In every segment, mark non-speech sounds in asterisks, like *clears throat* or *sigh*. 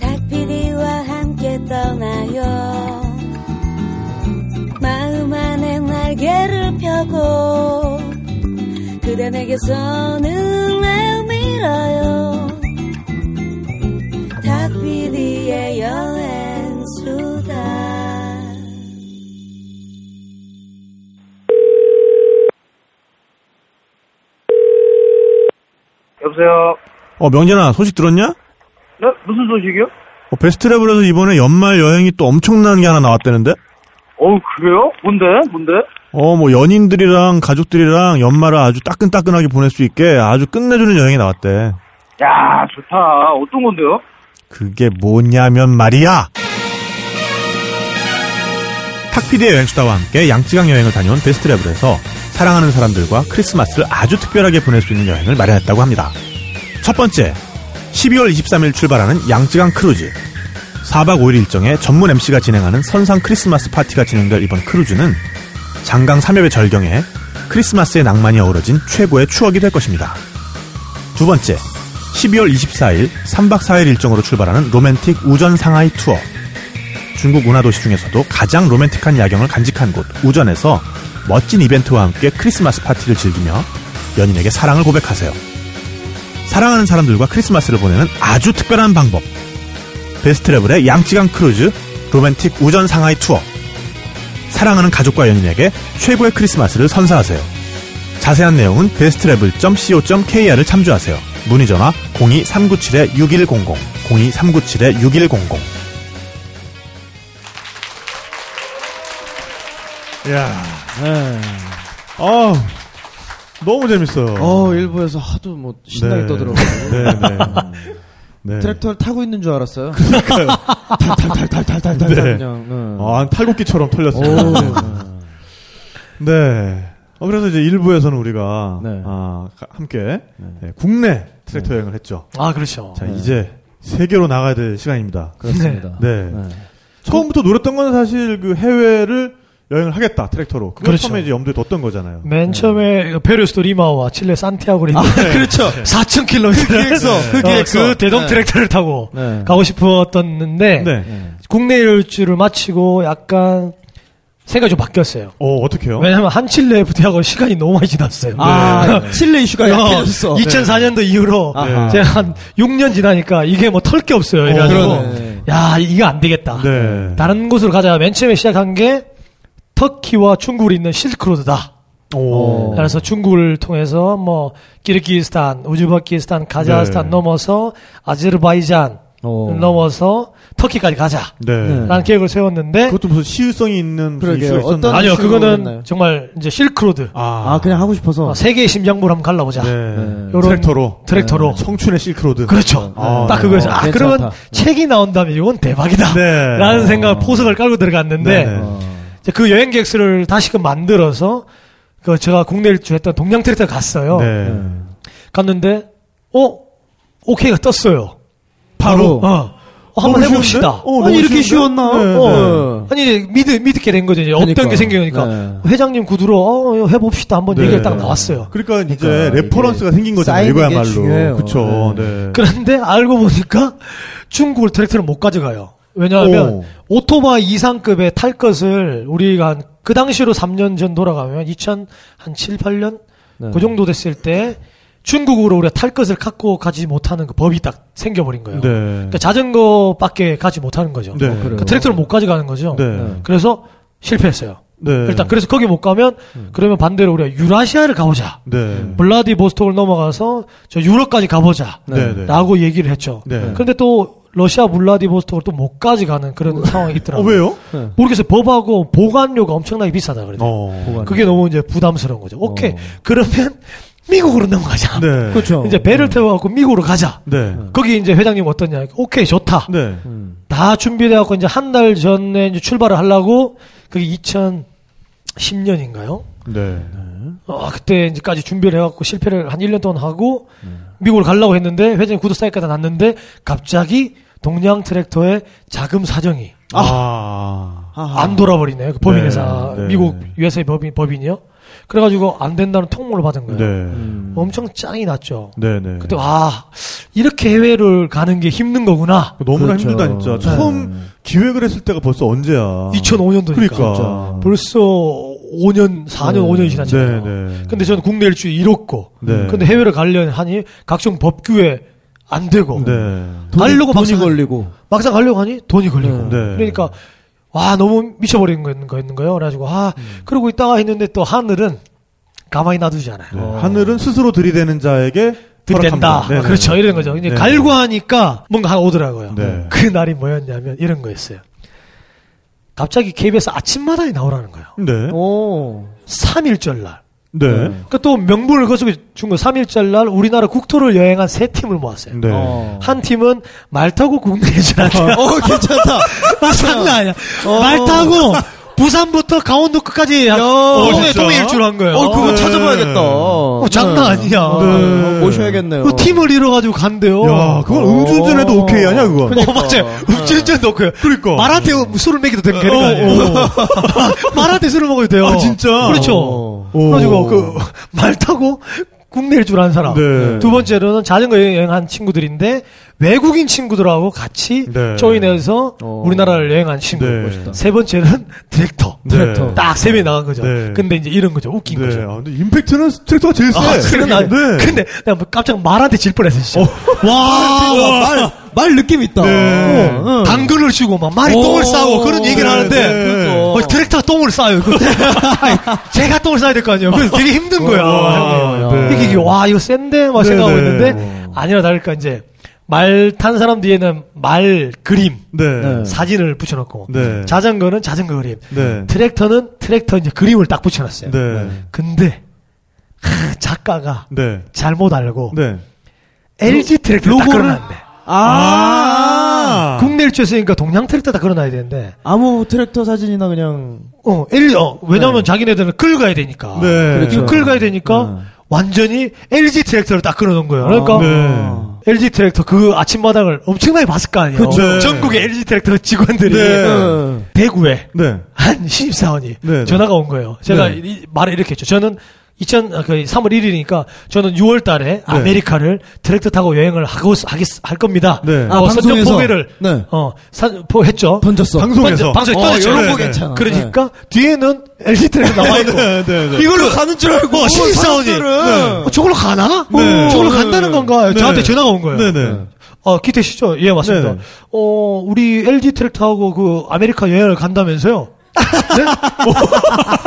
닭피디와 함께 떠나요 마음 안에 날개를 펴고 그대 내게서 눈을 밀어요 닭피디의 여행수다 여보세요. 어, 명진아, 소식 들었냐? 네? 무슨 소식이요? 어, 베스트랩을해서 이번에 연말 여행이 또 엄청난 게 하나 나왔다는데? 어 그래요? 뭔데? 뭔데? 어, 뭐, 연인들이랑 가족들이랑 연말을 아주 따끈따끈하게 보낼 수 있게 아주 끝내주는 여행이 나왔대. 야 좋다. 어떤 건데요? 그게 뭐냐면 말이야! 탁피디의 여행수다와 함께 양쯔강 여행을 다녀온 베스트랩을해서 사랑하는 사람들과 크리스마스를 아주 특별하게 보낼 수 있는 여행을 마련했다고 합니다. 첫 번째, 12월 23일 출발하는 양쯔강 크루즈. 4박 5일 일정에 전문 MC가 진행하는 선상 크리스마스 파티가 진행될 이번 크루즈는 장강 3협의 절경에 크리스마스의 낭만이 어우러진 최고의 추억이 될 것입니다. 두 번째, 12월 24일 3박 4일 일정으로 출발하는 로맨틱 우전 상하이 투어. 중국 운하도시 중에서도 가장 로맨틱한 야경을 간직한 곳 우전에서 멋진 이벤트와 함께 크리스마스 파티를 즐기며 연인에게 사랑을 고백하세요. 사랑하는 사람들과 크리스마스를 보내는 아주 특별한 방법. 베스트레블의 양쯔강 크루즈 로맨틱 우전 상하이 투어. 사랑하는 가족과 연인에게 최고의 크리스마스를 선사하세요. 자세한 내용은 베스트레블.co.kr을 참조하세요. 문의 전화 02397-6100 02397-6100 야, 네. 아 너무 재밌어요. 어, 일부에서 하도 뭐 신나게 네. 떠들어가지고. 네, 네. 네. 트랙터를 타고 있는 줄 알았어요. 그러니까요. 탈탈탈탈탈탈탈 네. 그냥. 네. 아, 탈곡기처럼 털렸어요. 오. 네. 어, 그래서 이제 일부에서는 우리가 네. 아, 가- 함께 네, 국내 트랙터 여행을 했죠. 아, 그렇죠. 자, 네. 이제 세계로 나가야 될 시간입니다. 그렇습니다. 네. 네. 처음부터 노렸던 건 사실 그 해외를 여행을 하겠다 트랙터로. 그걸 그렇죠. 처음에 이제 염두에 뒀던 거잖아요. 맨 처음에 페루 수도 리마와 칠레 산티아고를 아, 있는데 *laughs* 그렇죠. 4,000km 기획서, 그 기획서. 그 대동 네. 트랙터를 타고 네. 가고 싶었던데 네. 네. 국내 일주를 마치고 약간 생각이 좀 바뀌었어요. 어, 어떻게요? 왜냐면 한 칠레 FTA하고 시간이 너무 많이 지났어요. 아, 칠레 이슈가 약해졌어. 2004년도 이후로 아하. 제가 한 6년 지나니까 이게 뭐 털 게 없어요. 이래가지고 그러네. 야 이거 안 되겠다. 네. 다른 곳으로 가자. 맨 처음에 시작한 게 터키와 중국을 잇는 실크로드다. 오. 그래서 중국을 통해서 뭐 키르기스탄, 우즈베키스탄, 카자흐스탄 네. 넘어서 아제르바이잔 어. 넘어서 터키까지 가자. 네. 네. 라는 계획을 세웠는데 그것도 무슨 시의성이 있는 그러게요. 어떤- 아니요 그거는 했나요? 정말 이제 실크로드 아, 아, 그냥 하고 싶어서. 어, 세계의 심장부를 한번 갈라보자. 네. 네. 요런 트랙터로. 트랙터로. 청춘의 실크로드. 그렇죠. 아, 딱 그거였어요. 아, 괜찮다. 그러면 책이 나온다면 이건 대박이다. 네. 라는 생각, 포석을 깔고 들어갔는데, 네. 어. 그 여행 계획서를 다시금 만들어서, 그 제가 국내 일주했던 동양 트랙터 갔어요. 네. 갔는데, 어? 오케이가 떴어요. 바로. 어. 어, 한번 해봅시다. 쉬운데? 어, 아니, 이렇게 쉬운데? 쉬웠나? 네, 어. 아니, 이제 믿, 믿게 된 거죠. 이제 그러니까. 게 생기니까. 네. 회장님 구두로, 어, 해봅시다. 한번 네. 얘기가 딱 나왔어요. 그러니까, 이제 그러니까 reference가 이게 생긴 거잖아요. 이거야말로. 그쵸. 네. 그런데 알고 보니까 중국을 트랙터를 못 가져가요. 왜냐하면 오. 오토바이 이상급의 탈 것을 우리가 한 그 당시로 3년 전 돌아가면 2007, 8년 네. 그 정도 됐을 때 중국으로 우리가 탈 것을 갖고 가지 못하는 그 법이 딱 생겨버린 거예요. 네. 그러니까 자전거밖에 가지 못하는 거죠. 네. 그래요. 그 트랙터를 못 가져가는 거죠. 네. 네. 그래서 실패했어요. 네. 일단 그래서 거기 못 가면 그러면 반대로 우리가 유라시아를 가보자. 네. 블라디보스톡을 넘어가서 저 유럽까지 가보자. 네. 네. 라고 얘기를 했죠. 네. 그런데 또 러시아 블라디보스톡을 또 못까지 가는 그런 상황이 어, 있더라고요. 왜요? 모르겠어요. 법하고 보관료가 엄청나게 비싸다 그래요. 어. 그게 너무 이제 부담스러운 거죠. 오케이. 어. 그러면 미국으로 넘어가자. 네. 그렇죠. 이제 배를 태워갖고 미국으로 가자. 네. 거기 이제 회장님 어떠냐. 오케이, 좋다. 네. 음. 다 준비돼갖고 이제 한 달 전에 이제 출발을 하려고 그게 2010년인가요? 네. 어, 그때 이제까지 준비를 해갖고 실패를 한 1년 동안 하고 미국을 가려고 했는데 회장님 구두 사이까지 났는데 갑자기 동양 트랙터의 자금 사정이 아. 안 돌아버리네요. 그 법인 회사 네, 네. 미국 USA 법인 법인이요. 그래가지고 안 된다는 통보를 받은 거예요. 네. 음. 엄청 짱이 났죠. 네, 네. 그때 와 이렇게 해외를 가는 게 힘든 거구나. 너무나 그렇죠. 힘들다 진짜. 처음 기획을 했을 때가 벌써 언제야? 2005년도니까. 그러니까. 진짜. 벌써 5년, 4년, 네. 5년이 지났잖아요. 네, 네. 근데 저는 국내 일주 잃었고, 네. 근데 해외를 가려니 하니 각종 법규에 안 되고, 네. 가려고 돈이 막상, 걸리고. 막상 가려고 하니 돈이 걸리고. 네. 그러니까, 와, 너무 미쳐버린 거 있는, 거 있는 거예요. 그래가지고, 아, 음. 그러고 있다가 했는데 또 하늘은 가만히 놔두지 않아요. 네. 하늘은 스스로 들이대는 자에게 들이댄다. 네, 네. 그렇죠. 이런 거죠. 이제 네. 갈고 하니까 뭔가 오더라고요. 네. 그 날이 뭐였냐면 이런 거였어요. 갑자기 KBS 아침마당에 나오라는 거예요. 네. 오. 3일절 날. 네. 그러니까 또 명분을 거두고 준거 3일절 날 우리나라 국토를 여행한 세 팀을 모았어요. 네. 어. 한 팀은 말 타고 국내에 지나요. 어, 괜찮다. 아, *laughs* 장난 아니야. 어. 말 타고 부산부터 강원도 끝까지 한 어, 국내 진짜? 통일 줄한 거예요. 어, 그거 네. 찾아봐야겠다. 어, 장난 아니야. 어, 모셔야겠네요. 그 팀을 이뤄가지고 간대요. 야, 그건 어. 음주운전해도 오케이 하냐, 그거? 그러니까. 어, 맞아요. 음주운전 넣고요. 그러니까. 말한테 술을 먹여도 되는 거 어, 아니에요. *laughs* 말한테 술을 먹어도 돼요. 아, 진짜? 그렇죠. 어. 그래가지고 그 말 타고 국내 일주하는 사람. 네. 두 번째로는 자전거 여행한 친구들인데 외국인 친구들하고 같이 네. join해서 어. 우리나라를 여행한 친구. 네. 세 번째는 *laughs* 트랙터. 네. 트랙터. 딱 세 명이 나간 거죠. 네. 근데 이제 이런 거죠. 웃긴 네. 거죠. 아, 근데 임팩트는 트랙터가 제일 세. 아, 그건 나, 네. 근데 내가 뭐 깜짝 말한테 질 뻔했어, 진짜. 와, 말, 말 느낌 있다. 네. 어, 응. 당근을 치고 막 말이 오, 똥을 싸고 그런 얘기를 네, 하는데 네. 어, 디렉터가 똥을 싸요. *laughs* 제가 똥을 싸야 될 거 아니에요. 그래서 되게 힘든 거야. 와. 네. 이게, 이게 와 이거 센데 막 네, 생각하고 네. 있는데 아니라 다를까 이제 말 탄 사람 뒤에는 말 그림 네. 네. 사진을 붙여놓고 네. 자전거는 자전거 그림 네. 트랙터는 트랙터 이제 그림을 딱 붙여놨어요. 네. 근데 하, 작가가 네. 잘못 알고 네. LG 트랙터 딱 로고를- 걸어놨네. 아. 국내 일주했으니까 동양 트랙터 딱 걸어놔야 되는데 아무 트랙터 사진이나 그냥. 어, L, 어, 왜냐면 자기네들은 걸어야 되니까. 네. 그렇죠. 걸어야 되니까 네. 완전히 LG 트랙터를 딱 걸어놓은 거예요. 그러니까 네. LG 트랙터 그 아침마당을 엄청나게 봤을 거 아니에요. 네. 전국의 LG 트랙터 직원들이 네. 어. 대구에 네. 한 신입사원이 네, 네. 전화가 온 거예요. 제가 네. 이- 말을 이렇게 했죠. 저는 2000, 아, 그 3월 1일이니까 저는 6월 달에 아메리카를 트랙터 타고 여행을 하고, 하겠, 할 겁니다. 네. 아, 어, 선전? 포기를, 네. 어, 산, 포, 했죠. 던졌어. 방송에서. 방송에 어, 떠냈죠. 이런 네, 거 네. 괜찮아. 그러니까 뒤에는 LG 트랙터 나와 있고. 네, 네, 네. 이걸로 가는 줄 알고. 어, 신입사원이. 사람들은. 어, 저걸로 가나? 네. 어, 저걸로 네, 간다는 네. 건가? 네. 저한테 전화가 온 거예요. 네, 네. 어, 기태시죠? 예, 맞습니다. 네. 어, 우리 LG 트랙터하고 그 아메리카 여행을 간다면서요? 네?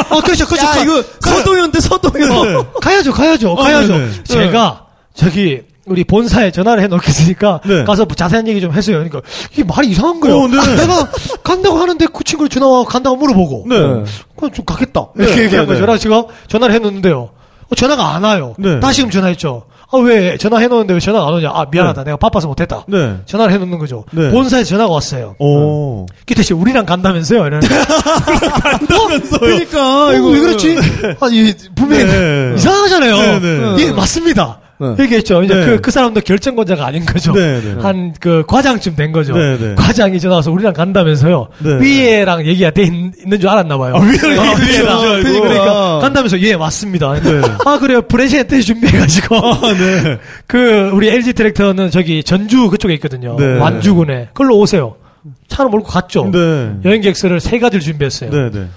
어, 그렇죠, 그렇죠. 야, 가- 이거 서동현 대 서동현. 네. 가야죠, 가야죠, 가야죠. 네네. 제가 저기 우리 본사에 전화를 해놓겠으니까 네. 가서 자세한 얘기 좀 해줘요. 그러니까 이게 말이 이상한 거예요. 어, 네. 내가 간다고 하는데 그 친구를 전화 간다고 물어보고 네. 그럼 좀 가겠다 네, 이렇게 얘기한 네, 거죠. 네. 제가 전화를 했는데요. 어, 전화가 안 와요. 네. 다시금 전화했죠. 아, 왜 전화해 놓는데 왜 전화가 안 오냐? 아, 미안하다. 내가 바빠서 못 했다. 네. 전화를 해 놓는 거죠. 네. 본사에서 전화가 왔어요. 오. 기태 씨, 우리랑 간다면서요? 이러는데. *laughs* 간다면서요. 그러니까, 어, 이거. 왜 그렇지? 아, 이, 분명히 네. 이상하잖아요. 네, 네. 예, 맞습니다. 네. 얘기했죠. 이제 네. 그, 그 사람도 결정권자가 아닌 거죠. 네, 네. 한, 그, 과장쯤 된 거죠. 네, 네. 과장이 전화 와서 우리랑 간다면서요. 네. 위에랑 얘기가 돼 있, 는줄 알았나 봐요. 아, 위에랑 어, 얘기가 위에랑. 알고. 그러니까, 그러니까 간다면서, 예, 맞습니다. 네. 아, 그래요. 브레시에 때 준비해가지고. 아, 네. *laughs* 그, 우리 LG 트랙터는 저기 전주 그쪽에 있거든요. 네. 완주군에. 그걸로 오세요. 차를 몰고 갔죠. 네. 여행 객서를 세 가지를 준비했어요. 네, 네.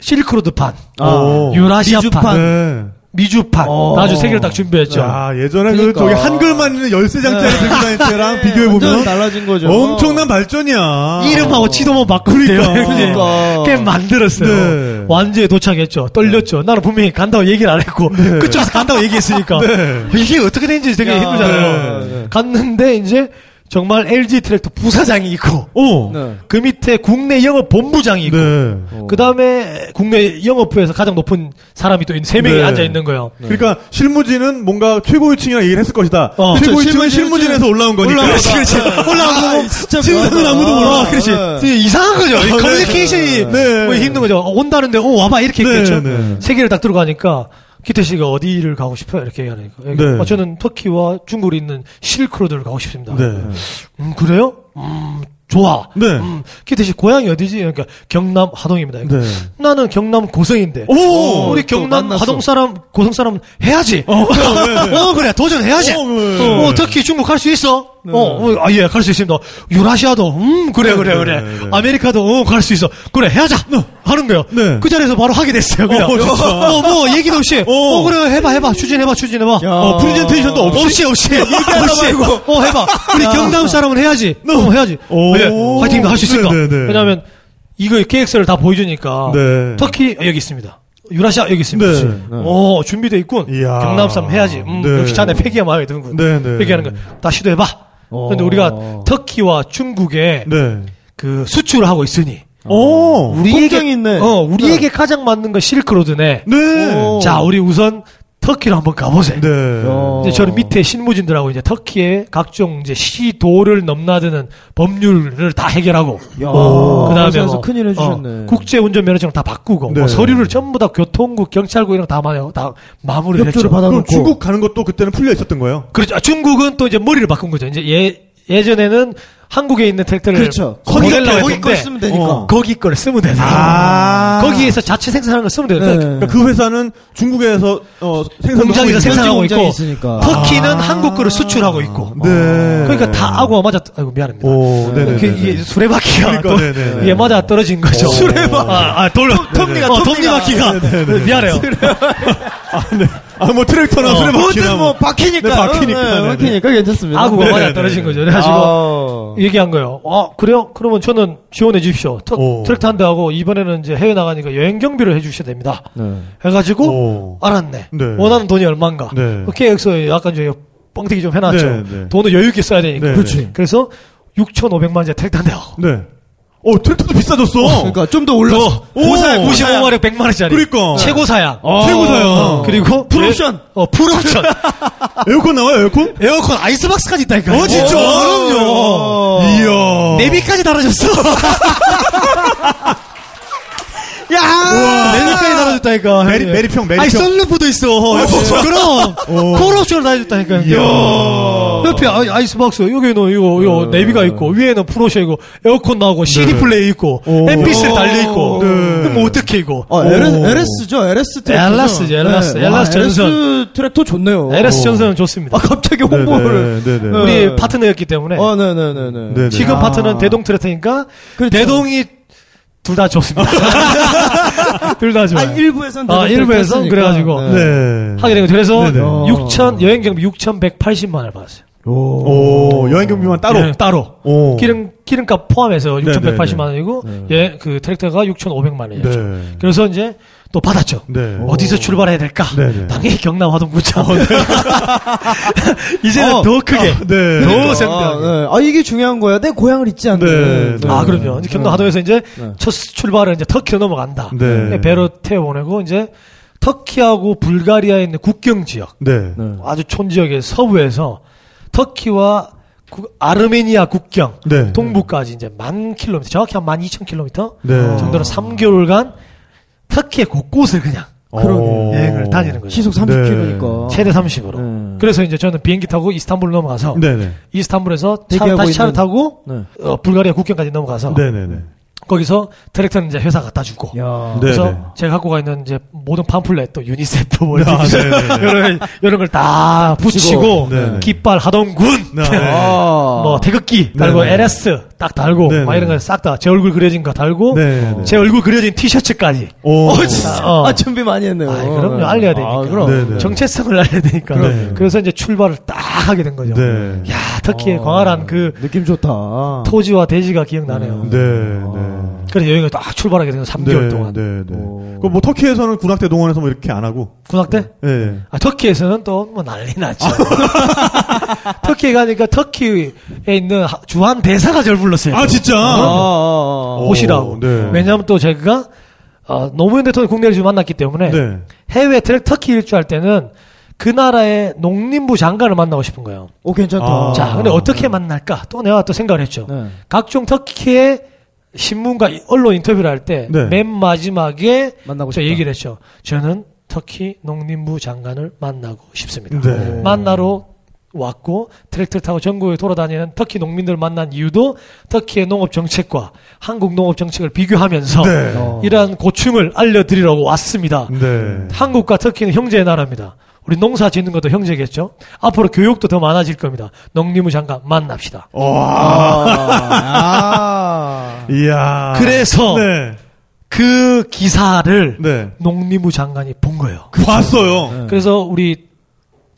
실크로드판, 오. 유라시아판, 미주판. 네. 어. 아주 세 개를 딱 준비했죠. 야, 예전에 그 그러니까. 저기 한글만 있는 열쇠장짜리 들고 다닐 때랑 완전 비교해 보면 달라진 거죠. 엄청난 발전이야. 이름하고 지도만 바꾸니까 그러니까. 그냥 만들었어요. 네. 완주에 도착했죠. 떨렸죠. 나는 분명히 간다고 얘기를 안 했고 그쪽에서 간다고 얘기했으니까 네. 이게 어떻게 된지 되게 야, 힘들잖아요. 네. 갔는데 이제 정말 LG 트랙터 부사장이 있고 오. 네. 그 밑에 국내 영업 본부장이 있고 네. 그 다음에 국내 영업부에서 가장 높은 사람이 또 세 명이 네. 앉아 있는 거예요. 그러니까 실무진은 뭔가 최고위층이랑 얘기를 했을 것이다. 어. 최고위층은 그렇죠. 실무진에서 올라온 거니까. 올라온 그렇지, 그렇지. 올라오고 진짜 신선은 미안하다. 아무도 몰라. 그렇지. 네. 이상한 거죠. 이 네. 커뮤니케이션이 네. 뭐 힘든 거죠. 어, 온다는데, 어, 와봐. 이렇게 네, 했겠죠. 네. 세계를 딱 들어가니까, 기태 씨가 어디를 가고 싶어요? 이렇게 얘기하니까. 네. 어, 저는 터키와 중국에 있는 실크로드를 가고 싶습니다. 네. 음, 그래요? 음, 좋아. 네. 음, 그 대신 고향이 어디지? 그러니까 경남 하동입니다. 네. 나는 경남 고성인데. 오! 우리 또 경남. 하동 사람, 고성 사람 해야지. 어, *laughs* 그래, 도전해야지. 어, 어, 네. 특히 중국 갈 수 있어? 어, 어, 아, 예, 갈 수 있습니다. 유라시아도, 음, 그래, 그래, 그래. 네, 네. 아메리카도, 어, 갈 수 있어. 그래, 해야자! 하는 거요. 네. 그 자리에서 바로 하게 됐어요, 그냥. 어? 어, 뭐, 얘기도 없이. 어. 어, 그래, 해봐, 해봐. 추진해봐, 추진해봐. 야. 어, 프레젠테이션도 없이? 없이, 없이. *laughs* 없이. 어, 해봐. 우리 경남 사람은 해야지. 어, 해야지. 오. 예, 화이팅, 할수 있으니까. 네, 네, 네. 왜냐면, 이거 계획서를 다 보여주니까. 네. 터키, 아, 여기 있습니다. 유라시아, 여기 있습니다. 네. 오, 준비돼 있군. 이야. 경남 사람 해야지. 음, 네. 역시 자네 패기가 마음에 드는군. 네, 네. 이렇게 하는 거. 다 시도해봐. 근데 어. 우리가 터키와 중국에 네. 그 수출을 하고 있으니. 오! 우리에게, 공장이 있네. 어, 우리에게 가장 맞는 건 실크로드네. 네. 오. 자, 우리 우선 터키로 한번 가보세요. 네. 어. 이제 저는 밑에 신무진들하고 이제 터키의 각종 이제 시도를 넘나드는 법률을 다 해결하고 야, 그다음에 뭐, 큰일 해주셨네. 어, 국제 운전 면허증 다 바꾸고 네. 뭐 서류를 전부 다 교통국 경찰국 이런 거 다, 마- 다 마무리를 협조를 했죠. 받아놓고. 그럼 중국 가는 것도 그때는 풀려 있었던 거예요? 그렇죠. 아, 중국은 또 이제 머리를 바꾼 거죠. 이제 예 예전에는 한국에 있는 트랙터를 그렇죠. 거기 거기 걸 쓰면 되니까. 어. 거기 걸 쓰면 되는 아. 거기에서 자체 생산하는 걸 쓰면 되는 네. 그러니까 그 회사는 중국에서 어, 생산 공장에서 생산하고 있고 있으니까. 터키는 한국 거를 수출하고 있고 네. 그러니까 다 아구가 맞아 아이고 미안합니다. 오, 네네. 그 이게 수레바퀴가 그러니까, 또. 이게 맞아 떨어진 거죠. 수레바퀴. 아, 아 돌려 톱니가 어, 톱니바퀴가 미안해요. 아, 뭐 트랙터나 어. 수레바퀴나 뭐든 뭐 박히니까. 네, 박히니까. 어, 네, 네네. 박히니까 괜찮습니다. 아구가 네, 맞아 네, 떨어진 네. 거죠. 그래가지고 아. 얘기한 거예요. 아 그래요? 그러면 저는 지원해 주십시오. 터- 오. 트랙터 한 대하고 이번에는 이제 해외 나가니까 여행 경비를 해 주셔야 됩니다. 네. 해가지고 오. 알았네. 네. 원하는 돈이 얼마인가. 네. 그 계획서에 약간 저 뻥튀기 좀 해놨죠. 네, 네. 돈을 여유 있게 써야 되니까. 네, 그렇지. 그래서 6,500만 원짜리 트랙터 한 대하고. 네. 어, 트랙터도 비싸졌어. 그러니까 좀 더 올랐어. 오. 고사양 95마력 100만 원짜리. 그러니까. 최고 사양. 최고 사양. 어, 그리고 full option. 예- 어, full option. *laughs* 에어컨 나와요, 에어컨? 에어컨 아이스박스까지 있다니까. 어, 진짜? 그럼요. 이야. 내비까지 달아줬어. *laughs* 야! 내비까지 달아줬다니까. 메리, 메리평, 메리평. 아니, 썬루프도 있어. 그럼. 콜옵션을 다 해줬다니까. 옆에 아이- 아이 스박스, 여기는 이거, 이거 내비가 있고, 위에는 프로셔 이고, 에어컨 나오고, CD 플레이 있고, 오. MP3 달려있고. 네. 뭐 어떻게 이거. 어, LS, LS죠, LS 트랙터. LS 죠, LS. LS 전선. LS 트랙터 좋네요. LS 전선은 좋습니다. 아, 갑자기 홍보를. 네, 네, 네. 우리 네. 파트너였기 때문에. 어, 네네네네. 네, 네. 지금 아. 파트는 대동 트랙터니까, 그렇죠. 대동이 둘 다 좋습니다. *laughs* 둘 다 좋아요. 아, 일부에선 아, 트랙터 그래가지고. 했으니까. 네. 하게 된 거. 그래서 네네. 6천 여행 경비 6,180만 원을 받았어요. 오, 여행 경비만 따로. 예, 따로. 오. 기름 기름값 포함해서 네네네. 6,180만 원이고 예, 그 트랙터가 6,500만 원이었죠. 네. 그래서 이제 또 받았죠. 네. 어디서 출발해야 될까? 네네. 당연히 경남 화동구청. *laughs* 이제는 어. 더 크게. 네. 더 아, 생대하게. 네. 아, 이게 중요한 거야. 내 고향을 잊지 않는. 네, 네. 아, 그럼요. 이제 경남 하동에서 이제 네. 첫 출발을 이제 터키로 넘어간다. 네. 배로 태워 보내고 이제 터키하고 불가리아에 있는 국경 지역. 네. 네. 아주 촌 지역의 서부에서 터키와 구- 아르메니아 국경 네. 동부까지 이제 만 킬로미터 정확히 한 만 이천 킬로미터 네. 정도로 3개월간 터키의 곳곳을 그냥 오. 여행을 다니는 거죠. 시속 30km니까. 최대 30으로. 네. 그래서 이제 저는 비행기 타고 이스탄불 넘어가서 네네. 이스탄불에서 차, 다시 차를 있는- 타고 네. 어, 불가리아 국경까지 넘어가서 네네네. 거기서 트랙터는 이제 회사 갖다 주고 야. 네. 그래서 네네. 제가 갖고 가 있는 이제 모든 팜플렛 또 유니세프 아, 네네네. 이런 이런 걸 다 붙이고 네네. 깃발 하동군 네. 아. 뭐 태극기 네네. LS 딱 달고 네네. 막 이런 거 싹 다 제 얼굴 그려진 거 달고 네네. 제 얼굴 그려진 티셔츠까지 오. 어, 진짜. 어. 아, 준비 많이 했네요. 아, 그럼요. 알려야 되니까. 아, 그럼. 네네. 정체성을 알려야 되니까 네. 그래서 이제 출발을 딱 하게 된 거죠. 네. 야 터키의 어, 광활한 그 느낌 좋다. 토지와 대지가 기억나네요. 네. 네. 그래서 여행을 딱 출발하게 된 3개월 네, 동안 네, 네. 오. 그뭐 터키에서는 군악대 동원해서 뭐 이렇게 안 하고. 군악대 예. 아, 터키에서는 또 뭐 난리 났죠. *laughs* *laughs* 터키에 가니까 터키에 있는 하- 주한 대사가 저를 불렀어요. 아 진짜. 아, 아, 아. 오, 오시라고. 네. 왜냐하면 또 제가 어, 노무현 대통령 국내를 좀 만났기 때문에 네. 해외 트랙 터키 일주할 때는 그 나라의 농림부 장관을 만나고 싶은 거예요. 오, 괜찮다. 아. 자, 근데 어떻게 만날까? 또 내가 또 생각을 했죠. 네. 각종 터키의 신문과 언론 인터뷰를 할 때맨 네. 마지막에 만나고 저 싶다. 얘기를 했죠. 저는 터키 농림부 장관을 만나고 싶습니다. 네. 만나러 왔고 트랙터를 타고 전국에 돌아다니는 터키 농민들 만난 이유도 터키의 농업 정책과 한국 농업 정책을 비교하면서 네. 어. 이러한 고충을 알려드리려고 왔습니다. 네. 한국과 터키는 형제의 나라입니다. 우리 농사 짓는 것도 형제겠죠. 앞으로 교육도 더 많아질 겁니다. 농림부 장관 만납시다. 아. 이야. 그래서 네. 그 기사를 네. 농림부 장관이 본 거예요. 봤어요. 네. 그래서 우리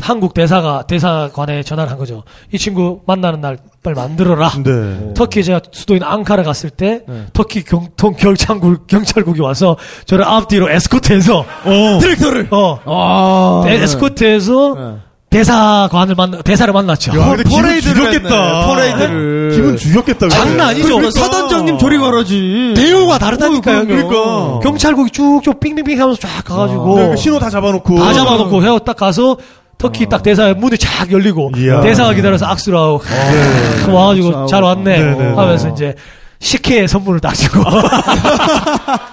한국 대사가 대사관에 전화를 한 거죠. 이 친구 만나는 날 빨리 만들어라. 네. 터키 제가 수도인 앙카라 갔을 때 네. 터키 경통 경찰국 경찰국이 와서 저를 앞뒤로 에스코트해서 어. 트랙터를. 어 아. 에- 에스코트해서 네. 대사관을 만 대사를 만났죠. 야, 근데 퍼레이드를 죽였겠다. 퍼레이드를. 기분 죽였겠다. 장난 아니죠. 그러니까 사단장님 저리 가라지. 대우가 다르다니까요. 어, 그러니까. 경찰국이 쭉쭉 빙빙빙 하면서 쫙 가가지고 네, 신호 다 잡아놓고. 다 잡아놓고 해어 딱 가서 터키 딱 대사 문이 쫙 열리고 이야. 대사가 기다려서 악수를 하고 그 와가지고 악수하고. 잘 왔네 네, 네, 하면서 네. 이제 식혜 선물을 딱 주고 *laughs*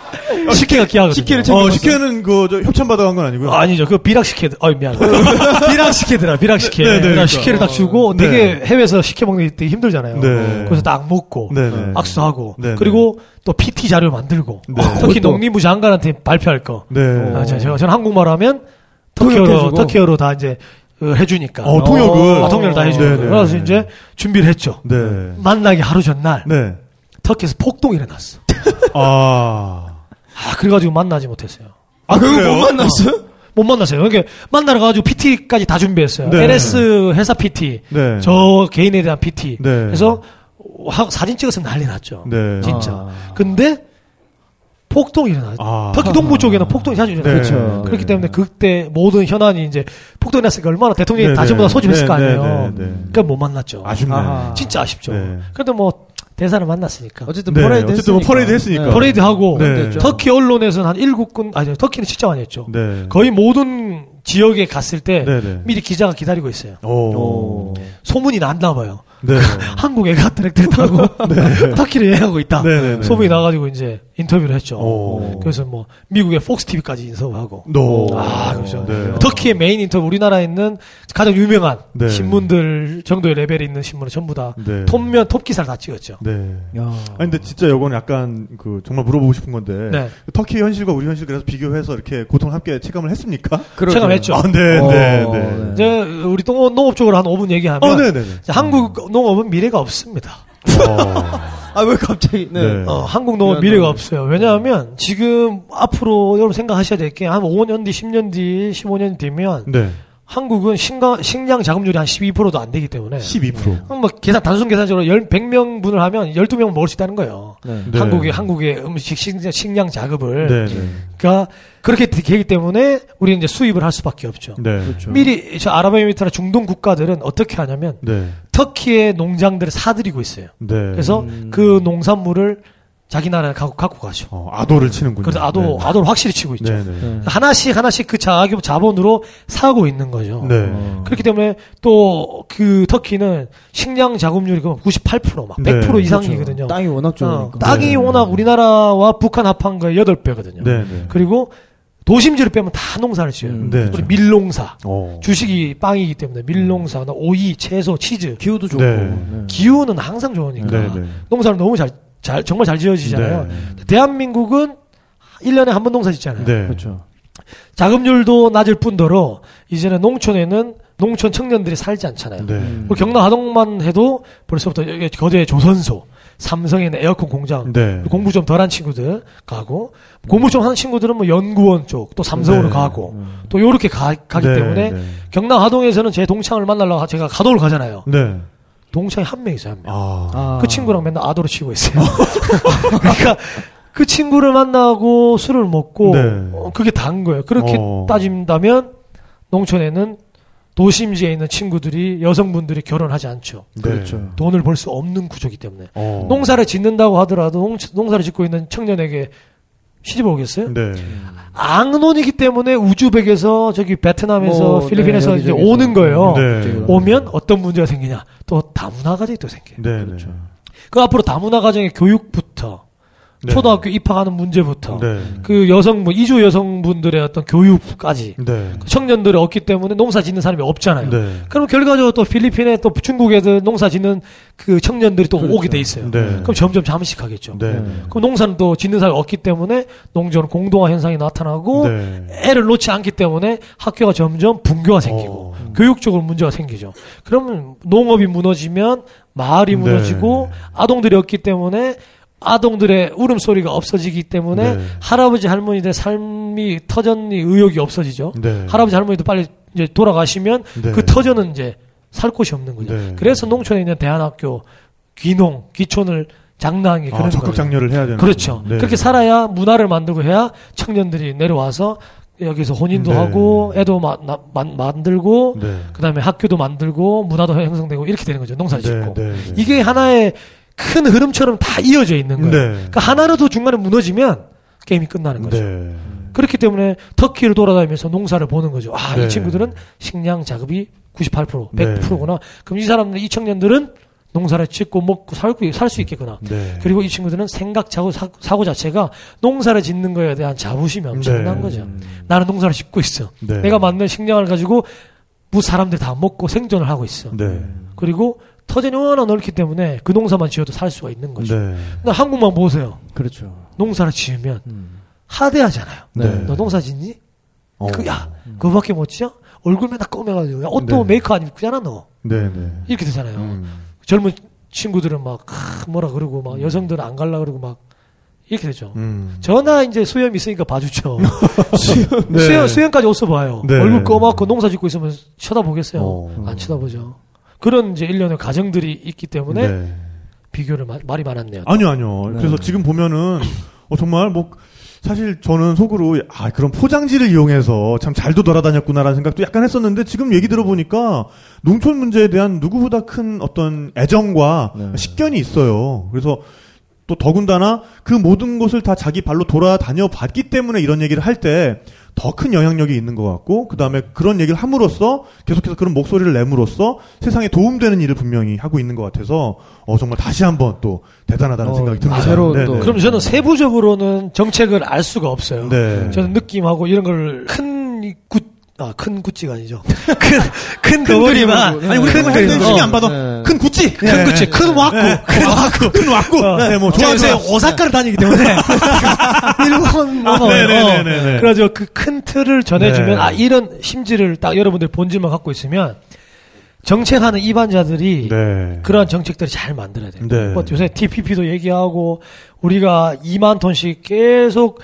식혜가 귀하거든요. 식혜를 어, 식혜는 그, 저, 협찬 받아간 건 아니고요. 아니죠. 그 비락 식혜, 아 미안. *laughs* 비락 식혜더라. 비락 식혜. 네, 네, 그러니까 그러니까. 식혜를 딱 주고 네. 되게 해외에서 식혜 먹는 게 되게 힘들잖아요. 네. 그래서 딱 먹고 네, 네. 악수하고 네, 네. 그리고 또 PT 자료 만들고 네. 특히 그것도- 농림부 장관한테 발표할 거. 네. 아, 저- 제가 저는 한국말 하면 터키어로. 터키어로 다 이제 어, 해주니까. 어, 통역을. 아, 통역을 다 해주니까. 네, 네. 그래서 이제 준비를 했죠. 네. 만나기 하루 전날 네. 터키에서 폭동이 일어났어. 아. *laughs* 아 그래가지고 만나지 못했어요. 아, 그거 그래요? 못 만났어요? 못 만났어요. 그러니까 만나러 가지고 PT까지 다 준비했어요. 네. LS 회사 PT, 네. 저 개인에 대한 PT. 네. 그래서 하- 사진 찍어서 난리 났죠. 네. 진짜. 아. 근데 폭동이 일어났죠. 아. 터키 동부 *laughs* 쪽에는 폭동이 자주 일어나요. 네. 그렇죠. 그렇기 때문에 그때 모든 현안이 이제 폭동이 났으니까 얼마나 대통령이 네, 다 전부 다 네. 소집했을 네, 거 아니에요. 네, 네, 네. 그러니까 못 만났죠. 아쉽네. 아하. 진짜 아쉽죠. 네. 그래도 뭐 대사를 만났으니까. 어쨌든 네, 퍼레이드 어쨌든 뭐 했으니까. 퍼레이드 했으니까. 퍼레이드 하고 네. 터키 언론에서는 한 일곱 군 아니 터키는 진짜 많이 했죠. 네. 거의 모든 지역에 갔을 때 네, 네. 미리 기자가 기다리고 있어요. 오. 오. 소문이 났나 봐요. 네. 한국 애가 트랙터를 타고 *laughs* 터키를 여행하고 있다. 네, 네, 네. 소문이 나가지고 이제 인터뷰를 했죠. 오. 그래서 뭐 미국의 폭스 TV까지 인터뷰하고. 노. 아, 그렇죠. 네. 터키의 메인 인터뷰 우리나라에 있는 가장 유명한 네. 신문들 정도의 레벨이 있는 신문을 전부 다 네. 톱면 톱 기사를 다 찍었죠. 네. 야. 아니 근데 진짜 이건 약간 그 정말 물어보고 싶은 건데 네. 터키 현실과 우리 현실 그래서 비교해서 이렇게 고통을 함께 체감을 했습니까? *laughs* 그러게요. 체감했죠. 아, 네, 어, 네, 네. 네. 이제 우리 농업, 농업 쪽으로 한 5분 얘기하면 어, 네, 네, 네. 이제 한국 농업은 미래가 없습니다. 어. 아, 왜 갑자기, 네. 네. 어, 한국 농업 미래가 미래가 없어요. 왜냐하면 지금 앞으로 여러분 생각하셔야 될 게 한 5년 뒤, 10년 뒤, 15년 뒤면 네. 한국은 식량, 식량 자금률이 한 12%도 안 되기 때문에 12%. 그럼 뭐 계산 단순 계산적으로 10, 100명 분을 하면 12명 먹을 수 있다는 거예요. 네. 네. 한국의 한국의 음식 식량, 식량 자급을 네, 네. 그러니까 그렇게 되기 때문에 우리는 이제 수입을 할 수밖에 없죠. 네. 그렇죠. 미리 저 아랍에미리트나 중동 국가들은 어떻게 하냐면 네. 터키의 농장들을 사들이고 있어요. 네. 그래서 그 농산물을 자기 나라에 갖고, 갖고 가죠. 어, 아도를 치는군요. 그래서 아도 네. 아도를 확실히 치고 있죠. 네, 네. 네. 하나씩 하나씩 그 자기 자본으로 사고 있는 거죠. 네. 어. 그렇기 때문에 또 그 터키는 식량 자급률이 98%막 100% 네, 이상이거든요. 땅이 워낙 어, 좋으니까. 땅이 네. 워낙 우리나라와 북한 합한 거의 8배거든요. 네, 네. 그리고 도심지를 빼면 다 농사를 지어요. 음. 네. 우리 밀농사. 어. 주식이 빵이기 때문에 밀농사, 오이, 채소, 치즈. 기후도 좋고. 네. 네. 기후는 항상 좋으니까 네, 네. 농사를 너무 잘, 잘 정말 잘 지어지잖아요. 네. 대한민국은 1년에 한 번 농사 짓잖아요. 네. 그렇죠. 자급률도 낮을 뿐더러 이제는 농촌에는 농촌 청년들이 살지 않잖아요. 네. 음. 우리 경남 하동만 해도 벌써부터 여기 거대 조선소, 삼성에는 에어컨 공장, 네. 공부 좀 덜한 친구들 가고 공부 좀 하는 친구들은 뭐 연구원 쪽 또 삼성으로 네. 가고 또 요렇게 가, 기 네, 때문에 네. 경남 하동에서는 제 동창을 만나려고 제가 가도를 가잖아요. 네. 동창이 한 명 있어요, 한 명. 아. 아. 그 친구랑 맨날 아도로 치고 있어요. *laughs* 그러니까 그 친구를 만나고 술을 먹고 네. 어, 그게 다인 거예요. 그렇게 어. 따진다면 농촌에는 도심지에 있는 친구들이 여성분들이 결혼하지 않죠. 네. 그렇죠. 돈을 벌 수 없는 구조기 때문에 어. 농사를 짓는다고 하더라도 농, 농사를 짓고 있는 청년에게 시집 오겠어요? 네. 앙론이기 때문에 우즈벡에서 저기 베트남에서 뭐, 필리핀에서 네, 이제. 오는 거예요. 네. 오면 어떤 문제가 생기냐? 또 다문화 가정이 또 생겨요. 네. 그렇죠. 네. 그 앞으로 다문화 가정의 교육부터 네. 초등학교 입학하는 문제부터 네. 그 여성분 이주 여성분들의 어떤 교육까지 네. 청년들이 없기 때문에 농사 짓는 사람이 없잖아요. 네. 그럼 결과적으로 또 필리핀에 또 중국에도 농사 짓는 그 청년들이 또 오게 돼 있어요. 네. 그럼 점점 잠식하겠죠. 네. 그럼 농사는 또 짓는 사람이 없기 때문에 농촌 공동화 현상이 나타나고 네. 애를 놓지 않기 때문에 학교가 점점 분교가 생기고 어. 교육적으로 문제가 생기죠. 그러면 농업이 무너지면 마을이 네. 무너지고 아동들이 없기 때문에 아동들의 울음소리가 없어지기 때문에 네. 할아버지 할머니들 삶이 터전이 의욕이 없어지죠. 네. 할아버지 할머니도 빨리 이제 돌아가시면 네. 그 터전은 이제 살 곳이 없는 거죠. 네. 그래서 농촌에 있는 대안학교, 귀농, 귀촌을 장려한 게 그런 아, 적극. 장려를 해야 되는 그렇죠. 네. 그렇게 살아야 문화를 만들고 해야 청년들이 내려와서 여기서 혼인도 네. 하고 애도 마- 나- 만- 만들고 네. 그다음에 학교도 만들고 문화도 형성되고 이렇게 되는 거죠. 농사를 네, 짓고. 네, 네. 이게 하나의 큰 흐름처럼 다 이어져 있는 거예요. 네. 그러니까 하나라도 중간에 무너지면 게임이 끝나는 거죠. 네. 그렇기 때문에 터키를 돌아다니면서 농사를 보는 거죠. 아, 네. 이 친구들은 식량 자급이 98%, 네. 100%구나. 그럼 이 사람들, 이 청년들은 농사를 짓고 먹고 살고 살 수 있겠구나. 네. 그리고 이 친구들은 생각 자고 사, 사고 자체가 농사를 짓는 거에 대한 자부심이 엄청난 네. 거죠. 나는 농사를 짓고 있어. 네. 내가 만든 식량을 가지고 무 사람들이 다 먹고 생존을 하고 있어. 네. 그리고 터전이 워낙 넓기 때문에 그 농사만 지어도 살 수가 있는 거죠. 네. 근데 한국만 보세요. 그렇죠. 농사를 지으면 음. 하대하잖아요. 네. 너 농사 짓니? 어. 그, 야, 그거밖에 못 지어? 얼굴 맨날 검해가지고. 야, 옷도 네. 메이크업 안 입잖아, 너. 네. 네. 이렇게 되잖아요. 음. 젊은 친구들은 막, 아, 뭐라 그러고, 막, 여성들은 안 갈라 그러고, 막, 이렇게 되죠. 음. 저나 이제 수염 있으니까 봐주죠. *laughs* 네. 수염, 수염 까지 옷 써봐요. 네. 얼굴 검하고 농사 짓고 있으면 쳐다보겠어요. 어. 안 쳐다보죠. 그런 이제 일련의 가정들이 있기 때문에 네. 비교를 마- 말이 많았네요. 아니요, 아니요. 네. 그래서 지금 보면은 어, 정말 뭐 사실 저는 속으로 아 그런 포장지를 이용해서 참 잘도 돌아다녔구나라는 생각도 약간 했었는데 지금 얘기 들어보니까 농촌 문제에 대한 누구보다 큰 어떤 애정과 네. 식견이 있어요. 그래서 또 더군다나 그 모든 것을 다 자기 발로 돌아다녀 봤기 때문에 이런 얘기를 할 때 더 큰 영향력이 있는 것 같고 그 다음에 그런 얘기를 함으로써 계속해서 그런 목소리를 내므로써 세상에 도움되는 일을 분명히 하고 있는 것 같아서 어 정말 다시 한번 또 대단하다는 어, 생각이 듭니다. 네, 또- 네. 그럼 저는 세부적으로는 정책을 알 수가 없어요. 네. 저는 느낌하고 이런 걸큰 굿, 아, 큰 구찌가 아니죠. *laughs* 큰, 큰 덩어리만. 네. 아니 우리. 할 신경 안 어. 받아. 네. 큰 구찌. 큰 구찌, 큰 왁구, 큰 왁구. 큰 왁구. 네, 뭐 좋아 요새 좋아. 오사카를 다니기 때문에 *laughs* 일본 뭐 아, 네네네네네. 그래가지고 그 큰 틀을 전해주면 네. 아 이런 심지를 딱 여러분들 본질만 갖고 있으면 정책하는 입안자들이 네. 그러한 정책들을 잘 만들어야 돼요. 네. 뭐 요새 TPP도 얘기하고 우리가 2만 톤씩 계속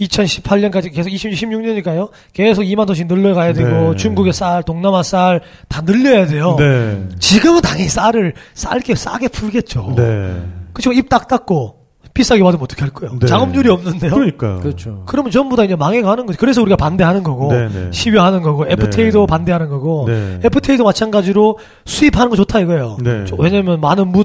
2018년까지 계속 2016년이니까요. 계속 2만 톤씩 늘려가야 되고 네. 중국의 쌀, 동남아 쌀 다 늘려야 돼요. 네. 지금은 당연히 쌀을 쌀게 싸게 풀겠죠. 네. 그쵸 입딱 닫고 비싸게 받으면 어떻게 할 거예요? 네. 자금률이 없는데요. 그러니까요. 그렇죠. 그러면 전부 다 이제 망해가는 거지. 그래서 우리가 반대하는 거고, 네, 네. 시위하는 거고, FTA도 네. 반대하는 거고, 네. FTA도 마찬가지로 수입하는 거 좋다 이거예요. 네. 저- 왜냐면 많은 무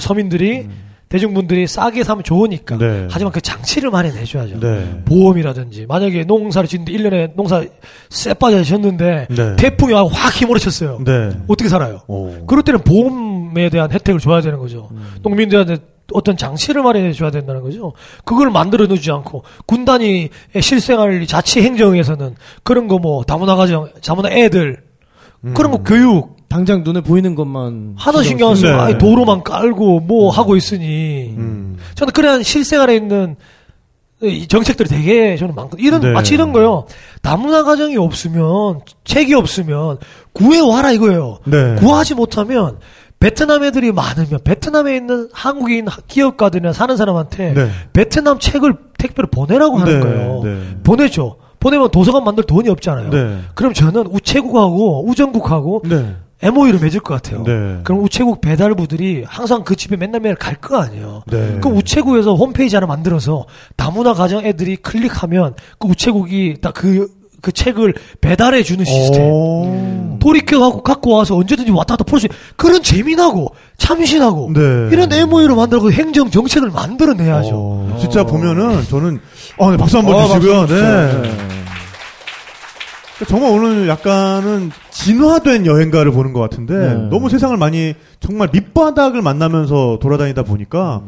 서민들이 대중분들이 싸게 사면 좋으니까. 네. 하지만 그 장치를 마련해 줘야죠. 네. 보험이라든지 만약에 농사를 짓는데 1년에 농사 쎄 빠져졌는데 네. 태풍이 와서 확 휘몰아쳤어요. 네. 어떻게 살아요? 오. 그럴 때는 보험에 대한 혜택을 줘야 되는 거죠. 음. 농민들한테 어떤 장치를 마련해 줘야 된다는 거죠. 그걸 만들어 놓지 않고 군단이 실생활 자치 행정에서는 그런 거 뭐 다문화 가정, 다문화 애들 그런 거 교육 당장 눈에 보이는 것만 하나 신경 안 쓰고 네. 아예 도로만 깔고 뭐 하고 있으니 음. 저는 그런 실생활에 있는 이 정책들이 되게 저는 많거든요. 이런 네. 마치 이런 거요. 다문화 가정이 없으면 책이 없으면 구해 와라 이거예요. 네. 구하지 못하면 베트남 애들이 많으면 베트남에 있는 한국인 기업가들이나 사는 사람한테 네. 베트남 책을 택배로 보내라고 하는 네, 거예요. 네. 보내죠. 보내면 도서관 만들 돈이 없잖아요. 네. 그럼 저는 우체국하고 우정국하고 네. MOU를 맺을 것 같아요. 네. 그럼 우체국 배달부들이 항상 그 집에 맨날 맨날 갈 거 아니에요. 네. 그럼 우체국에서 홈페이지 하나 만들어서 다문화 가정 애들이 클릭하면 그 우체국이 딱그 그 책을 배달해 주는 시스템. 오. 돌이켜 갖고 갖고 와서 언제든지 왔다 갔다 풀 수 있는 그런 재미나고 참신하고 네. 이런 MOU를 만들고 행정 정책을 만들어내야죠. 어, 진짜 보면은 저는 어, 네, 박수 한번 어, 주시고요. 박수 네. 네. 정말 오늘 약간은 진화된 여행가를 보는 것 같은데 네. 너무 세상을 많이 정말 밑바닥을 만나면서 돌아다니다 보니까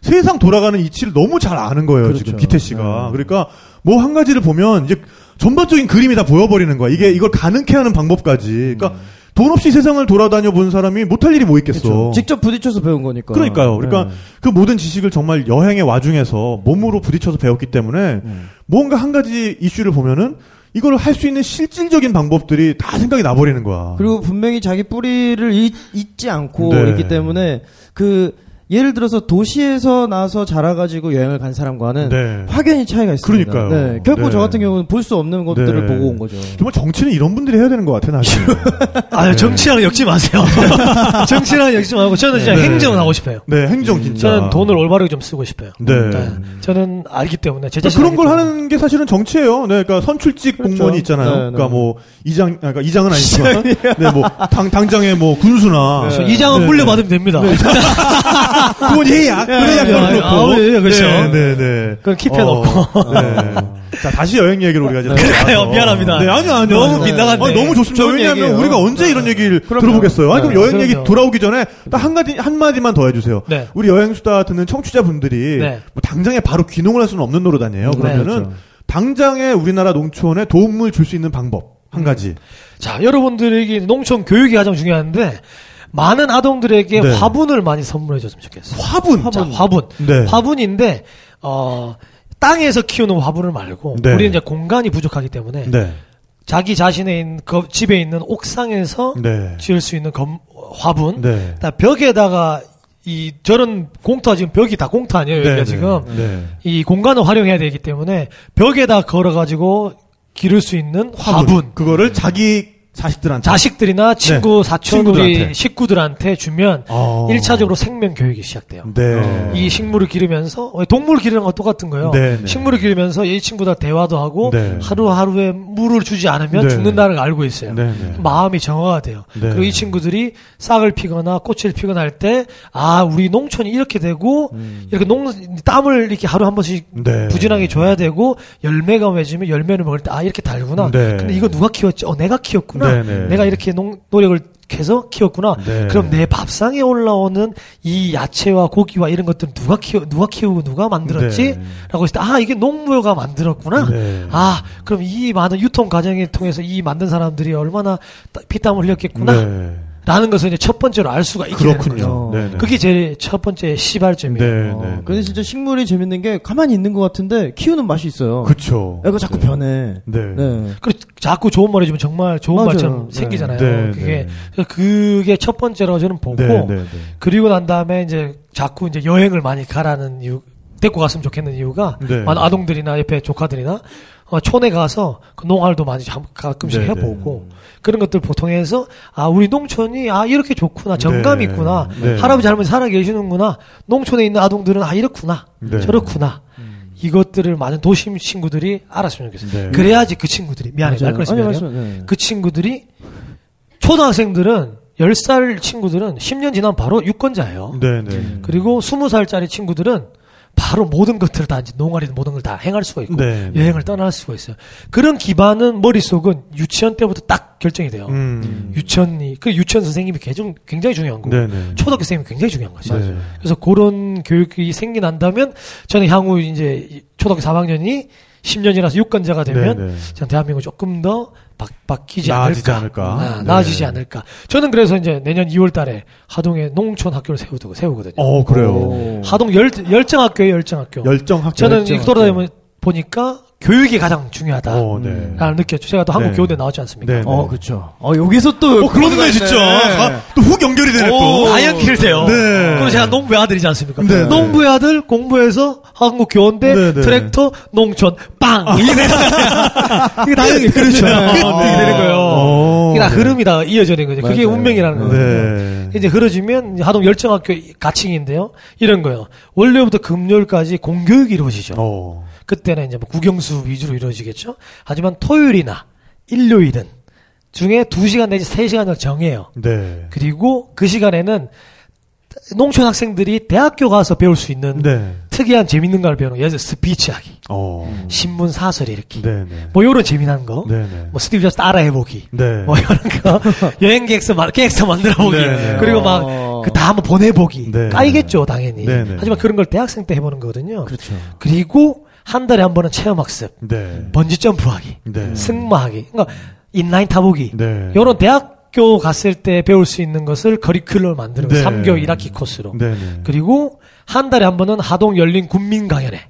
세상 돌아가는 이치를 너무 잘 아는 거예요, 그렇죠. 지금 기태 씨가. 네. 그러니까 뭐 한 가지를 보면 이제 전반적인 그림이 다 보여버리는 거야. 이게 이걸 가능케 하는 방법까지. 그러니까 돈 없이 세상을 돌아다녀 본 사람이 못할 일이 뭐 있겠어. 그렇죠. 직접 부딪혀서 배운 거니까. 그러니까요. 그러니까 네. 그 모든 지식을 정말 여행의 와중에서 몸으로 부딪혀서 배웠기 때문에 음. 뭔가 한 가지 이슈를 보면은 이걸 할 수 있는 실질적인 방법들이 다 생각이 나버리는 거야. 그리고 분명히 자기 뿌리를 잊, 잊지 않고 네. 있기 때문에 그 예를 들어서 도시에서 나서 자라가지고 여행을 간 사람과는 네. 확연히 차이가 있습니다. 그러니까요. 네. 결코 네. 저 같은 경우는 볼 수 없는 것들을 네. 보고 온 거죠. 정말 정치는 이런 분들이 해야 되는 것 같아, 나 지금. 아유, 정치랑 엮지 마세요. *laughs* 정치랑 엮지 말고 저는 진짜 네. 행정을 하고 싶어요. 네, 행정 진짜. 저는 돈을 올바르게 좀 쓰고 싶어요. 네. 네. 저는 알기 때문에 제 그러니까 자신 그런 걸 하는 게 사실은 정치예요. 네, 그러니까 선출직 그렇죠. 공무원이 있잖아요. 네, 네. 그러니까 뭐 이장, 아, 그러니까 이장은 아니지만, 네, 뭐 당, 당장의 뭐 군수나 이장은 네. 물려받으면 됩니다. *laughs* 그건 네, 그걸 네, 놓고. 아, 네, 그렇죠. 네, 네, 네. 그건 킵해 어, 놓고. 네. *laughs* 자 다시 여행 얘기를 우리가 이제 넘어가서. 미안합니다. 네, 아니요, 아니요. 너무. 빗나갔네. 아니, 너무 좋습니다. 왜냐하면 얘기예요. 우리가 언제 이런 얘기를 들어보겠어요. 아니 그럼 네, 여행 얘기 그럼요. 돌아오기 전에 딱 한 가지 한 마디만 더 해주세요. 네. 우리 여행 수다 듣는 청취자분들이 네. 뭐 당장에 바로 귀농을 할 수는 없는 노릇 아니에요. 네, 그러면은 그렇죠. 당장에 우리나라 농촌에 도움을 줄 수 있는 방법 한 가지. 자, 여러분들에게 농촌 교육이 가장 중요한데 많은 아동들에게 네. 화분을 많이 선물해 줬으면 좋겠어요. 화분. 자, 화분. 네. 화분인데 어 땅에서 키우는 화분을 말고 네. 우리는 이제 공간이 부족하기 때문에 네. 자기 자신의 있는 거- 집에 있는 옥상에서 네. 지을 수 있는 검, 화분. 네. 벽에다가 이 저런 공터 지금 벽이 다 공터 아니에요 여기가 네, 지금 네. 이 공간을 활용해야 되기 때문에 벽에다 걸어가지고 기를 수 있는 화분. 그거를 자기 자식들한테. 자식들이나 친구, 사촌, 네. 친구들한테. 우리 식구들한테 주면 어. 일 1차적으로 생명 교육이 시작돼요. 네. 이 식물을 기르면서 동물 기르는 거 똑같은 거예요. 네, 네. 식물을 기르면서 이 친구들 대화도 하고 네. 하루하루에 물을 주지 않으면 네. 죽는다는 걸 알고 있어요. 네, 네. 마음이 정화가 돼요. 네. 그리고 이 친구들이 싹을 피거나 꽃을 피거나 할 때 아 우리 농촌이 이렇게 되고 이렇게 농 땀을 이렇게 하루 한 번씩 음. 네. 부진하게 줘야 되고 열매가 맺으면 열매를 먹을 때 아 이렇게 달구나. 네. 근데 이거 누가 키웠지? 어 내가 키웠구나. 네, 네. 내가 이렇게 농, 노력을 해서 키웠구나. 네. 그럼 내 밥상에 올라오는 이 야채와 고기와 이런 것들은 누가 키워 누가 키우고 누가 만들었지? 네. 라고 했을 때 아 이게 농부가 만들었구나. 네. 아 그럼 이 많은 유통 과정을 통해서 이 만든 사람들이 얼마나 따- 피땀을 흘렸겠구나. 네. 라는 것을 이제 첫 번째로 알 수가 있게 되는 거죠. 그렇군요. 네, 네. 그게 제일 첫 번째 시발점이에요. 네, 어, 네. 근데 진짜 식물이 재밌는 게 가만히 있는 것 같은데 키우는 맛이 있어요. 그쵸. 애가 자꾸 변해. 네. 네. 그리고 자꾸 좋은 말 해주면 정말 좋은 맞아요. 말처럼 네. 생기잖아요. 네, 그게 네. 그게 첫 번째로 저는 보고 네, 네, 네. 그리고 난 다음에 이제 자꾸 이제 여행을 많이 가라는 이유 데리고 갔으면 좋겠는 이유가 네. 많은 아동들이나 옆에 조카들이나 어, 촌에 가서 그 농활도 많이 자- 가끔씩 네, 해보고 그런 것들 보통해서 아 우리 농촌이 아 이렇게 좋구나 정감이 네. 있구나 네. 할아버지 할머니 살아 계시는구나 농촌에 있는 아동들은 아 이렇구나 네. 저렇구나 이것들을 많은 도심 친구들이 알았으면 좋겠어요. 네. 그래야지 그 친구들이 미안해 말. 말씀- 네. 그 친구들이 초등학생들은 10살 친구들은 10년 지나면 바로 유권자예요. 네, 네. 그리고 20살짜리 친구들은 바로 모든 것들을 다 이제 농활이든 모든 걸 다 행할 수가 있고 네, 네. 여행을 떠날 수가 있어요. 그런 기반은 머릿속은 유치원 때부터 딱 결정이 돼요. 음. 유치원이 그 유치원 선생님이 굉장히 굉장히 중요한 거고 네, 네. 초등학교 선생님이 굉장히 중요한 거죠. 네. 그래서 그런 교육이 생겨난다면 저는 향후 이제 이 초등학교 3학년이 10년이라서 유권자가 되면 네, 네. 전 대한민국 조금 더 바, 바뀌지 나아지지 않을까. 않을까. 아, 네. 나아지지 않을까. 저는 그래서 이제 내년 2월 달에 하동에 농촌 학교를 세우고 세우거든요. 어, 그래요. 오. 하동 열, 열정학교예요, 열정학교. 열정 학교. 저는 열정 돌아다니면 보니까 교육이 가장 중요하다. 어, 네. 라는 느꼈죠. 제가 또 한국 네. 교대 나왔지 않습니까? 네, 네. 어, 그쵸. 어, 여기서 또. 어, 그렇네, 진짜. 가- 또훅 연결이 되네, 또. 다 연결 돼요. 네. 그리고 제가 농부의 아들이지 않습니까? 네. 농부의 아들 공부해서 한국 교원대 네, 네. 트랙터 농촌 빵 이게 되는 이게 다 *laughs* 연결 그렇죠. 이게 되는 거예요. 어. 이게 다 흐름이다 이어지는 거죠. 그게 맞아요. 운명이라는 거예요. 네. 이제 이제 하동 열정학교 가칭인데요. 이런 거예요. 월요일부터 금요일까지 공교육이 이루어지죠. 어. 그때는 이제 뭐 국영수 위주로 이루어지겠죠. 하지만 토요일이나 일요일은 중에 2시간 내지 3시간을 정해요. 네. 그리고 그 시간에는 농촌 학생들이 대학교 가서 배울 수 있는 네. 특이한 재밌는 걸 배우는 예를 들어 스피치하기, 어. 신문 사설 읽기, 네, 네. 뭐 이런 재미난 거, 네, 네. 뭐 스티브 잡스 따라 해보기, 네. 뭐 이런 거 *laughs* 여행 계획서 마- 계획서 만들어 보기, 네, 네. 그리고 막 어. 어. 그다 한번 보내보기. 네. 까이겠죠, 당연히. 네, 네. 하지만 그런 걸 대학생 때 해보는 거거든요. 그렇죠. 그리고 한 달에 한 번은 체험 학습, 네. 번지 점프하기, 네. 승마하기, 그러니까 인라인 타보기. 네. 요런 대학교 갔을 때 배울 수 있는 것을 커리큘럼을 만드는 네. 거 3개월 1학기 코스로. 네, 네. 그리고 한 달에 한 번은 하동 열린 군민 강연회.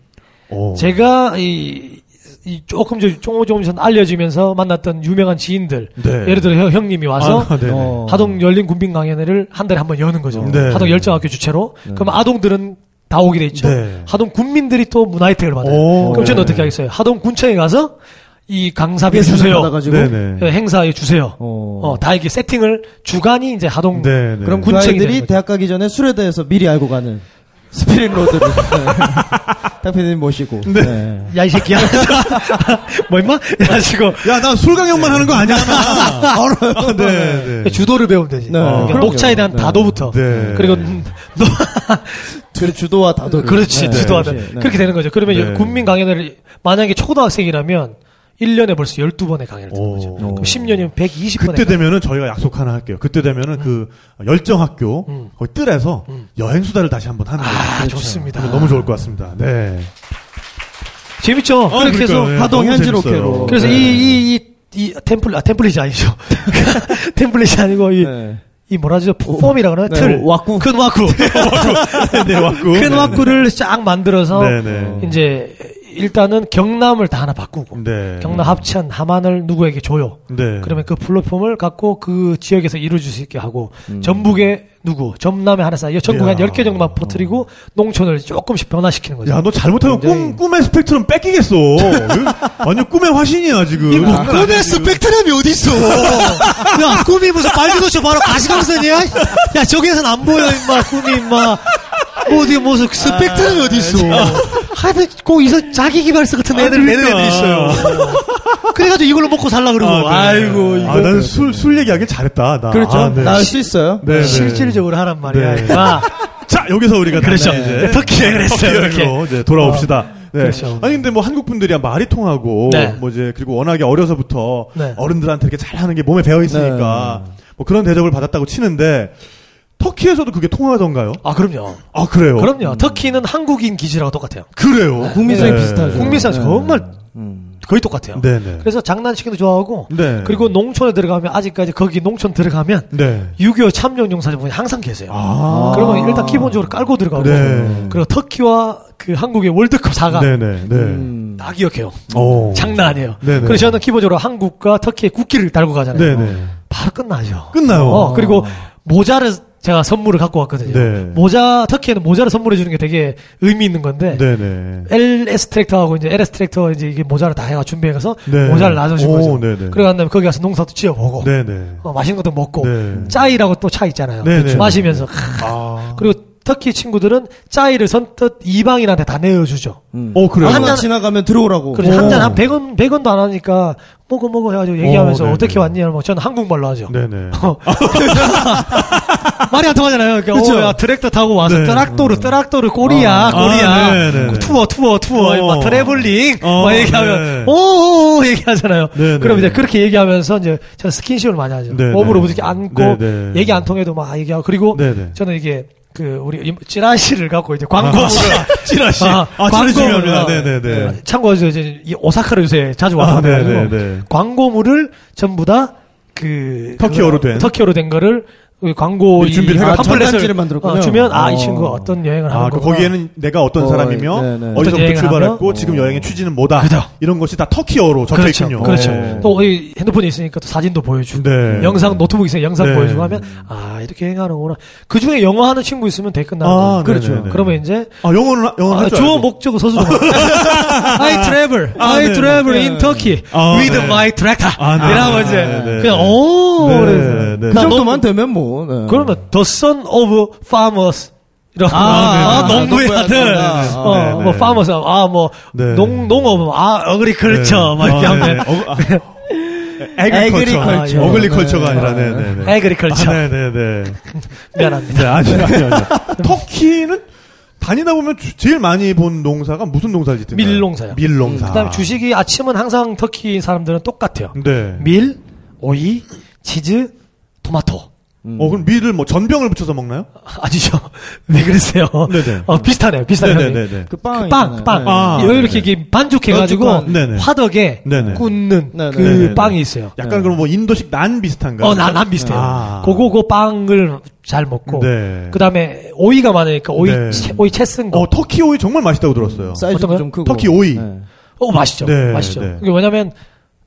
오. 제가 이, 이 조금 전 조금 조금 전 알려지면서 만났던 유명한 지인들 네. 예를 들어 형, 형님이 와서 아, 네. 어. 하동 열린 군민 강연회를 한 달에 한 번 여는 거죠. 네. 하동 열정학교 주최로. 그럼 아동들은 다 오게 돼 있죠. 네. 하동 군민들이 또 문화 혜택을 받아요. 오, 그럼 저는 네. 어떻게 하겠어요? 하동 군청에 가서 이 강사비 예산을 주세요. 네, 네. 예, 행사에 주세요. 어. 어, 다 이렇게 세팅을 주간이 이제 하동 네, 네. 그럼 그. 대학 가기 전에 술에 대해서 미리 알고 가는 스피릿 로드를 *laughs* 대표님 모시고. 네. 야, 이 새끼야. *laughs* 뭐, 임마? 이래가지고, 야, 나 술 강연만 하는 거 아니야. *laughs* 아, 네, 네. 주도를 배우면 되지. 네, 그러니까 그럼요. 녹차에 대한 네. 다도부터. 네. 그리고, 노, 그 주도와 다도를. 그렇지, 네. 주도하다. 네. 그렇게 되는 거죠. 그러면 네. 군민 강연을, 만약에 초등학생이라면, 1년에 벌써 12번의 강연을 듣는 오. 거죠. 그럼 10년이면 120번의 그때 되면은 저희가 약속 하나 할게요. 그때 되면은 그 열정학교 음. 거기 뜰에서 음. 여행 수다를 다시 한번 하는 거예요. 아, 좋습니다. 너무 좋을 것 같습니다. 네. 재밌죠? 어, 그렇게 해서. 네, 하동 현지. 로케로. 그래서 네. 이, 이, 이, 이 템플, 아, 템플릿이 아니죠. *laughs* 템플릿이 아니고, 이, 네. 이 뭐라 하죠? 폼이라 그러나? 네, 틀. 왁구. 큰 왁구. *laughs* 네, 왔고. 큰 왁구를 쫙 만들어서, 네, 네. 이제, 일단은 경남을 다 하나 바꾸고, 네. 경남 합천, 함안을 누구에게 줘요. 네. 그러면 그 플랫폼을 갖고 그 지역에서 이루어질 수 있게 하고, 전북에 누구, 전남에 하나 쌓여, 전국에 한 이야. 10개 정도만 퍼뜨리고, 농촌을 조금씩 변화시키는 거죠. 야, 너 잘못하면 꿈, 꿈의 스펙트럼 뺏기겠어. *laughs* 완전 꿈의 화신이야, 지금. 뭐 꿈의 스펙트럼이 어딨어? 야, 꿈이 무슨 빨주노초 바로 가시광선이야? 야, 저기에선 안 보여, 임마, 꿈이, 임마. 뭐, 어디, 무슨 스펙트럼이 어딨어? 하여튼, 꼭 이서 자기 기발서 같은 애들, 내는 애들이 있어요. 그래가지고 이걸로 먹고 살라 그러고. 아, 네. 아, 이고 이거. 아, 나는 술, 술 얘기하기 잘했다. 나. 그렇죠. 아, 네. 나을 수 있어요. 네, 네. 실질적으로 하란 말이야. 네. 임마. 자, 여기서 우리가 그렇죠. 이제 터키 여행을 했어요, 터키. 여행으로 이제 돌아옵시다. 네. 그렇죠. 아니 근데 뭐 한국 분들이야 말이 통하고 네. 뭐 이제 그리고 워낙에 어려서부터 네. 어른들한테 이렇게 잘하는 게 몸에 배어 있으니까 뭐 그런 대접을 받았다고 치는데 터키에서도 그게 통하던가요? 아, 그럼요. 아 그래요? 그럼요. 터키는 한국인 기지라고 똑같아요. 그래요. 국민성이 네. 비슷하죠. 국민성 네. 정말 음. 거의 똑같아요. 네네. 그래서 장난치기도 좋아하고, 네. 그리고 농촌에 들어가면, 아직까지 거기 농촌 들어가면, 네. 6.25 참전용사분이 항상 계세요. 아. 그러면 일단 기본적으로 깔고 들어가고, 네. 그리고 터키와 그 한국의 월드컵 사가 네네. 네. 음. 다 기억해요. 오. 장난 아니에요. 네네. 그래서 저는 기본적으로 한국과 터키의 국기를 달고 가잖아요. 네네. 바로 끝나죠. 끝나요. 어, 그리고 모자를 제가 선물을 갖고 왔거든요. 네. 모자, 터키에는 모자를 선물해 주는 게 되게 의미 있는 건데, 네네. LS 트랙터하고 이제 LS 트랙터 이제 이게 모자를 다 해가 준비해가서 네. 모자를 놔주신 오, 거죠. 네네. 그러고 난 다음에 거기 가서 농사도 지어보고, 네네. 어, 맛있는 것도 먹고, 네. 짜이라고 또 차 있잖아요. 네네. 그렇죠. 마시면서. 아. 그리고 터키 친구들은 짜이를 선뜻 이방인한테 다 내어주죠. 음. 어 그래요. 한한 잔- 잔 지나가면 들어오라고. 그래서 오. 한잔 한 100원, 100원도 안 하니까 먹어 먹어 해가지고 얘기하면서 어. 어, 떻게 왔니? 뭐 저는 한국말로 하죠. *laughs* 네네. *laughs* 말이 안 통하잖아요. 그러니까 그쵸? 어, 야, 트랙터 타고 와서 네. traktör, traktör, Korea, 아, 꼬리야. 아. 투어, 투어, 투어, 어. 막 traveling, 어, 막 얘기하면, 네. 오오오 얘기하잖아요. 네네. 그럼 이제 그렇게 얘기하면서 이제 저는 스킨십을 많이 하죠. 몸으로 부딪히 안고. 얘기 안 통해도 막 얘기하고, 그리고 네네. 저는 이게 그 우리 이- 찌라시를 갖고 이제 광고물을 *laughs* 찌라시. 아, 아, 중요합니다. 어, 네네네. 참고로 이제 이 오사카를 요새 자주 왔다 아, 네네네. 광고물을 전부 다 그 터키어로 된? 터키어로 된 거를 그 광고 네, 준비를 이 해가지고 팜플렛을 만들었군요. 어, 주면 아이 어. 친구 가 어떤 여행을 하는 아, 그 거구나. 거기에는 내가 어떤 어, 사람이며 네, 네. 어떤 어디서부터 여행을 출발했고 하며? 지금 여행의 취지는 뭐다. 그죠. 이런 것이 다 터키어로 적혀 그렇죠. 있군요. 그렇죠. 어. 또이 핸드폰이 있으니까 또 사진도 보여주고 네. 영상 노트북 있으니까 영상 네. 보여주고 하면 아 이렇게 여행하는구나. 그 중에 영어 하는 친구 있으면 되게 끝나는 아, 거예요. 그렇죠. 네네네. 그러면 이제 아, 영어는 영어 아, 주어. 목적어 서술어. *laughs* I travel, 아, I 네, travel 네. in Turkey 아, with 네. my tractor. 아, 네. 이러면 이제 네, 네, 그냥 네. 오 네, 네, 네. 그 정도만 되면 뭐. 네. 그러면 the son of farmers. 이런 아, 아, 네. 농부의 농부의 아들, 아들. 어, 네, 뭐 네. farmers, 아, 뭐 네. 농 농업, 아, 어그리컬처, 막 이렇게 아, 하면 네. 어, 아, *laughs* 에그리컬처. 에그리컬처. 어글리컬처가 네. 아니라, 네, 네, 네. 에그리컬처. 아, 네, 네, 네. *laughs* 미안합니다. 네, 아니요, 아니요, 아니요. *laughs* 터키는 다니다 보면 주- 제일 많이 본 농사가 무슨 짓든가요? 밀농사요. 밀농사. 그다음에 주식이 아침은 항상 터키 사람들은 똑같아요. 네. 밀, 오이, 치즈, 토마토. 어, 그럼 밀을 뭐 전병을 붙여서 먹나요? *laughs* 아니죠. 왜 그랬어요? 네네. 어, 비슷하네요. 비슷하네요. 네네네. 그 빵. 빵, 있잖아요. 빵. 네. 아, 요 이렇게 네네. 이렇게 반죽해가지고 반죽한. 네네. 화덕에 네네. 굽는 네네. 그 네네네. 빵이 있어요. 약간 네. 그럼 뭐 인도식 난 비슷한가요? 어, 난, 난 비슷해요. 아. 그거, 그 빵을 잘 먹고. 네. 그 다음에 오이가 많으니까 오이, 네. 채, 오이 채 쓴 거. 어, 터키 오이 정말 맛있다고 들었어요. 사이즈도 어떤 좀 크고. 터키 오이. 네. 어, 맛있죠. 네, 맛있죠. 네. 이게 왜냐면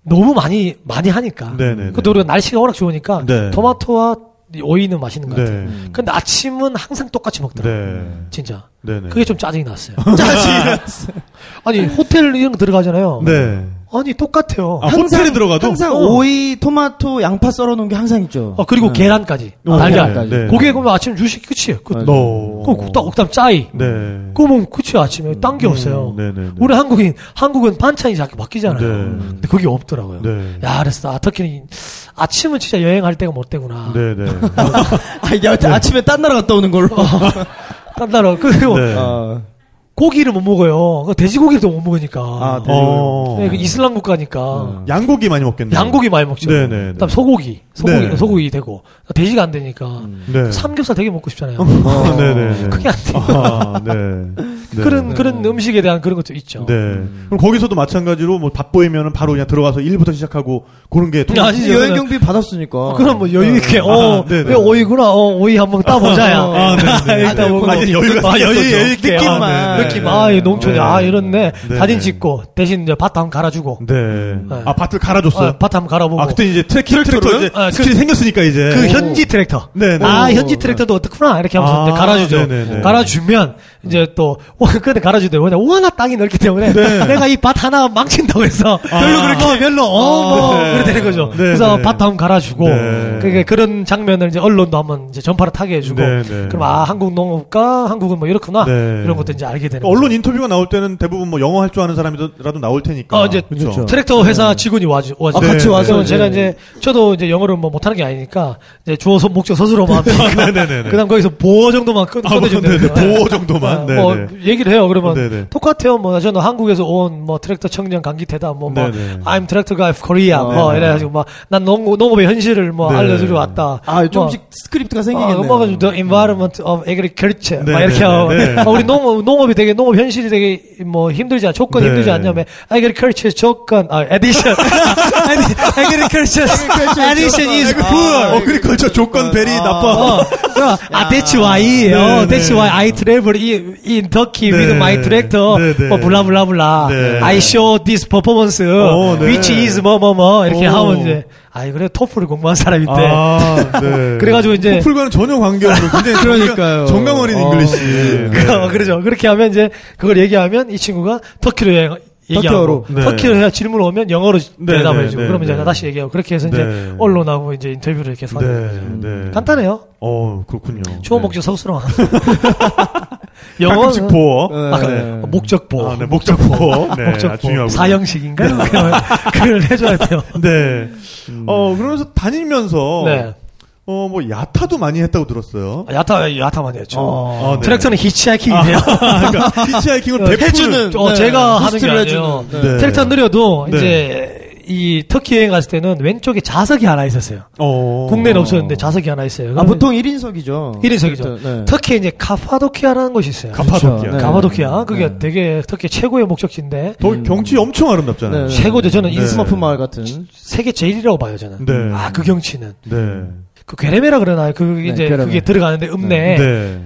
너무 많이, 많이 하니까. 네네네. 그또 우리가 날씨가 워낙 좋으니까 네. 토마토와 이 오이는 맛있는 것 네. 같아요. 근데 아침은 항상 똑같이 먹더라고요. 네. 진짜. 네네. 그게 좀 짜증이 났어요. *laughs* 짜증이 아니, 호텔 이런 거 들어가잖아요. 네. 아니, 똑같아요. 아, 호텔에 들어가도? 항상 어. 오이, 토마토, 양파 썰어 놓은 게 항상 있죠. 어, 그리고 네. 계란까지. 어, 달걀. 네, 네. 고기에 보면 아침 주식 끝이에요. 끝. 맞아요. 너. 그, 그, 그다음 짜이. 네. 그거 먹으면 끝이에요, 아침에. 딴 게 없어요. 음, 네네네. 우리 한국인, 한국은 반찬이 자꾸 바뀌잖아요. 네. 근데 그게 없더라고요. 네. 야, 그랬어. 아, 터키는 아침은 진짜 여행할 때가 못 되구나. 네네. *laughs* 아, 야, 아침에 딴 나라 갔다 오는 걸로. 딴 나라. 그리고 네. 아, 고기를 못 먹어요. 그 돼지고기를 못 먹으니까. 아, 어. 네, 그 이슬람 국가니까. 음. 양고기 많이 먹겠네요. 양고기 많이 먹죠. 네네. 그다음 소고기, 소고기, 네. 소고기 되고 돼지가 안 되니까 네. 삼겹살 되게 먹고 싶잖아요. 아, *laughs* 네네. 그게 안 돼요. 아, 네. *laughs* 네. 그런 그런 음식에 대한 그런 것도 있죠. 네. 그럼 거기서도 마찬가지로 뭐 밥 보이면은 바로 그냥 들어가서 일부터 시작하고 그런 게 통- 아니, 여행 경비 받았으니까. 어, 그럼 뭐 여유 있게 어, 아, 네네. 왜 오이구나. 어, 오이 한번 따보자야. 아, *laughs* 네네. 일단 아. 네, 여유가 아, 여유. 여유 있게. 느낌만. 아, 네. 느낌. 아, 이 농촌에 네. 아 이렇네. 네. 사진 찍고 대신 이제 밭 한번 갈아주고. 네. 네. 아, 밭을 갈아줬어요. 어, 밭 한번 갈아보고. 아, 그때 이제 트래킹 트랙터 이제 아, 그- 스킬이 생겼으니까 이제. 그 현지 트랙터. 네네. 아, 오. 현지 트랙터도 어떻구나. 이렇게 하면서 아, 이제 갈아주죠. 네네네. 갈아주면, 이제 또, 와, 근데 갈아주대. 왜냐, 워낙 땅이 넓기 때문에, 네. 내가 이 밭 하나 망친다고 해서, 아. 별로 그렇게, 어, 별로, 어, 뭐, 네. 그래 되는 거죠. 네, 그래서 네. 밭 한번 갈아주고, 네. 그게 그런 장면을 이제 언론도 한번 이제 전파를 타게 해주고, 네, 네. 그럼 아, 한국 농업과 한국은 뭐 이렇구나. 네. 이런 것도 이제 알게 되는 그러니까 언론 인터뷰가 나올 때는 대부분 뭐 영어 할 줄 아는 사람이라도 나올 테니까. 어, 이제 그렇죠. 그렇죠. 트랙터 회사 직원이 와주, 와주. 아, 같이 네. 와서. 그래서 이제. 제가 이제 저도 이제 영어를 뭐 못하는 게 아니니까 이제 주어 서- 목적 서술어만 *laughs* 네네네. 그다음 거기서 보호 정도만 끊, 아, 뭐, 꺼내주면 네네. 돼요. 보호 정도만. 네. 뭐. 얘기를 해요. 그러면 네네. 똑같아요. 뭐 저는 한국에서 온 뭐 트랙터 청년 강기태다. 뭐, 뭐. I'm tractor guy of Korea. 뭐 네네. 이래가지고 뭐난 농, 농업의 현실을 뭐 네. 알려주러 왔다. 아, 조금씩 스크립트가 뭐, 생기겠네요. 어, 뭐 The environment of agriculture. 네, 막 이렇게 네, 하고 네. 아, 우리 농업 농업이 되게 농업 현실이 되게 뭐 힘들지 않 조건 네. 힘들지 않냐면 agriculture 조건 아 condition agriculture condition is poor. 어, 그러니까 저 조건 very 나빠. 어, 어, 아, that's why, 네, 어, 네. that's why I travel in, in Turkey 네. with my tractor, 네, 네. 뭐, blah blah blah. 네. I show this performance, 어, 네. which is 뭐, 뭐, 뭐, 이렇게 오. 하면 이제, 아이, 그래, 토플을 공부한 사람인데. 아, *laughs* 네. 그래가지고 이제- 토플과는 전혀 관계없는 굉장히 그러니까요. 정감 어린 어, English. 네. 네. 그, 그러죠. 그렇게 하면 이제, 그걸 얘기하면 이 친구가 터키로 여행, 얘기하고 터키어로. 네. 터키로 해야 질문 오면 영어로 네, 대답해주고 네, 그러면 네, 이제 네. 다시 얘기하고 그렇게 해서 이제 네. 언론하고 이제 인터뷰를 이렇게 해서 하는 거죠. 네, 네. 간단해요. 어, 그렇군요. 네. 목적 서 *laughs* 술어. 가끔씩 보어. 네. 아, 네. 목적 보어. 아, 네, 목적 보어. 네, 목적 아. 중요하고. 사형식인가요? 그러면 그걸 해줘야 돼요. *laughs* 네. 어, 그러면서 다니면서. 네. 어, 뭐, 야타도 많이 했다고 들었어요. 아, 야타, 야타 많이 했죠. 어. 아, 네. 트랙터는 히치하이킹이에요. 그러니까, *laughs* 히치하이킹을 어, 베푸는. 해주는 어, 네. 제가 하는 게 아니에요. 해주는. 네. 트랙터 느려도 네. 이제 이 터키 여행 갔을 때는 왼쪽에 자석이 하나 있었어요. 어. 국내는 없었는데 자석이 하나 있어요. 아, 보통 1인석이죠. 1인석이죠. 네. 터키에 이제 카파도키아라는 곳이 있어요. 가파도키아. 그렇죠. 네. 카파도키아. 그게 네. 되게 터키 최고의 목적지인데 더 경치 엄청 아름답잖아요. 네. 최고죠. 저는 네. 이 스머프 마을 같은. 세계 제일이라고 봐요, 저는. 네. 아, 그 경치는. 네. 그 괴레메라 그러나요? 그 네, 이제 괴레메. 그게 들어가는데 읍내 네.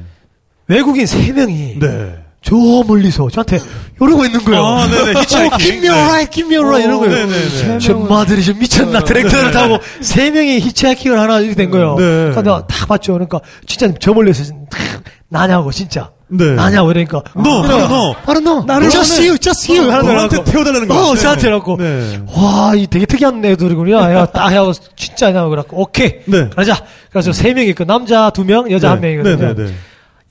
외국인 세 명이 네. 저 멀리서 저한테 이러고 있는 거예요. 아, 네네. *laughs* 어, 히치하이킹. 김미어라, 김미어라 이런 거예요. 네네네. 세 명은- 전마들이 좀 미쳤나 트랙터를 타고 세 명이 히치하이킹을 하나 이렇게 된 거예요. 네. 그러니까 내가 다 봤죠. 그러니까 진짜 저 멀리서 탁 나냐고 진짜 네. 나냐고 이러니까 너, 바로 너. 바로 너 나를 just you, just you 하는 너한테. 태워달라는 거야. 어, 저한테 라고. 네. 와, 이 되게 특이한 애들이군요. 야, 딱 하고 진짜냐고 그래갖고 오케이. 네. 그러자. 그래서 세 명이 있고 남자 두 명, 여자 한 명이거든요. 네 네 네.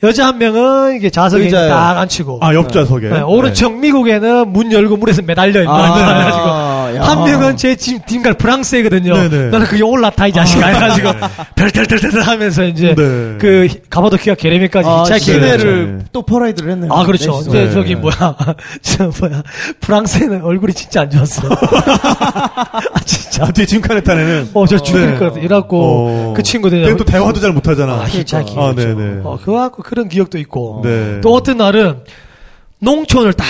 여자 한 명은 이게 좌석에 의자에. 딱 앉히고. 아, 옆좌석에. 네, 오른쪽 미국에는 문 열고 물에서 매달려 있는 아, 야. 한 명은 제 팀, 팀갈 프랑스애거든요. 네네. 나는 그게 올라타 이 자식아 해가지고 *laughs* 덜덜덜덜 하면서 이제 네. 그 가바도키아 게레메까지 아, hitchhiking 해가지고. 시내를 또 퍼라이드를 했네요. 아, 그렇죠. 네, 이제 네. 저기 뭐야. *laughs* 저 뭐야. 프랑스에는 얼굴이 진짜 안 좋았어요. *laughs* 아, 진짜. 아, 뒤에 짐칸에 탄 애는. 어, 저 죽일 네. 것 같아. 이래갖고 어. 그 친구들이. 걔는 또 대화도 잘 못하잖아. 아, 히치하이킹. 아, 네네. 어, 그거 갖고 그런 기억도 있고. 네. 또 어떤 날은 농촌을 딱,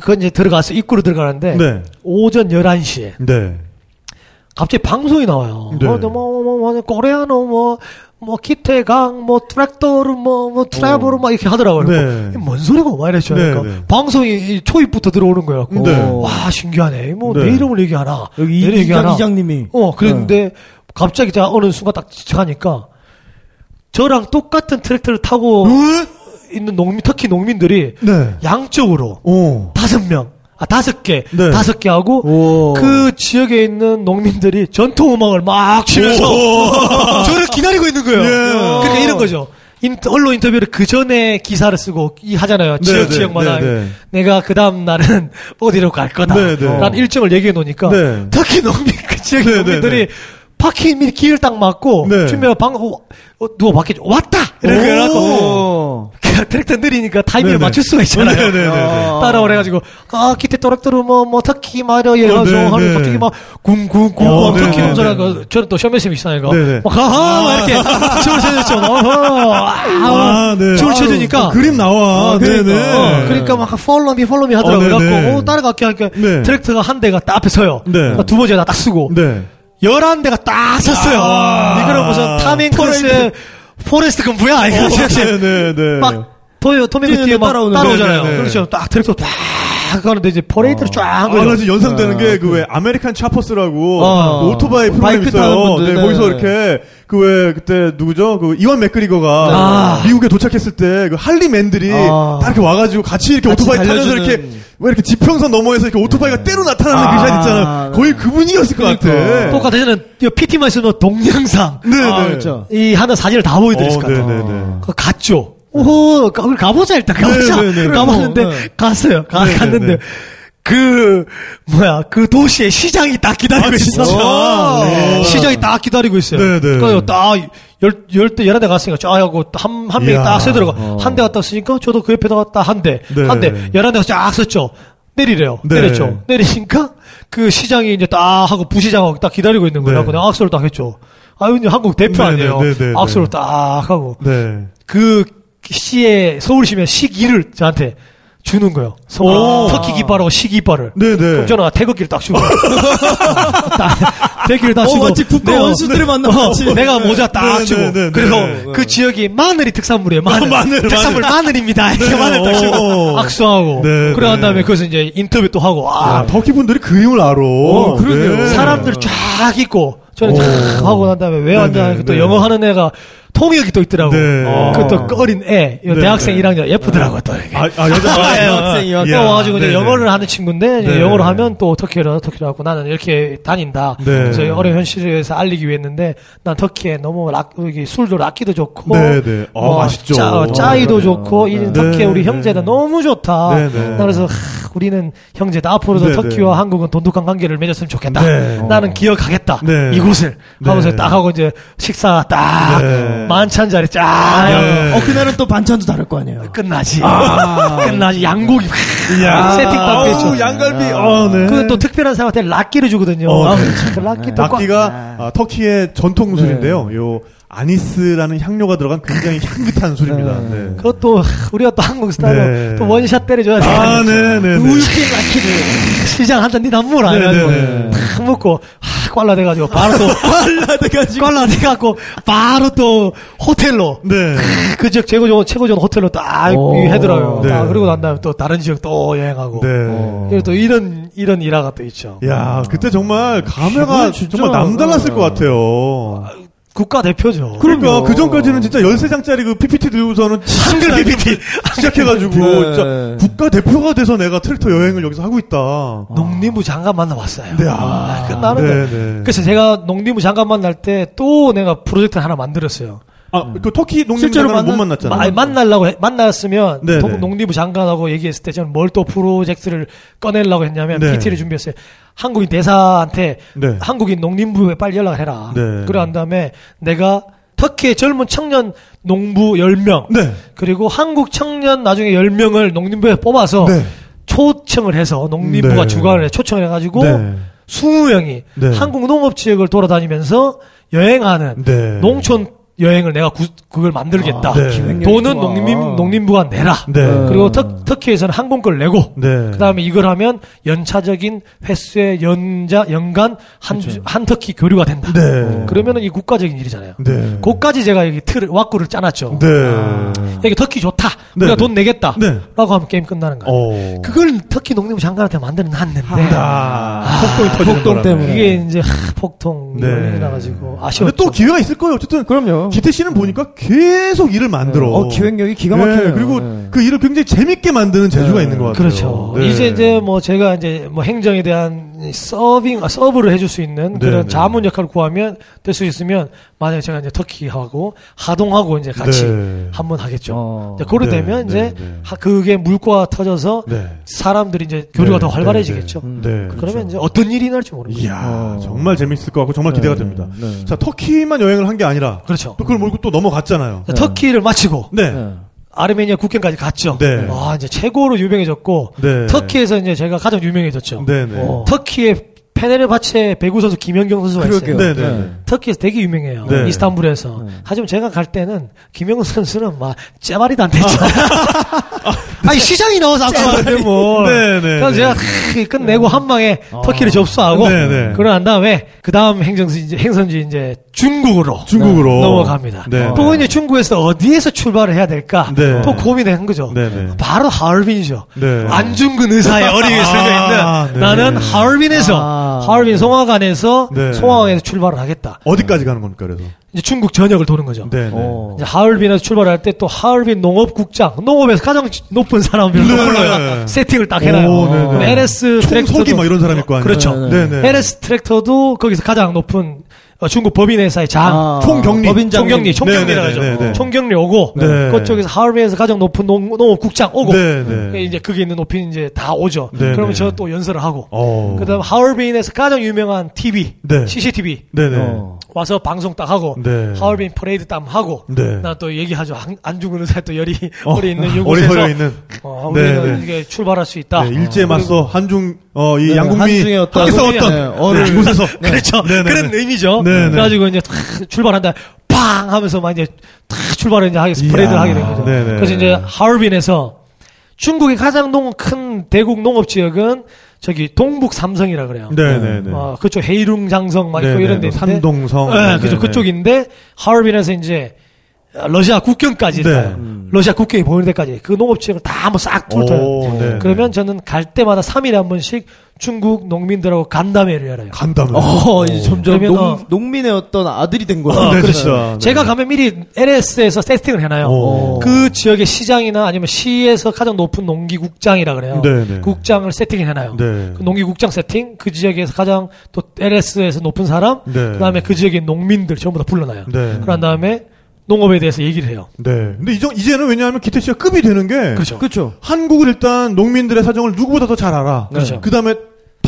그 이제 들어가서, 입구로 들어가는데. 네. 오전 11시에. 네. 갑자기 방송이 나와요. 네. 뭐, 뭐, 뭐, 뭐, 코레아노, 뭐, 뭐, 기태강, 뭐, 트랙터르, 뭐, 뭐, travel, 막 이렇게 하더라고요. 네. 뭔 소리고? 막 이랬죠. 네, 그러니까 네. 방송이 이 초입부터 들어오는 거예요. 네. 와, 신기하네. 뭐, 네. 내 이름을 얘기하나. 여기 내 얘기하나. 이장, 이장님이. 어, 그랬는데, 갑자기 제가 어느 순간 딱 지나가니까, 저랑 똑같은 트랙터를 타고 있는 농민, 터키 농민들이 네. 양쪽으로 오. 다섯 명, 아, 다섯 개, 네. 다섯 개 하고, 오. 그 지역에 있는 농민들이 전통 음악을 막 치면서 *laughs* 저를 기다리고 있는 거예요. 예. 그러니까 이런 거죠. 인터- 언론 인터뷰를 그 전에 기사를 쓰고 이 하잖아요. 지역 네, 지역마다 네, 네. 내가 그 다음 날은 *laughs* 어디로 갈 거다. 네, 네. 라는 일정을 얘기해 놓으니까 네. 특히 농민 그 지역 네, 네, 농민들이 네. 미 길을 딱 막고 네. 주면 방 어, 어, 누가 밖에 왔다. 그 트랙터 느리니까 타이밍을 네, 네. 맞출 수가 있잖아요. 네, 네, 네, 네. 아. 따라오래가지고 아 기태 또락또르 뭐뭐 터키 말이야 어, 이래가지고 네, 하는 네. 갑자기 막 궁궁궁 어, 네, 터키 네, 농사라고 저는 또 쇼맨쌤 있잖아요. 네, 네. 막 하하 막 이렇게 *laughs* 춤을 춰줬죠. 어허 아, 네. 춤을 춰주니까 어, 그림 나와. 어, 그러니까, 네네. 어, 그러니까 막 follow me, follow me 하더라고요. 어, 네, 그래갖고 네. 어, 따라갈게 하니까 네. 트랙터가 한 대가 딱 앞에 서요. 네. 그러니까 두 번째 딱 쓰고 네. 열한 대가 딱 섰어요. 아. 이거는 무슨 톰 행크스의 포레스트 검프야? 이거 어, 네, 네, 네. 막 토요 뛰는데 뒤에 막 따라오는 따라오잖아요. 네, 네, 네. 그렇죠. 딱 트랙터 딱 가는데 이제 퍼레이드를 쫙 아. 나 지금 연상되는 게그 왜 American Choppers라고 어. 그 오토바이 프로그램 있어요. 네, 네. 거기서 이렇게 그 왜 그때 누구죠? 그 이완 맥그리거가 아. 미국에 도착했을 때 그 할리 맨들이 아. 딱 이렇게 와가지고 같이 이렇게 같이 오토바이 타면서 달려주는- 이렇게 왜 이렇게 지평선 너머에서 이렇게 오토바이가 때로 나타나는 아. 그샷 있잖아요. 거의 그 분위기였을 것 같아. 그러니까. 똑같아 저는 PT만 있으면 동영상 네, 아, 네. 그렇죠. 이 하나 사진을 다 보여드렸을 어, 것 같아요. 네, 네, 네. 그거 갔죠. 오호, 가, 가보자 일단 가보자. 네, 네, 네. 가봤는데 어, 네. 갔어요. 가, 네, 네, 갔는데 네. 그 뭐야 그 도시의 시장이 딱 기다리고 아, 있어. 진짜? 네. 시장이 딱 기다리고 있어요. 네, 네. 그래서 딱열 열대 열한 대 갔으니까 쫙 하고 한 한 명이. 딱 세들어가 한대 갔다 쓰니까 저도 그 옆에다가 딱한 대, 네. 한 대, 열한 대가 쫙 썼죠. 내리래요. 네. 내렸죠. 내리니까 그 시장이 이제 딱 하고 부시장하고 딱 기다리고 있는 거예요. 네. 내가 악수를 딱 했죠. 아유, 이제 한국 대표 네, 아니에요. 네, 네, 네, 악수를 네. 딱 하고 네. 그 시의 서울시면 시기를 저한테 주는 거예요. 서울 오. 터키 깃발하고 시 깃발을. 네, 네. 그럼 저는 태극기를 딱 주고. *laughs* 딱 태극기를 딱 어, 주고. 마치 국가 내가- 원수들을 만나 어. 내가 모자 딱 네, 주고. 네, 네, 그리고 네. 그 지역이 마늘이 특산물이에요. 마늘. 마늘, 특산물 마늘. 입니다 이렇게 네, 마늘 딱 주고. 오. 악수하고. 네, 그래 한 네. 다음에 거기서 이제 인터뷰 또 하고. 아, 아, 터키 분들이 그 힘을 알아. 어, 그러게요. 네. 사람들 쫙 있고 저는 오. 쫙 하고 난 다음에 왜 왔냐 네, 또 네. 영어 하는 애가 통역이 또 있더라고. 네. 어. 그또 어린 애, 이 네, 대학생 네. 1학년 예쁘더라고 또 이렇게. 아, 아, 여자 아, 어. 여학생. 또 와가지고 이제 네네. 영어를 하는 친구인데 네. 영어를 하면 또 터키로 터키로 하고 나는 이렇게 다닌다. 네. 그래서 어려운 현실을 위해서 알리기 위해 했는데 난 터키에 너무 락, 여기 술도 락기도 좋고, 네, 네. 어, 맛있죠. 짜, 어, 짜이도 어, 좋고 이 네, 터키에 우리 네. 형제다 너무 좋다. 네, 네. 나 그래서 하, 우리는 형제다 앞으로도 네, 터키와 네. 한국은 돈독한 관계를 맺었으면 좋겠다. 네. 나는 기억하겠다. 네. 이곳을 하면서 네. 딱 하고 이제 식사 딱 네. 만찬 자리 쫙 네. 어, 그날은 또 반찬도 다를 거 아니에요. 끝나지. 아. *laughs* 끝나지. 양고기 이야. 세팅 딱 아우, 됐죠. 양갈비. 어, 네. 그또 특별한 사람한테 락기를 주거든요. 어, 아, 네. 그 락기 또 낙기가 아, 터키의 전통 술인데요. 요 아니스라는 향료가 들어간 굉장히 향긋한 술입니다. 네. 네. 그것도 우리가 또 한국 스타일로 네. 또 원샷 때려줘야 돼. 아, 네, 네, 네. 우유빛 락기를 시장 한잔 니다 먹어라. 네, 네, 네. 탁 먹고 하, 꽐라 돼가지고 바로 또 *laughs* 꽐라 돼가지고 꽐라 돼갖고 바로 또 호텔로 네. 그 지역 최고 좋은 최고 좋은 호텔로 딱 오. 해더라고요. 네. 딱 그리고 난 다음에 또 다른 지역 또 여행하고. 네. 그리고 또 이런 이런 일화가 또 있죠. 야, 그때 정말 감회가 기분이 진짜- 정말 남달랐을 것 같아요. 국가 대표죠. 그러니까 그 전까지는 진짜 13장짜리 그 PPT 들고서는 한글 PPT 시작해가지고 네. 진짜 국가 대표가 돼서 내가 트랙터 여행을 여기서 하고 있다. 농림부 장관 만나봤어요. 네, 아, 아. 끝나는 네, 거예요. 네. 그래서 제가 농림부 장관 만날 때 또 내가 프로젝트 하나 만들었어요. 아, 그 터키 농림 실제로 장관을 못 만났잖아요. 마- 아니, 만나려고 해- 만났으면 네, 동- 네. 농림부 장관하고 얘기했을 때 저는 뭘 또 프로젝트를 꺼내려고 했냐면 네. PT를 준비했어요. 한국인 대사한테 네. 한국인 농림부에 빨리 연락을 해라. 네. 그러한 다음에 내가 터키의 젊은 청년 농부 10명 네. 그리고 한국 청년 나중에 10명을 농림부에 뽑아서 네. 초청을 해서 농림부가 네. 주관을 해 초청을 해가지고 네. 20명이 네. 한국 농업 지역을 돌아다니면서 여행하는 네. 농촌 여행을 내가 구- 그걸 만들겠다. 아, 네. 돈은 좋아. 농림 농림부가 내라. 네. 그리고 터, 터키에서는 항공권을 내고 네. 그다음에 이걸 하면 연차적인 횟수의 연자 연간 한, 주- 한 터키 교류가 된다. 네. 그러면은 이 국가적인 일이잖아요. 네. 그까지 제가 여기 틀 왁구를 짜놨죠. 네. 여기 터키 좋다. 네, 우리가 네. 돈 내겠다. 네. 라고 하면 게임 끝나는 거야. 어. 그걸 터키 농림부 장관한테 만들어 놨는데 아, 폭동이 터지는 폭동. 때문에. 이게 이제 하, 폭동이 네. 일어나가지고 근데 아쉬웠죠. 또 기회가 있을 거예요. 어쨌든 그럼요. 기태 씨는 보니까 계속 일을 만들어. 어, 기획력이 기가 막혀요. 네, 그리고 네. 그 일을 굉장히 재밌게 만드는 재주가 네. 있는 것 같아요. 그렇죠. 네. 이제 이제 뭐 제가 이제 뭐 행정에 대한 이 서빙 아, 서브를 해줄 수 있는 네, 그런 네. 자문 역할을 구하면 될 수 있으면 만약에 제가 이제 터키하고 하동하고 이제 같이 네. 한번 하겠죠. 어. 이제 그래 네, 되면 네, 이제 네. 하- 그게 물꼬가 터져서 네. 사람들이 이제 교류가 네, 더 활발해지겠죠. 음. 네. 그러면 이제 어떤 일이 날지 모르겠죠. 이야, 어. 정말 재밌을 것 같고 정말 기대가 네, 됩니다. 네. 자, 터키만 여행을 한 게 아니라 그렇죠. 또 그걸 몰고 또 넘어갔잖아요. 자, 터키를 마치고 네. 네. 아르메니아 국경까지 갔죠. 네. 아 이제 최고로 유명해졌고 네. 터키에서 이제 제가 가장 유명해졌죠. 네, 네. 어. 터키의 페네르바체 배구 선수 김연경 선수가 있어요. 그러게요. 네, 네. 터키에서 되게 유명해요. 네. 이스탄불에서. 하지만 제가 갈 때는 김영훈 선수는 막 째발이도 안 됐잖아요. *laughs* 아니 시장이 나와서 아까 째발이 뭐. 네, 네, 그래서 네. 제가 탁 끝내고 한 방에 터키를 접수하고 네, 네. 그러고 난 다음에 그 다음 행정지 이제 행선지 이제 중국으로 중국으로 넘어갑니다. 네. 또 이제 중국에서 어디에서 출발을 해야 될까 네. 또 고민을 한 거죠. 네, 네. 바로 하얼빈이죠. 네. 안중근 의사의 어리에 쓰여 아, 있는 네. 나는 하얼빈에서 아. 하얼빈 송화관에서 네. 송화관에서 출발을 하겠다. 어디까지 가는 겁니까, 그래서? 이제 중국 전역을 도는 거죠. 네, 네. 어. 이제 하얼빈에서 출발할 때 또 하얼빈 농업국장, 농업에서 가장 높은 사람을 네. 불러요. 세팅을 딱 해놔요. 오, 네, 네. LS 트랙터도 뭐 이런 사람 있고 아니에요? 그렇죠. 네, 네. LS 트랙터도 거기서 가장 높은 어, 중국 법인회사의 장, 아, 총경리. 법인장님. 총경리, 총경리라 네, 네. 네, 네. 총경리 오고 네. 그쪽에서 하얼빈에서 가장 높은 농, 농업국장 오고 네, 네. 이제 그게 있는 높이 이제 다 오죠. 네, 그러면 네. 저또 연설을 하고 어. 그다음 하얼빈에서 가장 유명한 TV, 네. CCTV 네, 네. 어. 와서 방송 딱 하고 네. 하얼빈 퍼레이드 딱 하고 네. 나또 얘기하죠. 안, 안중근 의사 또 열이 어, 어리 있는 *laughs* 어리 이곳에서 서려 있는. 어, 네, 우리는 네. 이게 출발할 수 있다. 네, 일제에 그리고 맞서 한중 어이 네, 양국미 함께 싸웠던 네, 어를- 네, 이곳에서 그렇죠. 네, 네, 그런 네. 의미죠. 네, 네. 그래가지고 이제 탁 출발한다. 팡 하면서 막 이제 탁 출발을 이제 하겠, 이야. 퍼레이드를 하게 된 거죠. 네, 네. 그래서 이제 하얼빈에서 중국의 가장 농, 큰 대국 농업 지역은 저기 동북 삼성이라 그래요. 네, 네, 네. 어, 그쪽 해이룽 장성 막 네, 있고 네, 이런 데뭐 있는데 산동성. 네, 네, 그죠. 네. 그쪽인데 하얼빈에서 이제 러시아 국경까지 네. 음. 러시아 국경이 보이는 데까지 그 농업 지역을 다 한번 싹. 오, 네, 그러면 저는 갈 때마다 3일에 한 번씩 중국 농민들하고 간담회를 열어요. 간담회. 어, 이제 점점 농, 어. 농민의 어떤 아들이 된 거야. 어, 네, 그렇죠. 네. 제가 가면 미리 LS에서 세팅을 해놔요. 오. 그 지역의 시장이나 아니면 시에서 가장 높은 농기국장이라 그래요. 네, 네. 국장을 세팅해 놔요. 네. 그 농기국장 세팅, 그 지역에서 가장 또 LS에서 높은 사람, 네. 그다음에 그 지역의 농민들 전부 다 불러놔요. 네. 그런 다음에 농업에 대해서 얘기를 해요. 네. 근데 이제 이제는 왜냐하면 기태 씨가 급이 되는 게 그렇죠. 그렇죠. 한국을 일단 농민들의 사정을 누구보다 더 잘 알아. 그렇죠. 그다음에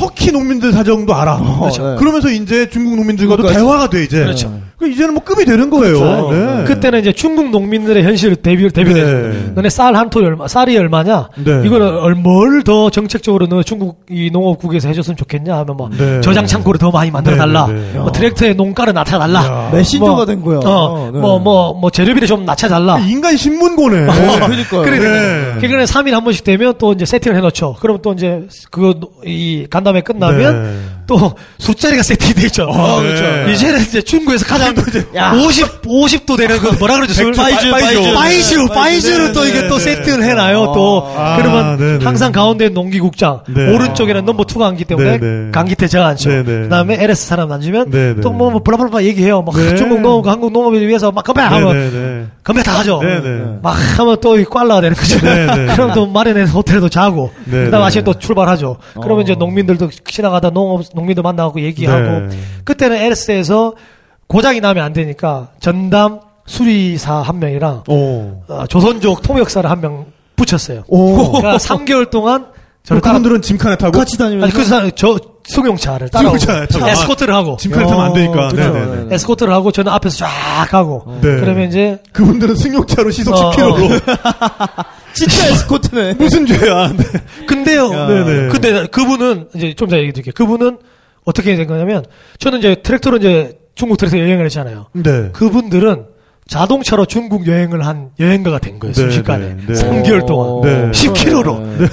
터키 농민들 사정도 알아. 그렇죠. 네. 그러면서 이제 중국 농민들과도 그러니까 대화가 돼 이제. 그렇죠. 그 이제는 뭐 급이 되는 거예요. 그렇죠. 네. 그때는 이제 중국 농민들의 현실을 대비 대비해 줘. 네. 너네 쌀 한 톨이 얼마, 쌀이 얼마냐? 네. 이거는 뭘더 정책적으로 너 중국 이 농업국에서 해줬으면 좋겠냐 하면 뭐 네. 저장 창고를 더 많이 만들어 달라. 네. 뭐 트랙터의 농가를 낮춰 달라. 야. 메신저가 뭐, 된 거야. 어, 네. 뭐뭐 뭐 재료비를 좀 낮춰 달라. 인간 신문고네. 어, 그러니까요. 그래, 네. 그러니까 3일 한 번씩 되면 또 이제 세팅을 해놓죠. 그러면 또 이제 그거 이 간담회 끝나면 네. 또 술자리가 세팅돼 있죠. 아, 그렇죠. 이제는 이제 중국에서 가장 50 50도 되는 그 뭐라 그러죠? 술 바이주. 바이주 바이주를 네, 또 네, 이게 네, 또 네. 세팅을 해놔요. 또 아, 그러면 네, 네. 항상 가운데 농업국장 네. 오른쪽에는 number two가 앉기 때문에 네, 네. 강기태 제가 앉죠. 네, 네. 그다음에 LS 사람 앉으면 네, 네. 또뭐 뭐 blah blah 얘기해요. 막 네. 중국 농업 한국 농업을 위해서 막 건배 하면 네, 네, 건배 다 하죠. 네, 네. 막 하면 또이 꽐라가 되는 거죠. 네, 네. *laughs* 그럼 또 마련해서 호텔에도 자고, 네, 그다음 네. 아침에 또 출발하죠. 그러면 어. 이제 농민들도 지나가다 농업 농민들 만나고 얘기하고, 네. 그때는 LS에서 고장이 나면 안 되니까 전담 수리사 한 명이랑 오. 어, 조선족 통역사를 한 명 붙였어요. 오. 그러니까 3개월 동안 저를 따라 그분들은 짐칸에 타고 같이 다니면서 아니 그 사람 저 승용차를. 아, 에스코트를 하고 짐칸에 타면 안 되니까. 어. 네. 에스코트를 하고 저는 앞에서 쫙 가고 네. 그러면 이제 그분들은 승용차로 시속 어, 10km로 *laughs* 진짜 에스코트네. *laughs* 무슨 죄야? 네. 근데요. 야. 네네. 근데 그분은 이제 좀 전에 얘기 드릴게요. 그분은 어떻게 된 거냐면 저는 이제 트랙터로 이제 중국 트랙터 여행을 했잖아요. 네. 그분들은 자동차로 중국 여행을 한 여행가가 된 거예요. 네, 순식간에. 네, 네. 3개월 동안. 네. 10km로.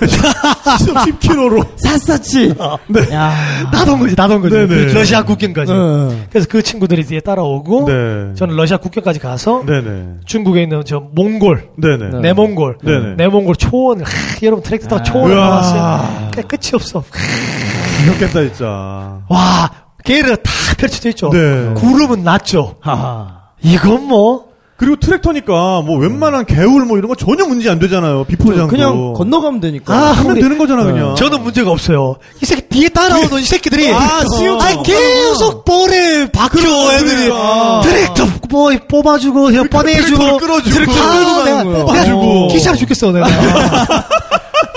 시속 10km로. 샅샅이. 네. 야. 나던 거지, 나던 거지. 네네. 그 러시아 국경까지. 응. 그래서 그 친구들이 뒤에 따라오고 네. 저는 러시아 국경까지 가서 네네. 중국에 있는 저 몽골, 네네. 내몽골, 네네. 내몽골 초원을 하, 여러분 트랙터 타고 초원을 우와. 가봤어요. 끝이 없어. 귀엽겠다 진짜. 와, 게르 다 펼쳐져 있죠. 네. 구름은 낮죠. 하하. 이건 뭐 그리고 트랙터니까 뭐 웬만한 개울 뭐 이런 거 전혀 문제 안 되잖아요. 비포장도. 그냥 건너가면 되니까. 아, 하면 근데 되는 거잖아 그냥. 저는 문제가 없어요. 이 새끼 뒤에 따라오는 이 새끼들이 아, 수용- 아니, 계속 뻘에 박혀 애들이 그러니까. 트랙터 뭐 뽑아주고 그냥 트랙터를 꺼내주고 끌어주고. 트랙터 끌고 끌고 가는 내가 뽑아주고. 귀찮아 죽겠어 내가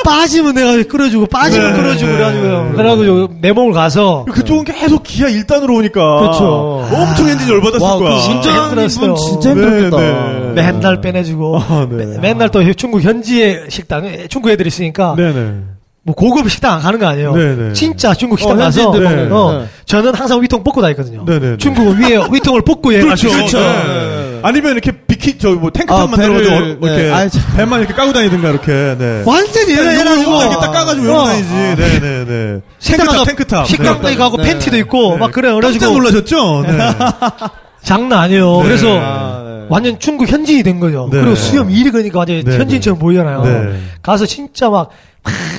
빠지면 내가 끌어주고 빠지면 네, 끌어주고 네. 그래가지고 내 몸을 가서 그쪽은 계속 기아 1단으로 오니까. 그쵸. 엄청 엔진 열받았을 와, 거야. 그 운전하는 힘들었어요. 분 진짜 네, 힘들겠다. 네. 맨날 빼내주고 아, 네. 매- 맨날 또 중국 현지의 식당 중국 애들이 있으니까 네 네. 뭐 고급 식당 안 가는 거 아니에요. 네네. 진짜 중국 식당 어, 가서 현지인들 먹는. 어, 네. 저는 항상 위통 벗고 다니거든요. 네네네. 중국은 위에 *laughs* 위통을 벗고 여행할 수 그렇죠. 있으니까. 네. 아니면 이렇게 비키 저 뭐 탱크탑 아, 만들어가지고 어, 이렇게 네. 아이, 참. 배만 이렇게 까고 다니든가 이렇게. 네. 완전히 해가지고 이렇게 딱 까가지고 이러고 어. 다니지. 네네네. 탱크탑. 탱크탑. 식당도 네. 가고 네. 팬티도 있고 네. 막 그래 깜짝 그래가지고 놀라셨죠? 네. *laughs* 장난 아니에요. 네. 그래서 아, 네. 완전 중국 현지인이 된 거죠. 네. 그리고 수염 일이 그러니까 완전 네. 현지인처럼 보이잖아요. 네. 가서 진짜 막, 막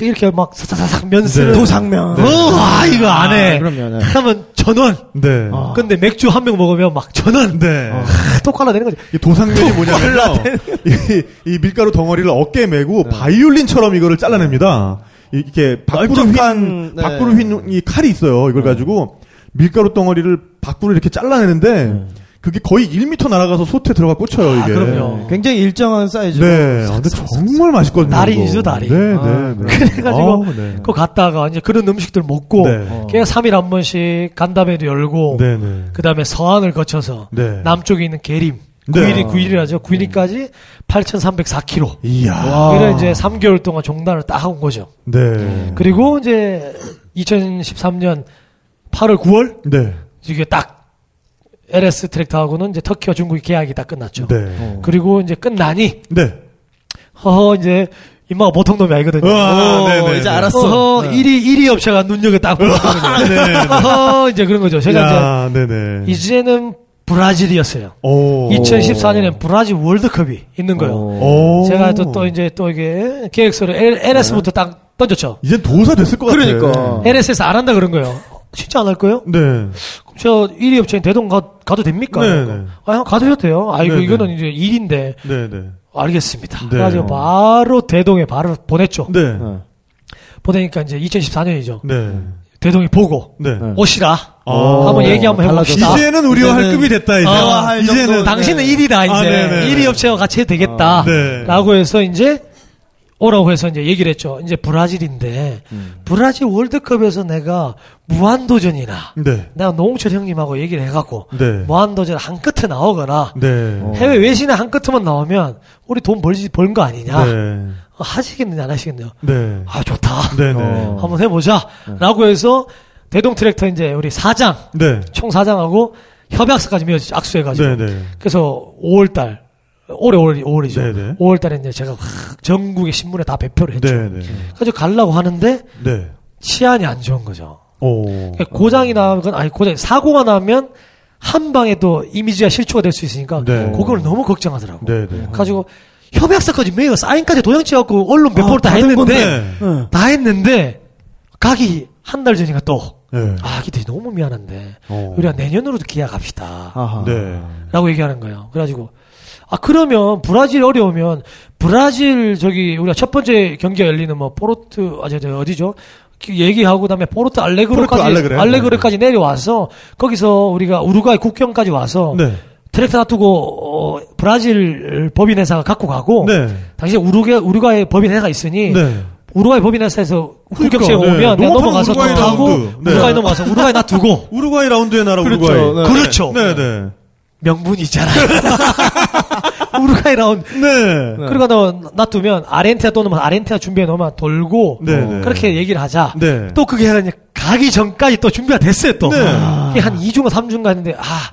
이렇게 막 사사사삭 면스를 네. 도상면. 어, 아 이거 안 해. 아, 그럼요, 네. 하면 전원. 네. 아. 근데 맥주 한 병 먹으면 막 전원. 네. 아, 거지. 이 도상면이 뭐냐면요. 이, 이 밀가루 덩어리를 어깨에 메고 바이올린처럼 이거를 잘라냅니다. 이- 이렇게 밖으로 네. 밖으로 휜이 칼이 있어요. 이걸 가지고 밀가루 덩어리를 밖으로 이렇게 잘라내는데 그게 거의 1m 날아가서 소트에 들어가 꽂혀요, 이게. 그럼요. 굉장히 일정한 사이즈. 네. 아, 근데 정말 맛있거든요. 이거. 다리. 네, 아, 네, 네. 그래가지고 아우, 네. 그거 갔다가 이제 그런 음식들 먹고 네. 어. 걔가 3일 한 번씩 간담회도 열고 네, 네. 그 다음에 서안을 거쳐서 네. 남쪽에 있는 계림 네. 구일이 구일이라죠 구일이까지 8,304km. 이야. 와. 그래 이제 3개월 동안 종단을 딱온 거죠. 네. 그리고 이제 2013년 8월 9월 네. 이게 딱 LS 트랙터하고는 이제 터키와 중국의 계약이 다 끝났죠. 네. 그리고 이제 끝나니 네. 허허 이제 임마가 보통 놈이 아니거든요. 우와, 어, 네, 네, 이제 네. 알았어. 어허, 네. 1위, 1위 업체가 눈여겨 딱 보거든요. 네. *laughs* 이제 그런 거죠. 제가 야, 네네. 이제, 이제는 브라질이었어요. 오. 2014년엔 브라질 월드컵이 있는 거예요. 오. 제가 또, 또 이제 또 이게 계획서를 LS부터 딱 던졌죠. 이제 도사 됐을 것 같아. 그러니까. LS에서 안 한다 그런 거예요. 진짜 안 할 거예요? 네. 그럼 저 1위 업체인 대동 가, 가도 됩니까? 네, 네. 아, 형 가도 해도 돼요. 아, 이거, 네, 이거는 네. 이제 일인데. 네, 네. 알겠습니다. 네. 그래가지고 바로 대동에 바로 보냈죠. 네. 보내니까 이제 2014년이죠. 네. 대동이 보고 네. 네. 오시라. 아. 한번 얘기 한번 해봅시다. 이제는 우리와 할 이제는 급이 됐다, 이제. 아, 할 이제는. 정도. 당신은 네. 1위다 이제 아, 네네. 1위 업체와 같이 해도 되겠다. 아, 네. 라고 해서 이제 오라고 해서 이제 얘기를 했죠. 이제 브라질인데 브라질 월드컵에서 내가 무한도전이나 네. 내가 노홍철 형님하고 얘기를 해갖고 네. 무한도전 한 끝에 나오거나 네. 해외 외신에 한 끝에만 나오면 우리 돈 벌지 벌는 거 아니냐 네. 어, 하시겠느냐 안 하시겠느냐 네. 아 좋다 네, 네. 어. 한번 해보자 라고 해서 대동 트랙터 이제 우리 사장 네. 총 사장하고 협약서까지 맺었죠 악수해가지고. 그래서 5월달 올해 5월 5월이죠. 네네. 5월달에 이제 제가 확 전국의 신문에 다 배표를 했죠. 네, 네. 그래서 가려고 하는데 네. 치안이 안 좋은 거죠. 오. 그러니까 고장이 나건 아니 고장 사고가 나면 한 방에 또 이미지가 실추가 될 수 있으니까 네. 그걸 너무 걱정하더라고. 네, 네. 가지고 협약서까지 매여 사인까지 도장 찍어갖고 언론 배포를 다 받은 했는데 네. 네. 다 했는데 가기 한 달 전인가 또 네. 아, 기태 너무 미안한데 어. 우리가 내년으로도 기약합시다. 아하. 네. 라고 얘기하는 거예요. 그래가지고 아 그러면 브라질 어려우면 브라질 저기 우리가 첫 번째 경기가 열리는 뭐 포르트 아저 저 어디죠? 그 얘기하고 그다음에 포르트 알레그로까지 포르투 알레그레. 알레그레 까지 내려와서 거기서 우리가 우루과이 국경까지 와서 네. 트랙터 놔두고 어, 브라질 법인 회사가 갖고 가고 네. 당시 우루게 우루과이 법인 회사가 있으니 네. 우루과이 법인 회사에서 후격시에 그러니까, 네. 오면 농업하면 넘어가서 우루과이. 네. 우루과이 넘어가서 우루과이 놔두고 *laughs* 우루과이 라운드의 나라 그렇죠. 우루과이. 네. 그렇죠. 네, 네. 명분이 있잖아요. *laughs* 우루과이 라운드. 네. 그리고 너 놔두면 아르헨티나 또 넣으면 아르헨티나 준비해 놓으면 돌고 네, 네. 그렇게 얘기를 하자. 네. 또 그게 이제 가기 전까지 또 준비가 됐어요 또. 네. 이게 한 2주가 3주인가 했는데 아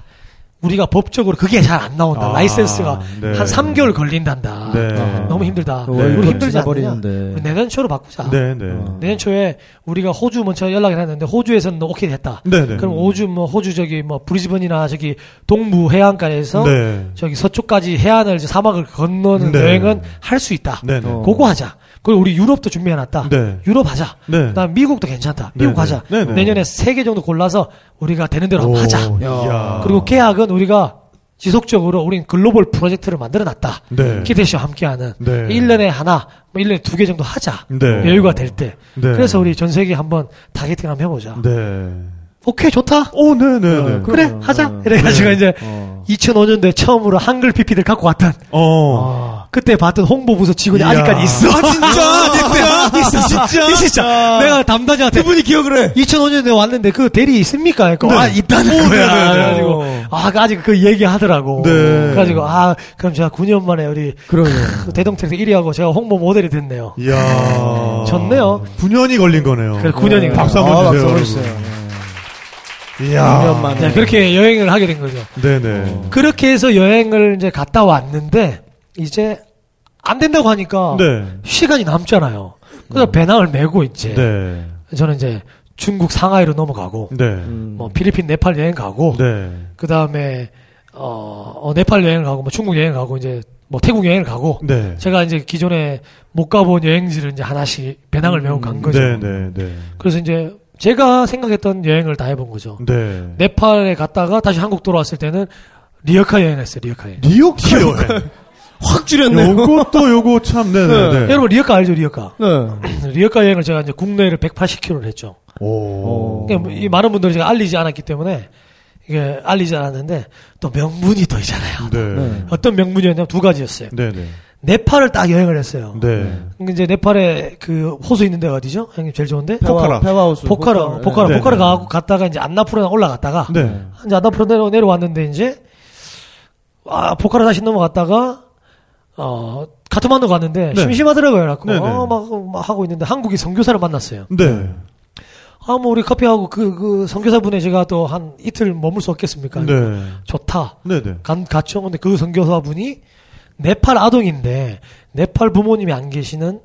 우리가 법적으로 그게 잘 안 나온다. 아, 라이센스가 네. 한 3개월 걸린단다. 네. 너무 힘들다. 그 우리 월급 힘들지 않느냐. 우리 내년 초로 바꾸자. 네, 네. 어. 내년 초에 우리가 호주 먼저 연락을 했는데 호주에서는 오케이 됐다. 네, 네. 그럼 호주 뭐 호주 저기 뭐 브리즈번이나 저기 동부 해안가에서 네. 저기 서쪽까지 해안을 이제 사막을 건너는 네. 여행은 할 수 있다. 네, 네. 어. 그거 하자. 그리고 우리 유럽도 준비해놨다. 네. 유럽 하자. 네. 그다음 미국도 괜찮다. 미국 네, 하자. 네, 네. 내년에 세 개 정도 골라서 우리가 되는 대로 하자. 이야. 그리고 계약은 우리가 지속적으로 우린 글로벌 프로젝트를 만들어놨다. 네. 기태 씨와 함께하는 네. 1년에 하나, 뭐 1년에 두 개 정도 하자. 네. 여유가 될 때. 네. 그래서 우리 전 세계 한번 targeting 한번 해보자. 네. 오케이 좋다. 오, 네, 네, 네. 그래. 하자. 어. 이래가지고 네. 이제 어. 2005년도에 처음으로 한글 PPT를 갖고 왔던 어. 그때 봤던 홍보부서 직원이 이야. 아직까지 있어. 아, 진짜? *laughs* 진짜? 있어, 진짜? 있어, 진짜. 내가 담당자한테 그분이 기억을 해. 2005년에 왔는데 그 대리 있습니까? 그러니까 네. 아 있다는 오, 거야. 네네네. 그래가지고 아그 아직 그 얘기 하더라고. 네. 그래가지고 아 그럼 제가 9년 만에 우리 그러네. 그 대동트랙 1위하고 제가 홍보 모델이 됐네요. 이야. 좋네요. 9년이 걸린 거네요. 그래 9년이 박수 아, 한번 박수 주세요. 한번 주세요. 이야. 2년 만에. 네, 그렇게 여행을 하게 된 거죠. 네네. 그렇게 해서 여행을 이제 갔다 왔는데 이제 안 된다고 하니까 네. 시간이 남잖아요. 그래서 배낭을 메고 이제 네. 저는 이제 중국 상하이로 넘어가고 네. 음. 뭐 필리핀 네팔 여행 가고 네. 그 다음에 어, 어, 네팔 여행 가고 뭐 중국 여행 가고 이제 뭐 태국 여행을 가고 네. 제가 이제 기존에 못 가본 여행지를 이제 하나씩 배낭을 메고 간 거죠. 네, 네, 네. 그래서 이제 제가 생각했던 여행을 다 해본 거죠. 네. 네팔에 갔다가 다시 한국 돌아왔을 때는 리어카 여행했어요. 리어카 여행. 리어카 여행. *laughs* 확 줄였네요. 요것도 요거 참, 네네네. 네. 여러분 리어카 알죠? 리어카. 네. *clears throat* 리어카 여행을 제가 이제 국내를 180km를 했죠. 오. 그러니까 뭐이 많은 분들이 제가 알리지 않았기 때문에 이게 알리지 않았는데 또 명분이 또 있잖아요. 네. 네. 어떤 명분이었냐면 두 가지였어요. 네네. 네팔을 딱 여행을 했어요. 네. 근데 이제 네팔에 그 호수 있는 데가 어디죠? 형님 제일 좋은데? 포카라. 페와 호수. 포카라, 포카라, 네. 포카라 네. 가고 갔다가 이제 안나푸르나 올라갔다가 네. 이제 안나푸르 내려 내려왔는데 이제 아 포카라 다시 넘어갔다가 어 카트만두 갔는데 네. 심심하더라고요. 그래갖고 네, 네. 어, 막, 막 하고 있는데 한국인 선교사를 만났어요. 네. 아 뭐 우리 커피하고 그 그 선교사분에 제가 또 한 이틀 머물 수 없겠습니까? 네. 좋다. 네네. 간 갔죠. 근데 그 선교사분이 네팔 아동인데 네팔 부모님이 안 계시는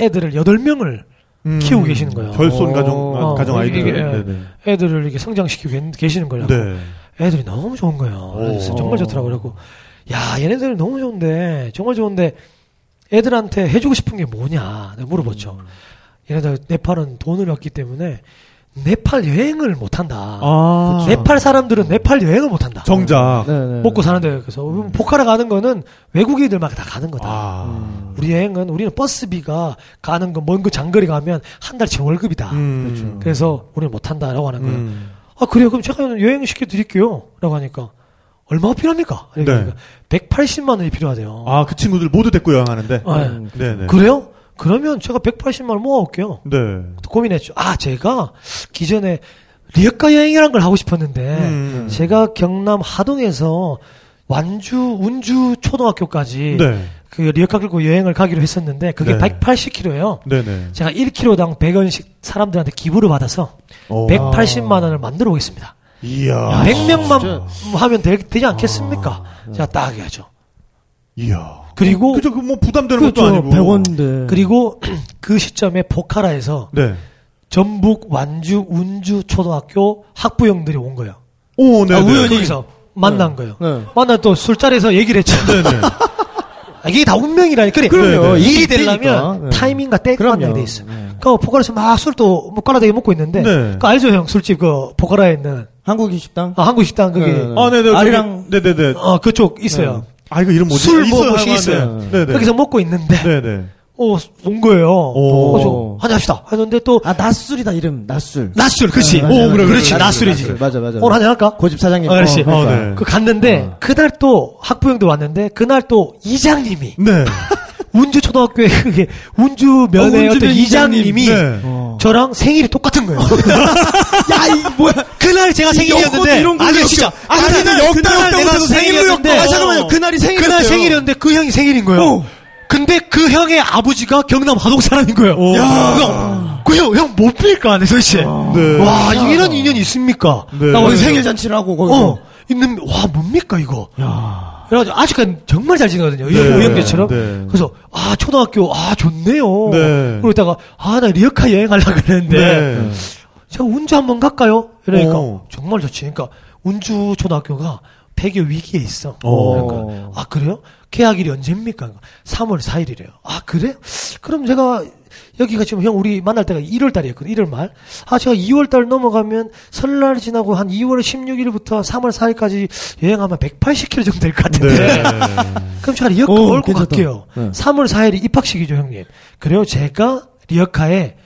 애들을 여덟 명을 음, 키우고 계시는 거예요. 결손 가정, 어, 가정 아이들. 이게, 예. 네네. 애들을 이렇게 성장시키고 계- 계시는 거예요. 네. 애들이 너무 좋은 거예요. 그래서 오. 정말 좋더라고요. 그래고 야 얘네들 너무 좋은데 정말 좋은데 애들한테 해주고 싶은 게 뭐냐 내가 물어봤죠. 음. 얘네들 네팔은 돈을 얻기 때문에 네팔 여행을 못 한다. 아. 네팔 사람들은 네팔 여행을 못 한다. 정작. 네네. 먹고 사는데 그래서 포카라 가는 거는 외국인들만 다 가는 거다. 아. 우리 여행은 우리는 버스비가 가는 거 먼 그 장거리 가면 한 달치 월급이다. 음. 그래서 우리는 못 한다라고 하는 거예요. 음. 아 그래요? 그럼 제가 여행 시켜 드릴게요. 라고 하니까 얼마가 필요합니까? 그러니까 180만 원이 필요하대요. 아, 그 친구들 모두 데리고 여행하는데? 아, 예. 음, 네네. 그래요? 그러면 제가 180만 원 모아올게요. 네. 또 고민했죠. 아 제가 기존에 리어카 여행이라는 걸 하고 싶었는데 음. 제가 경남 하동에서 완주 운주 초등학교까지 네. 그 리어카 끌고 여행을 가기로 했었는데 그게 네. 180km예요. 네네. 제가 1km당 100원씩 사람들한테 기부를 받아서 오. 180만 원을 만들어 오겠습니다. 이야. 100명만 하면 되, 지 않겠습니까? 제가 딱 해야죠. 이야. 그리고 그죠, 그뭐 부담되는 것도 그렇죠. 아니고. 100원인데. 그리고 그 시점에 포카라에서 네. 전북 완주 운주 초등학교 학부형들이 온 거예요. 오, 네. 아, 네. 우연히 거기서 만난 거예요. 네. 만나 또 술자리에서 얘기를 했죠. 네 네. *laughs* 아, 이게 다 운명이라니. 그래. 그럼요. 일이 되려면. 네. 타이밍과 때가. 만나야 돼 있어. 네. 그 포카라에서 막 술도 뭐 깔아대게 먹고 있는데. 네. 그 알죠, 형? 술집 그 포카라에 있는 한국인 식당? 아, 한국 식당 그게 네, 네. 아, 네네. 아리랑- 네네네. 어 그쪽 있어요. 아, 이거 이름 뭐지? 술 있어요, 뭐, 뭐시. 있어요. 네. 네네. 거기서 먹고 있는데 네네. 어, 온 거예요. 오. 그래서 한잔합시다. 하는데 또 아, 낮술이다, 이름. 낮술. 낮술, 그렇지. 아, 맞아, 오, 맞아, 그래. 그렇지. 낮술, 낮술이지. 낮술. 맞아, 맞아. 오늘 한잔 할까? 고집 사장님. 어, 그렇지. 어, 네. 그 갔는데 그날 또 학부형도 왔는데 그날 또 이장님이 네. *laughs* 운주 초등학교에 그게 운주 면회 어, 어떤 운주면 이장님이 네. 어. 저랑 생일이 똑같은 거예요. *laughs* 야, 이 뭐야. 그날 제가 생일이었는데 이런 거 아니 진짜 거. 아, 역다 그날 역다 내가 생일이었는데. 아, 잠깐만요. 그날이 생일이었대요. 그날 생일이었는데 그 형이 생일인 거예요. 어. 근데 그 형의 아버지가 경남 하동 사람인 거예요. 오. 야, 그 형, 형 못 빌까, 내 도대체. 네. 와, 이런 인연이 있습니까? 네. 나 거기 그래서- 생일 잔치를 하고, 거기서. 어, 있는, 와, 뭡니까, 이거? 그래가지고, 아직까지 정말 잘 지내거든요. 네. 의형제처럼. 네. 그래서, 아, 초등학교, 아, 좋네요. 네. 그러다가, 아, 나 리어카 여행하려고 그랬는데, 네. 제가 운주 한번 갈까요? 이러니까, 어. 정말 좋지. 그러니까, 운주 초등학교가 폐교 위기에 있어. 어. 그러니까, 아, 그래요? 계약일이 언제입니까? 3월 4일이래요. 아, 그래요? 그럼 제가, 여기가 지금 형 우리 만날 때가 1월 달이었거든, 1월 말. 아, 제가 2월 달 넘어가면 설날 지나고 한 2월 16일부터 3월 4일까지 여행하면 180km 정도 될 것 같은데. 네. *laughs* 그럼 제가 리어카 오, 올고 괜찮다. 갈게요. 네. 3월 4일이 입학식이죠, 형님. 그래요, 제가 리어카에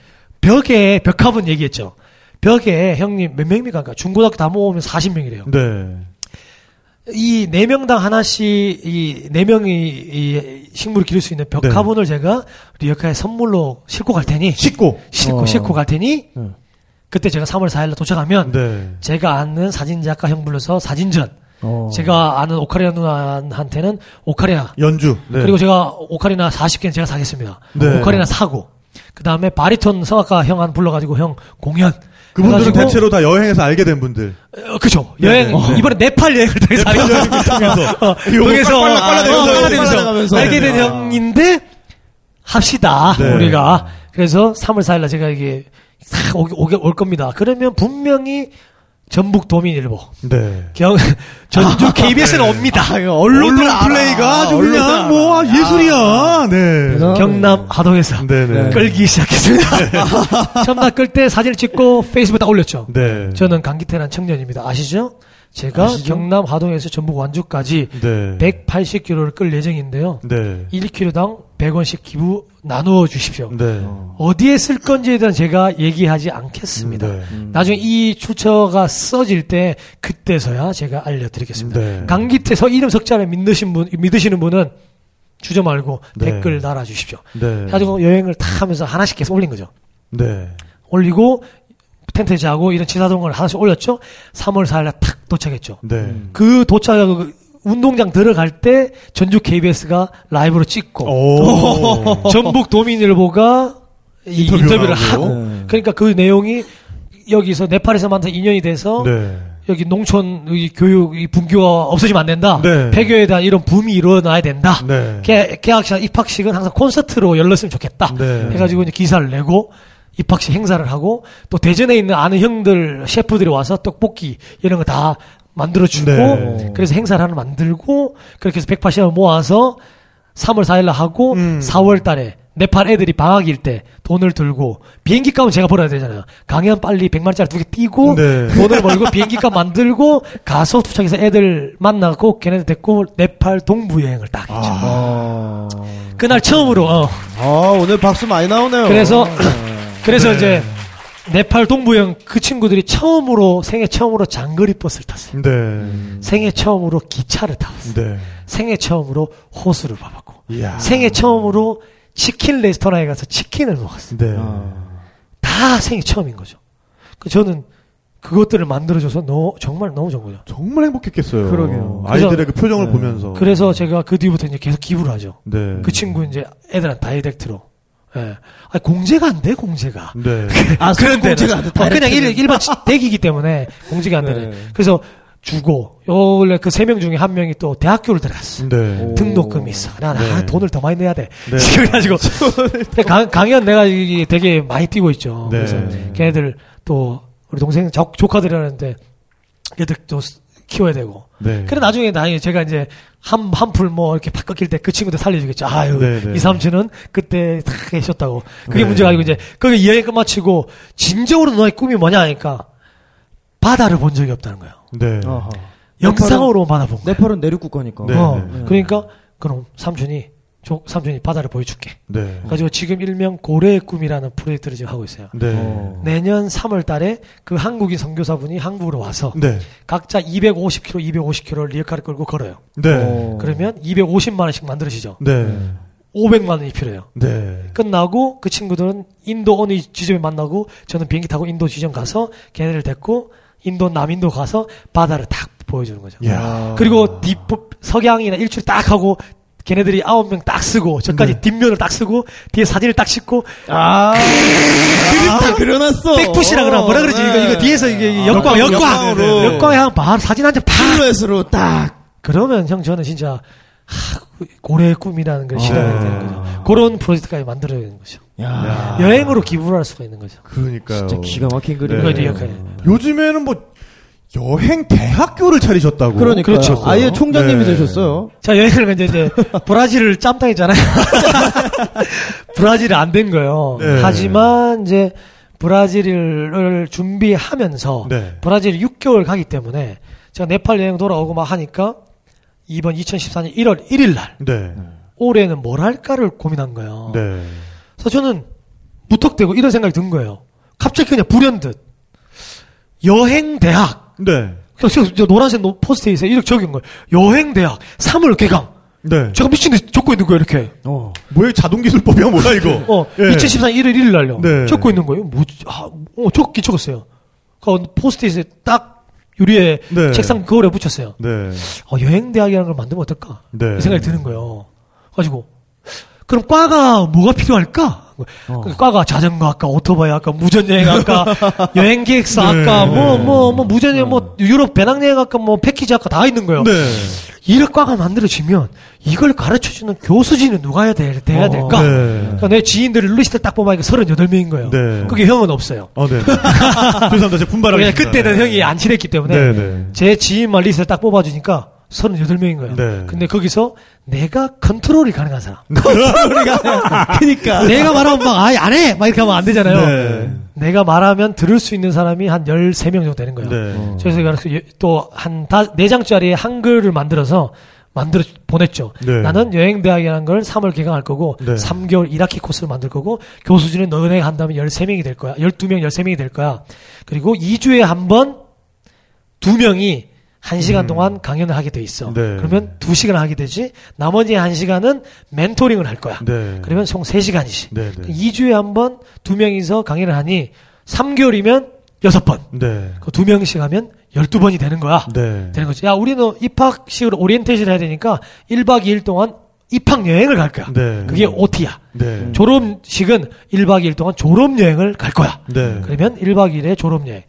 벽에, 벽화분 얘기했죠. 벽에 형님 몇 명입니까? 그러니까 중고등학교 다 모으면 40명이래요. 네. 이 네 명당 하나씩 이 네 명이 이 식물을 기를 수 있는 네. 벽화분을 제가 리어카에 선물로 싣고 갈 테니 씻고. 싣고 어. 싣고 갈 테니 네. 그때 제가 3월 4일날 도착하면 네. 제가 아는 사진 작가 형 불러서 사진전 어. 제가 아는 오카리나 누나한테는 오카리나 연주. 네. 그리고 제가 오카리나 40개는 제가 사겠습니다. 네. 오카리나 사고 그 다음에 바리톤 성악가 형 한 불러가지고 형 공연 그분들은 대체로 다 여행에서 알게 된 분들. 어, 그죠. 네, 여행, 네, 네. 이번에 네팔 여행을 통해서 알게 네팔 여행을 통해서. *laughs* 어, 빨라, 빨라 내면서 내면서. 알게 된 네. 형인데, 합시다. 네. 우리가. 그래서 3월 4일날 제가 이게 싹 오게, 오게 올 겁니다. 그러면 분명히 전북 도민일보, 네. 경, *laughs* 전주 *laughs* KBS는 옵니다. 언론 플레이가 아주 그냥 알아. 뭐 아, 예술이야. 네. 대단하네. 경남 하동에서 네네. 끌기 시작했습니다. *laughs* 처음 다끌때 사진을 찍고 페이스북에 다 올렸죠. 네. 저는 강기태란 청년입니다. 아시죠? 제가 아시죠? 경남 하동에서 전북 완주까지 네. 180km를 끌 예정인데요. 네. 1km당 100원씩 기부 나누어 주십시오. 네. 어디에 쓸 건지에 대한 제가 얘기하지 않겠습니다. 네. 나중에 이 추처가 써질 때 그때서야 제가 알려드리겠습니다. 네. 강기태서 이름 석자를 믿으신 분, 믿으시는 분은 주저 말고 네. 댓글 달아주십시오. 네. 가지고 여행을 다 하면서 하나씩 계속 올린 거죠. 네. 올리고 텐트 자고 이런 치사동을 하나씩 올렸죠. 3월 4일날 탁 도착했죠. 네. 그 도착 그 운동장 들어갈 때 전주 KBS가 라이브로 찍고 오. *laughs* 전북 도민일보가 이 인터뷰를 인터뷰를 하고. 네. 그러니까 그 내용이 여기서 네팔에서 만든 인연이 돼서 네. 여기 농촌 이 교육 이 분교가 없어지면 안 된다. 네. 폐교에 대한 이런 붐이 일어나야 된다. 네. 개, 개학식 입학식은 항상 콘서트로 열렸으면 좋겠다. 네. 해가지고 이제 기사를 내고 입학식 행사를 하고 또 대전에 있는 아는 형들 셰프들이 와서 떡볶이 이런 거 다 만들어 주고 네. 그래서 행사를 하나 만들고 그렇게 해서 180을 모아서 3월 4일날 하고 음. 4월 달에 네팔 애들이 방학일 때 돈을 들고 비행기 값은 제가 벌어야 되잖아요. 강연 빨리 100만짜리 두 개 띄고 네. 돈을 벌고 비행기 값 만들고 가서 도착해서 애들 만나고 걔네들 데리고 네팔 동부 여행을 딱 했죠. 아. 그날 처음으로 어. 아, 오늘 박수 많이 나오네요. 그래서 그래서 네. 이제 네팔 동부형 그 친구들이 처음으로 생애 처음으로 장거리 버스를 탔어요. 네. 생애 처음으로 기차를 타봤어요. 네. 생애 처음으로 호수를 봐봤고 이야. 생애 처음으로 치킨 레스토랑에 가서 치킨을 먹었어요. 네. 다 생애 처음인 거죠. 그 저는 그것들을 만들어줘서 너, 정말 너무 좋은 거죠. 정말 행복했겠어요. 그러게요. 아이들의 그 표정을 네. 보면서. 그래서 제가 그 뒤부터 이제 계속 기부를 하죠. 네. 그 친구 이제 애들한테 다이렉트로. 예. 아니, 공제가 안 돼, 공제가. 네. *laughs* 아, 그런. 공제가 안 돼, 어, 그냥. 일, 일반 대기이기 때문에 공제가 안 되네. 네. 그래서 주고, 요, 원래 그 세 명 중에 한 명이 또 대학교를 들어갔어. 네. 오. 등록금이 있어. 나, 나 네. 돈을 더 많이 내야 돼. 네. *laughs* 그래가지고. *laughs* 강, 강연 내가 되게 많이 뛰고 있죠. 네. 그래서 걔네들 또, 우리 동생 조, 조카들이라는데, 얘들 또 키워야 되고. 네. 그래 나중에 나이 제가 이제 한 한풀 뭐 이렇게 팍 꺾일 때 그 친구들 살려주겠죠. 아유 네, 네. 이 삼촌은 그때 다 계셨다고. 그게 네. 문제가 아니고 이제 거기 여행 끝마치고 진정으로 너의 꿈이 뭐냐 하니까 바다를 본 적이 없다는 거예요. 네. 영상으로 받아본 거예요. 네팔은 내륙 국가니까. 네, 어, 네. 그러니까 그럼 삼촌이 조- 삼촌이 바다를 보여줄게. 네. 그래가지고 지금 일명 고래의 꿈이라는 프로젝트를 지금 하고 있어요. 네. 어. 내년 3월 달에 그 한국인 선교사분이 한국으로 와서 네. 각자 250km, 250km 리어카를 끌고 걸어요. 네. 어. 그러면 250만 원씩 만들어지죠. 네. 500만 원이 필요해요. 네. 끝나고 그 친구들은 인도 어느 지점에 만나고 저는 비행기 타고 인도 지점 가서 걔네를 데리고 인도 남인도 가서 바다를 딱 보여주는 거죠. 야. 그리고 뒷 석양이나 일출 딱 하고 걔네들이 아홉 명 딱 쓰고 저까지 네. 뒷면을 딱 쓰고 뒤에 사진을 딱 찍고 아, 아, 그려놨어. 백푸시라 그러나 뭐라 그러지 이거 이거 뒤에서 이게 역광 역광, 역광. 역광에 한 바로 사진 한장팍 실루엣으로 딱. 그러면 형 저는 진짜 하, 고래의 꿈이라는 걸 실현해야 되는 거죠. 그런 프로젝트까지 만들어야 되는 거죠. 야, 여행으로 기부를 할 수가 있는 거죠. 그러니까요. 진짜 기가 막힌 그림. 이제 역할이. 요즘에는 뭐 여행 대학교를 차리셨다고. 그러니까 그렇죠. 아예 총장님이 네. 되셨어요. 자 여행을 이제 이제 브라질을 짬당했잖아요. *laughs* 브라질이 안 된 거예요. 네. 하지만 이제 브라질을 준비하면서 네. 브라질 6개월 가기 때문에 제가 네팔 여행 돌아오고 막 하니까 이번 2014년 1월 1일 날 네. 올해는 뭘 할까를 고민한 거예요. 네. 그래서 저는 무턱대고 이런 생각이 든 거예요. 갑자기 그냥 불현듯 여행 대학 네. 그래서 저 노란색 노- 포스트잇에 이렇게 적은 거예요. 여행 대학 3월 개강. 네. 제가 미친 듯이 적고 있는 거예요, 이렇게. 어. 뭐야 자동기술법이야 뭐야 이거. *laughs* 어, 예. 2014년 1월 1일 날요. 네. 적고 있는 거예요. 뭐지? 아, 어, 적기 적었어요. 그 포스트잇에 딱 유리에 네. 책상 거울에 붙였어요. 네. 어, 여행 대학이라는 걸 만들면 어떨까? 네. 이 생각이 드는 거예요. 가지고 그럼 과가 뭐가 필요할까? 어. 그 과가 자전거 학과, 오토바이 학과, 무전여행 학과, 여행 기획사 네. 학과, 뭐뭐 뭐 무전여행, 뭐 유럽 배낭여행 학과, 뭐 패키지 학과 다 있는 거예요. 네. 이런 과가 만들어지면 이걸 가르쳐주는 교수진은 누가 해야, 돼, 돼야 어. 될까? 네. 그러니까 내 지인들을 리스트 딱 뽑으니까 38명인 거예요. 네. 그게 형은 없어요. 어, 네. *laughs* 죄송합니다. 제가 분발하겠습니다. 그때는 형이 안 친했기 때문에 네, 네. 제 지인만 리스트 딱 뽑아주니까 38명인 거예요. 네. 근데 거기서 내가 컨트롤이 가능한 사람. *laughs* 그니까. 내가 말하면 막, 아예 안 해! 막 이렇게 하면 안 되잖아요. 네. 내가 말하면 들을 수 있는 사람이 한 13명 정도 되는 거예요. 네. 그래서 또한 4장짜리 한글을 만들어서 만들어 보냈죠. 네. 나는 여행대학이라는 걸 3월 개강할 거고, 네. 3개월 1학기 코스를 만들 거고, 교수진은 너네가 한다면 13명이 될 거야. 12명, 13명이 될 거야. 그리고 2주에 한 번, 2명이 1시간 동안 강연을 하게 돼 있어. 음. 네. 그러면 2시간 하게 되지, 나머지 1시간은 멘토링을 할 거야. 네. 그러면 총 3시간이지. 네, 네. 2주에 한 번 두 명이서 강의를 하니 3개월이면 6번. 네. 그두 명씩 하면 12번이 되는 거야. 네. 되는 거지. 야, 우리는 입학식으로 오리엔테이션을 해야 되니까 1박 2일 동안 입학 여행을 갈 거야. 네. 그게 OT야. 네. 졸업식은 1박 2일 동안 졸업 여행을 갈 거야. 네. 그러면 1박 2일의 졸업 여행.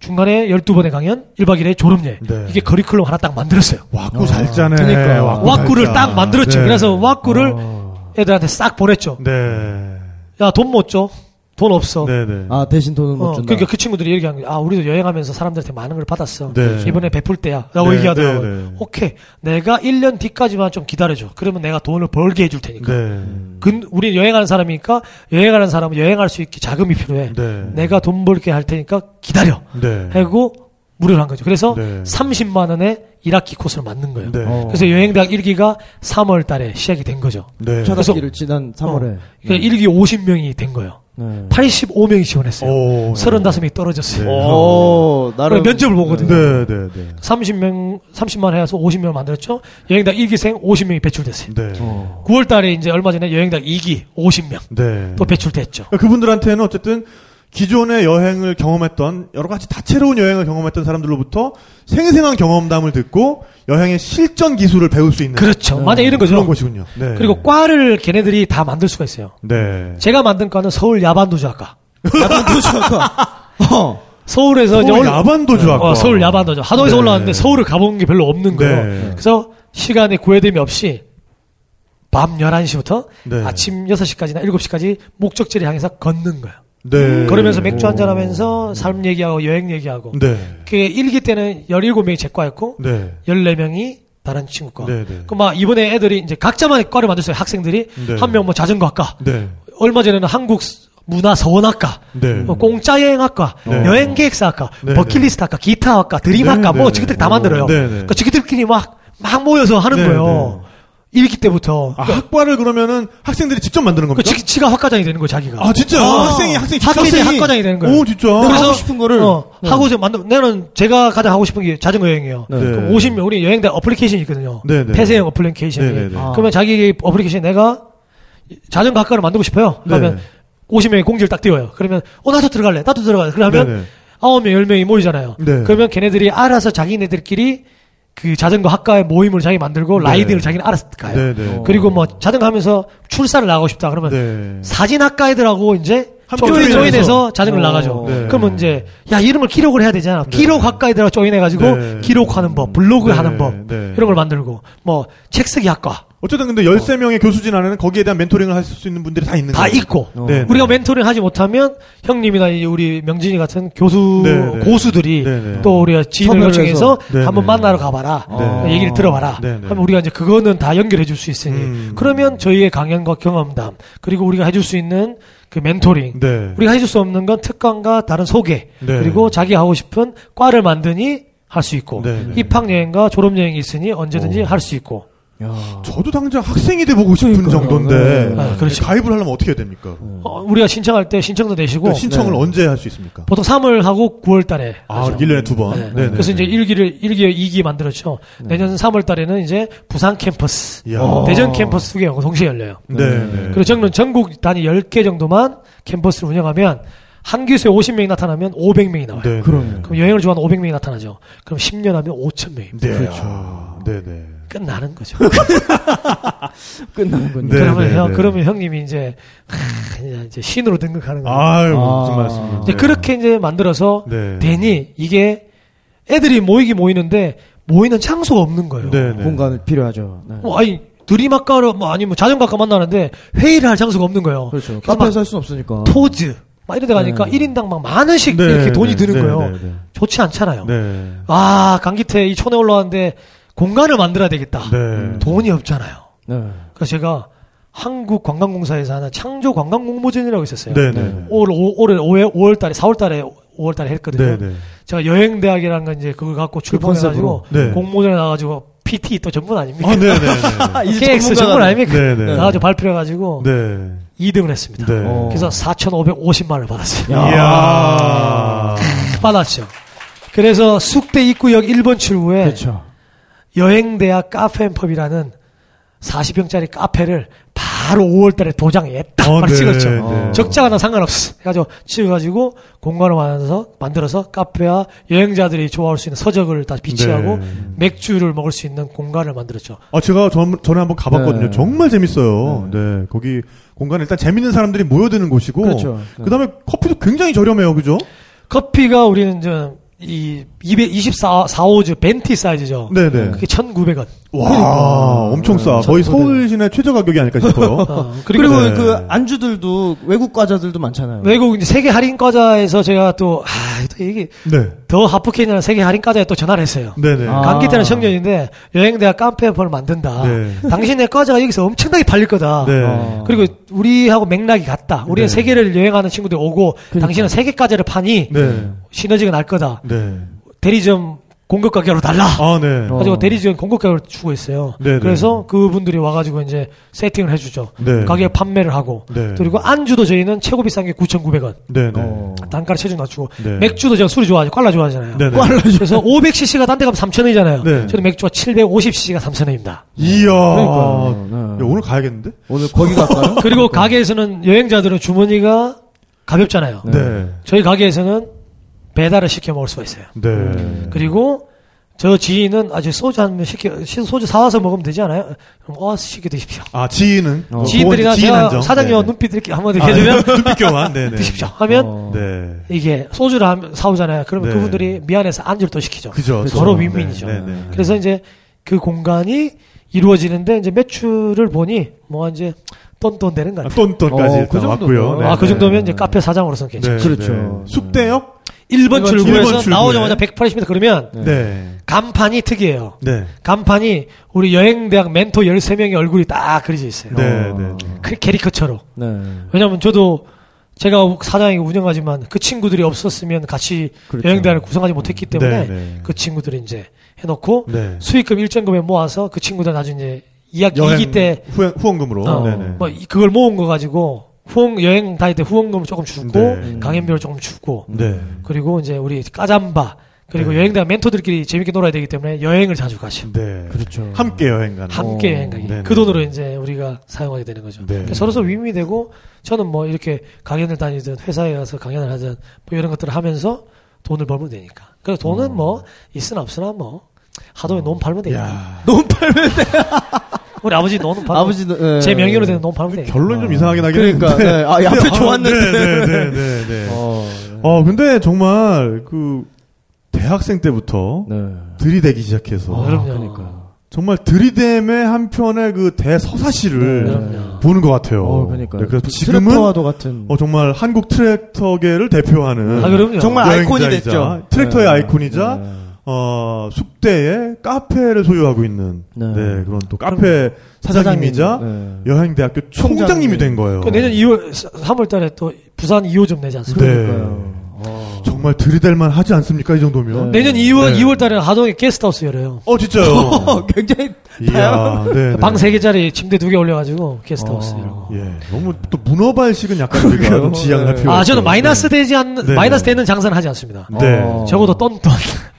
중간에 12번의 강연, 1박 2일의 졸업 여행. 네. 이게 커리큘럼 하나 딱 만들었어요. 와꾸 잘 짜네. 그러니까. 와꾸 왁구를 잘 짜. 딱 만들었죠. 네. 그래서 왁구를 어. 애들한테 싹 보냈죠. 네. 야, 돈 못 줘. 돈 없어. 네, 네. 아, 대신 돈은 못 어, 준다. 그러니까 그 친구들이 얘기한 게, 아, 우리도 여행하면서 사람들한테 많은 걸 받았어. 네. 이번에 베풀 때야. 라고 네, 얘기하더라고요. 네, 네. 오케이. 내가 1년 뒤까지만 좀 기다려줘. 그러면 내가 돈을 벌게 해줄 테니까. 네. 근, 우린 여행하는 사람이니까, 여행하는 사람은 여행할 수 있게 자금이 필요해. 네. 내가 돈 벌게 할 테니까 기다려. 네. 하고, 무료로 한 거죠. 그래서 네. 30만 원에 1학기 코스를 맞는 거예요. 네. 어. 그래서 여행대학 1기가 3월 달에 시작이 된 거죠. 네. 첫 그래서- 학기를 지난 3월에. 그러니까 1기 50명이 된 거예요. 네. 85명이 지원했어요. 오. 35명이 떨어졌어요. 네. 오, 나름. 그럼 면접을 보거든요. 네, 네, 네. 30명, 30만 해서 50명 만들었죠. 여행당 1기생 50명이 배출됐어요. 네. 어. 9월 달에 이제 얼마 전에 여행당 2기 50명 네. 또 배출됐죠. 그러니까 그분들한테는 어쨌든 기존의 여행을 경험했던 여러 가지 다채로운 여행을 경험했던 사람들로부터 생생한 경험담을 듣고 여행의 실전 기술을 배울 수 있는 그렇죠. 네. 만약 이런 거죠. 그런 것이군요. 네. 그리고 과를 걔네들이 다 만들 수가 있어요. 네. 제가 만든 과는 서울 야반도주학과. 야반도주학과. *laughs* 어. 서울에서 서울 올- 야반도주학과. 어, 서울 야반도주. 하동에서 네. 올라왔는데 서울을 가본 게 별로 없는 거예요. 네. 그래서 시간에 구애됨이 없이 밤 11시부터 네. 아침 6시까지나 7시까지 목적지를 향해서 걷는 거예요. 네. 걸으면서 맥주 한잔 하면서 삶 얘기하고 여행 얘기하고. 네. 그 1기 때는 17명이 제 과였고 네. 14명이 다른 친구 과. 네, 네. 그막 이번에 애들이 이제 각자만의 과를 만들었어요. 학생들이 네. 한명 뭐 자전거학과, 네. 얼마 전에는 한국 문화 서원학과, 네. 뭐 공짜 여행학과, 네. 여행 계획사학과, 네, 버킷리스트학과, 기타학과, 드림학과 네, 뭐 네. 지그들 다 만들어요. 네, 네. 그러니까 지그들끼리 막 막 모여서 하는 네, 거예요. 일기 때부터 아, 학과를 그러면 학생들이 직접 만드는 그 겁니까? 지, 지가 학과장이 되는 거예요, 자기가. 아, 진짜 아. 학생이 학생이 직접 학생이 학생이- 학과장이 되는 거예요. 오, 진짜. 내가 하고 싶은 거를 어, 네. 하고 싶 만들 나는 제가 가장 하고 싶은 게 자전거 여행이에요. 네. 그럼 50명 우리 여행대 어플리케이션이 있거든요. 네, 네. 폐쇄형 어플리케이션이. 네, 네, 네. 아. 그러면 자기 어플리케이션 내가 자전거 학과를 만들고 싶어요. 그러면 네. 50명이 공지를 딱 띄워요. 그러면 어 나도 들어갈래. 나도 들어갈래. 그러면 네, 네. 아홉 명, 열 명이 모이잖아요. 네. 그러면 걔네들이 알아서 자기네들끼리 그 자전거 학과의 모임을 자기 만들고 네. 라이딩을 자기는 알아서 가요. 네, 네. 어. 그리고 뭐 자전거 하면서 출사를 나가고 싶다 그러면 네. 사진학과 애들하고 이제 조인, 조인해서. 조인해서 자전거를 어. 나가죠. 네. 그러면 이제 야 이름을 기록을 해야 되잖아. 기록 학과 애들하고 조인해가지고 네. 기록하는 법, 블로그 네. 하는 법 네. 이런 걸 만들고 뭐 책 쓰기 학과 어쨌든 근데 13명의 교수진 안에는 거기에 대한 멘토링을 할 수 있는 분들이 다 있는 다 거예요. 있고 어. 네, 네. 우리가 멘토링 하지 못하면 형님이나 이 우리 명진이 같은 교수 네, 네. 고수들이 네, 네. 또 우리가 지인을 요청해서 해서. 네, 한번 네. 만나러 가봐라 네. 얘기를 들어봐라 네, 네. 하면 우리가 이제 그거는 다 연결해 줄 수 있으니 음. 그러면 저희의 강연과 경험담 그리고 우리가 해줄 수 있는 그 멘토링 네. 우리가 해줄 수 없는 건 특강과 다른 소개 네. 그리고 자기 하고 싶은 과를 만드니 할 수 있고 네, 네. 입학 여행과 졸업 여행이 있으니 언제든지 오. 할수 있고 야. 저도 당장 학생이 돼보고 싶은 그러니까요. 정도인데 네. 아, 그렇죠. 가입을 하려면 어떻게 해야 됩니까? 어, 우리가 신청할 때 신청도 내시고 그러니까 신청을 네. 언제 할 수 있습니까? 보통 3월 하고 9월 달에 아, 하죠. 1년에 두 번. 네. 네. 네. 그래서 이제 1기를 1기 2기 만들었죠. 내년 3월 달에는 이제 부산 캠퍼스, 이야. 어. 대전 캠퍼스 두 개가 동시에 열려요. 네. 네. 그리고 저는 전국 단위 10개 정도만 캠퍼스를 운영하면 한 기수에 50명이 나타나면 500명이 나와요. 네. 그럼 여행을 좋아하는 500명이 나타나죠. 그럼 10년 하면 5,000명입니다. 네. 그렇죠. 아, 네, 네. 끝나는 거죠. *laughs* 끝나는군요. 네. 그러면 형, 네. 그러면 형님이 이제 하, 그냥 이제 신으로 등극하는 거예요. 아유, 아. 무슨 말씀이에요. 이제 그렇게 이제 만들어서 네. 되니 이게 애들이 모이기 모이는데 모이는 장소가 없는 거예요. 네, 네. 공간을 필요하죠. 네. 뭐 아니 드림학과로 뭐 아니면 자전거학과 만나는데 회의를 할 장소가 없는 거예요. 그렇죠. 카페에서 할 수는 없으니까. 토즈 막 이런 데 가니까 네. 1인당 막 만 원씩 네, 이렇게 돈이 네, 드는 네, 거예요. 네, 네. 좋지 않잖아요. 네. 아 강기태 이 촌에 올라왔는데 공간을 만들어야 되겠다. 네. 돈이 없잖아요. 네. 그래서 제가 한국 관광공사에서 하는 창조 관광 공모전이라고 있었어요. 네, 네. 올, 올, 올해 5월, 5월 달에, 4월 달에, 5월 달에 했거든요. 네, 네. 제가 여행 대학이라는 거 이제 그거 갖고 출판해 가지고 컨셉으로. 네. 공모전에 나가지고 PT 또 전문 아닙니까? 아, 네, 네, 네. *laughs* 이제 KX 전문 아닙니까? 네, 네. 나가지고 발표해 가지고 네. 2등을 했습니다. 네. 어. 그래서 4,550만 원을 받았어요. 야. 이야. *laughs* 받았죠. 그래서 숙대 입구역 1번 출구에 그렇죠. 여행대학 카페앤펍이라는 40평짜리 카페를 바로 5월달에 도장에 딱 어, 네, 찍었죠. 네. 적자가 나 상관없어. 해가지고 찍어가지고 공간을 만들어서 만들어서 카페와 여행자들이 좋아할 수 있는 서적을 다 비치하고 네. 맥주를 먹을 수 있는 공간을 만들었죠. 아, 제가 전, 전에 한번 가봤거든요. 네. 정말 재밌어요. 네. 거기 공간에 일단 재밌는 사람들이 모여드는 곳이고. 그렇죠. 그 다음에 커피도 굉장히 저렴해요. 그죠? 커피가 우리는 저이 224, 4호즈 벤티 사이즈죠. 네네. 그게 1,900원. 와, 엄청 싸. 거의 1900. 서울 시내 최저 가격이 아닐까 싶어요. *laughs* 어, 그리고, 그리고 네. 그 안주들도 외국 과자들도 많잖아요. 외국 이제 세계 할인 과자에서 제가 또, 아, 또 이게 네. 더 하프케이라는 세계 할인 과자에 또 전화를 했어요. 네네. 아. 감기 때는 청년인데 여행대학 카페를 만든다. 네. 당신의 과자가 여기서 엄청나게 팔릴 거다. 네. 어. 그리고 우리하고 맥락이 같다. 우리는 네. 세계를 여행하는 친구들 오고 그러니까. 당신은 세계 과자를 파니 네. 시너지가 날 거다. 네. 대리점 공급 가격으로 달라. 아, 네. 어. 가지고 대리점 공급 가격을 주고 있어요. 네, 네. 그래서 그분들이 와가지고 이제 세팅을 해주죠. 네. 가격 판매를 하고 네. 그리고 안주도 저희는 최고 비싼 게 9,900원. 네네. 어. 단가를 체중 낮추고 네. 맥주도 제가 술이 좋아하죠. 꽐라 좋아하잖아요. 네네. 그래서 *laughs* 500cc가 딴 데 가면 3,000원이잖아요. 네. 저는 맥주가 750cc가 3,000원입니다. 이야. 네. 야, 오늘 가야겠는데? 오늘 거기 갈까요? *laughs* 그리고 가게에서는 여행자들은 주머니가 가볍잖아요. 네. 저희 가게에서는 배달을 시켜 먹을 수가 있어요. 네. 그리고 저 지인은 아주 소주 한 명 시켜 시- 소주 사와서 먹으면 되지 않아요? 그럼 와 시켜 드십시오. 아, 지인은? 어. 지인들이나 지인 제가. 사장님 네네. 눈빛 이렇게 한번 아, 이렇게 해주면 눈빛 교환. 네 네. *laughs* 드십시오 하면 어. 네. 이게 소주를 한- 사오잖아요. 그러면 네. 그분들이 미안해서 안주를 또 시키죠. 그죠. 서로 네. 윈윈이죠. 네, 네. 그래서 이제 그 공간이 이루어지는데 이제 매출을 보니 뭐 이제 똔똔 되는 거 아, 같아요. 똔똔까지 어, 일단 그 정도면. 왔고요. 네, 아, 그 네. 정도면 이제 카페 사장으로서는 괜찮죠. 네, 그렇죠. 네. 숙대역? 1번 일번 출구에서 출구에. 나오자마자 180m 그러면 네. 네. 간판이 특이해요. 네. 간판이 우리 여행대학 멘토 13명의 얼굴이 딱 그려져 있어요. 네. 어. 네. 그 캐리커처로. 네. 왜냐면 저도 제가 사장이 운영하지만 그 친구들이 없었으면 같이 그렇죠. 여행대학을 구성하지 못했기 때문에 네, 네. 그 친구들이 이제 해놓고 네. 수익금 일정 금액 모아서 그 친구들 나중에 이제 2학 여행 2기 때 후원, 후원 금으로. 어, 네네. 뭐 이- 그걸 모은 거 가지고 후원 여행 다닐 때 후원금을 조금 주고 네. 강연비를 조금 주고 네. 그리고 이제 우리 까잠바 그리고 네. 여행대 멘토들끼리 재밌게 놀아야 되기 때문에 여행을 자주 가죠. 네. 그렇죠. 함께 여행 가는. 함께 어, 여행 가기. 네네. 그 돈으로 이제 우리가 사용하게 되는 거죠. 네. 그러니까 서로 서로 윈윈이 되고 저는 뭐 이렇게 강연을 다니든 회사에 가서 강연을 하든 뭐 이런 것들을 하면서 돈을 벌면 되니까. 그래서 돈은 뭐 있으나 없으나 뭐 하도에 논 팔면 되니까. 야. 너무 팔면 돼. *laughs* 우리 아버지 논 팔면 아버지도 예. 제 명의로 되는 논 팔면 되니까. 결론이 좀 이상하긴 하긴 그러니까. 네. 아, 앞에 근데, 아, 좋았는데. 네, 네, 네, 네, 네. 어, 어, 근데 정말 그 대학생 때부터 네. 들이대기 시작해서 어, 그럼요. 그러니까. 정말 들이댐의 한편의 그 대서사시를 네. 그럼요. 보는 것 같아요. 어, 그러니까. 네, 그래서 그 지금은 트랙터와도 같은. 어, 정말 한국 트랙터계를 대표하는 아, 그럼요. 정말 아이콘이 됐죠. 트랙터의 네. 아이콘이자 네. 어, 숙대의 카페를 소유하고 있는 네. 네, 그런 또 카페 사장님이자 사장님, 네. 여행대학교 총장님이 총장님. 된 거예요. 그 내년 2월 3월 달에 또 부산 2호점 내지 않습니까? 네. 정말 들이댈만 하지 않습니까 이 정도면? 내년 2월 네. 2월 달에 하동에 게스트하우스 열어요. 어 진짜요. *laughs* 어, 굉장히 이야, 네, 네. 방 3개짜리 침대 2개 올려가지고 게스트하우스 어. 열고. 예, 너무 또 문어발식은 약간 우리가 좀 지양을 할 필요가 아, 저는. 마이너스 되지 않는, 네. 마이너스 되는 장사는 하지 않습니다. 네. 어. 적어도 똔똔.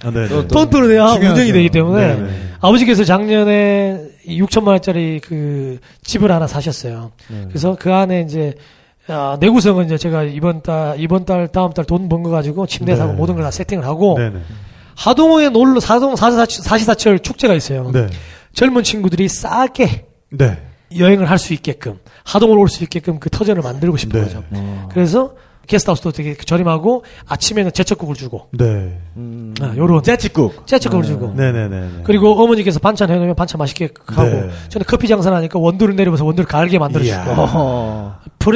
아, 네, 네. 또- 똔똔은 중요하죠. 운영이 되기 때문에 네, 네. 아버지께서 작년에 6천만 원짜리 그 집을 하나 사셨어요. 네. 그래서 그 안에 이제 아, 내구성은 이제 제가 이번 달 이번 달 다음 달 돈 번 거 가지고 침대 네. 사고 모든 걸 다 세팅을 하고 네, 네. 하동에 놀러 사동 사시사철, 사시사철 축제가 있어요. 네. 젊은 친구들이 싸게 네. 여행을 할 수 있게끔 하동을 올 수 있게끔 그 터전을 만들고 싶은 네. 거죠. 어. 그래서 게스트하우스 도 되게 저렴하고 아침에는 제철국을 주고 네. 음. 아, 요런 짜치국. 제철국을 주고 네, 네, 네. 네. 그리고 어머니께서 반찬 해놓으면 반찬 맛있게 하고 네. 저는 커피 장사를 하니까 원두를 내려서 원두를 갈게 만들어주고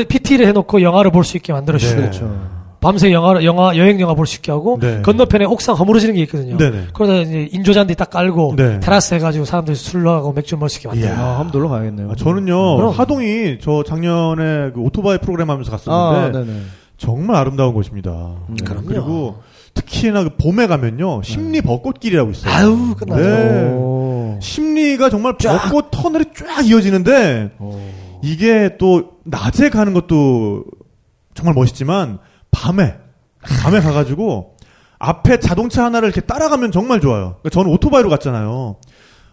PT를 해놓고 영화를 볼 수 있게 만들어주고 네. 그렇죠. 밤새 영화, 영화, 여행 영화 볼 수 있게 하고 네. 건너편에 옥상 허물어지는 게 있거든요. 네네. 그러다 이제 인조잔디 딱 깔고 네. 테라스 해가지고 사람들이 술하고 맥주 먹을 수 있게 만들어요. 아, 한번 놀러 가야겠네요. 아, 저는요 그럼. 하동이 저 작년에 그 오토바이 프로그램 하면서 아, 갔었는데 네네. 정말 아름다운 곳입니다. 음, 그럼요. 그리고 특히나 그 봄에 가면요 심리 벚꽃길이라고 있어요. 아유, 끝나죠. 네. 오. 심리가 정말 벚꽃 터널이 쫙 이어지는데 오. 이게 또 낮에 가는 것도 정말 멋있지만 밤에 밤에 가가지고 앞에 자동차 하나를 이렇게 따라가면 정말 좋아요. 그러니까 저는 오토바이로 갔잖아요.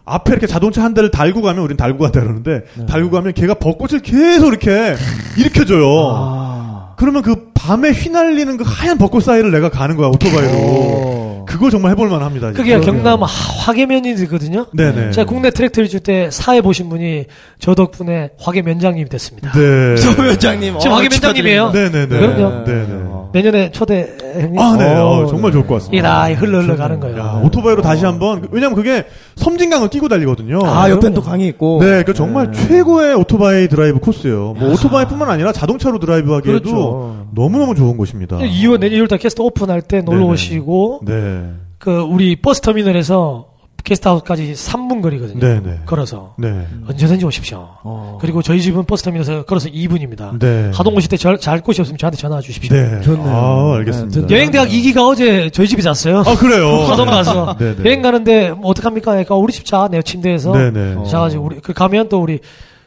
앞에 이렇게 자동차 한 대를 달고 가면 우린 달고 간다 그러는데 네. 달고 가면 걔가 벚꽃을 계속 이렇게 일으켜줘요. 아. 그러면 그 밤에 휘날리는 그 하얀 벚꽃 사이를 내가 가는 거야 오토바이로. 오. 그거 정말 해볼 만 합니다. 그게 그러게요. 경남 하- 화계면이거든요. 네네. 제가 국내 트랙터를 줄 때 사회 보신 분이 저 덕분에 화계면장님이 됐습니다. 네. *laughs* 소위원장님. 지금 어, 화계면장님이에요. 네네네. 그럼요. 네네. 어. 내년에 초대 형님. 아, 네. 어, 어, 정말 네. 좋을 것 같습니다. 다 흘러 흘러 가는 거예요. 야, 오토바이로 다시 한번 왜냐면 그게 섬진강을 끼고 달리거든요. 아, 옆엔 그럼요. 또 강이 있고. 네, 그 정말 네. 최고의 오토바이 드라이브 코스예요. 뭐 오토바이뿐만 아니라 자동차로 드라이브하기에도 그렇죠. 너무 너무 좋은 곳입니다. 2월 내년 2월달 게스트 오픈할 때 놀러 네네. 오시고 네, 그 우리 버스 터미널에서 게스트하우스까지 3분 거리거든요. 네네. 걸어서 네, 언제든지 오십시오. 어. 그리고 저희 집은 버스 터미널에서 걸어서 2분입니다. 네. 하동 오실 때 잘 곳이 없으면 저한테 전화 주십시오. 네. 좋네요. 아, 알겠습니다. 네, 여행 대학 2기가 어제 저희 집에 잤어요. 아, 그래요. *laughs* 하동 가서 네네. 여행 가는데 뭐 어떡합니까? 그러니까 우리 집 자, 내 침대에서 네네. 어. 자가지고 우리 그 가면 또 우리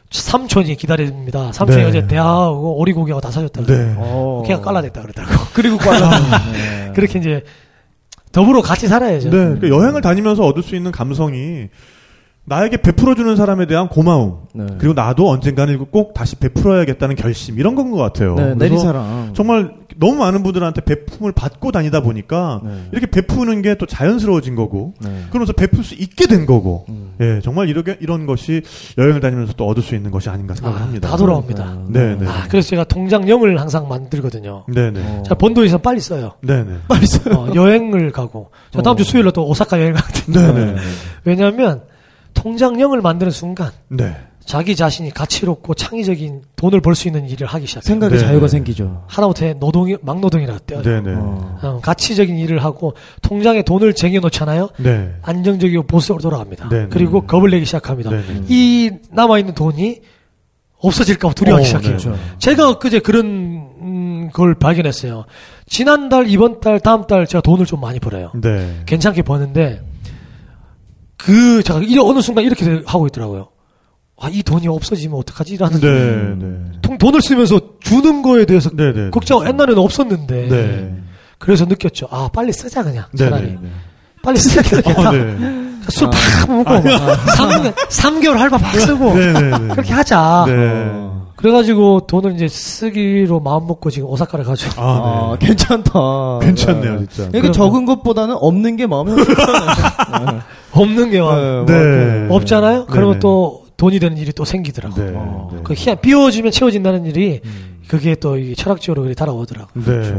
삼촌이 기다립니다. 삼촌이 네. 어제 대하하고 오리고기하고 다 사줬다고. 네. 어. 걔가 깔라댔다 그러더라고. 그리고 꽈라. *laughs* 네. 그렇게 이제 더불어 같이 살아야죠. 네, 그러니까 여행을 다니면서 얻을 수 있는 감성이 나에게 베풀어주는 사람에 대한 고마움 네. 그리고 나도 언젠가는 꼭 다시 베풀어야겠다는 결심 이런 건 것 같아요. 네, 내리사랑. 정말 너무 많은 분들한테 베품을 받고 다니다 보니까 네. 이렇게 베푸는 게 또 자연스러워진 거고 네. 그러면서 베풀 수 있게 된 거고 음. 예 정말 이렇게 이런 것이 여행을 다니면서 또 얻을 수 있는 것이 아닌가 아, 생각합니다. 다 돌아옵니다. 네, 네. 아, 그래서 제가 통장령을 항상 만들거든요. 네네 어. 자, 본도에서 빨리 써요. 네네 빨리 써요. 어, 여행을 가고. 저 다음 주 수요일로 또 오사카 여행 가거든요. 네네 왜냐하면 통장령을 만드는 순간 네 자기 자신이 가치롭고 창의적인 돈을 벌 수 있는 일을 하기 시작해요. 생각의 네. 자유가 생기죠. 하다못해 노동이 막노동이라 떼요. 네네 어. 어, 가치적인 일을 하고 통장에 돈을 쟁여놓잖아요. 네 안정적이고 보수적으로 돌아갑니다. 네, 네. 그리고 겁을 내기 시작합니다. 네네 이 남아있는 돈이 없어질까 봐 두려워하기 어, 시작해요. 네. 그렇죠. 제가 엊그제 그런 음, 걸 발견했어요. 지난달, 이번 달, 다음 달 제가 돈을 좀 많이 벌어요. 네 괜찮게 버는데 그 제가 이 어느 순간 이렇게 하고 있더라고요. 아, 이 돈이 없어지면 어떡하지 라는 네, 네. 통 돈을 쓰면서 주는 거에 대해서 네, 네. 걱정 옛날에는 없었는데 네. 그래서 느꼈죠. 아 빨리 쓰자 그냥 네, 차라리 네, 네. 빨리 쓰자 그냥 아, 네. 술팍 먹고 삼 3개월 할바 팍 쓰고 네, 네, 네. 그렇게 하자. 네. 그래가지고 돈을 이제 쓰기로 마음 먹고 지금 오사카를 가죠. 아, 아, 네. 괜찮다. 괜찮네요, 진짜. 이렇게 그럼요. 적은 것보다는 없는 게 마음이 훨씬 편해. 없는 게막 네, 네. 뭐, 없잖아요. 네, 그러면 네. 또 돈이 되는 일이 또 생기더라고. 네. 요 네. 그 희한 비워지면 채워진다는 일이 그게 또 이게 철학적으로 그렇게 달아오더라고. 네.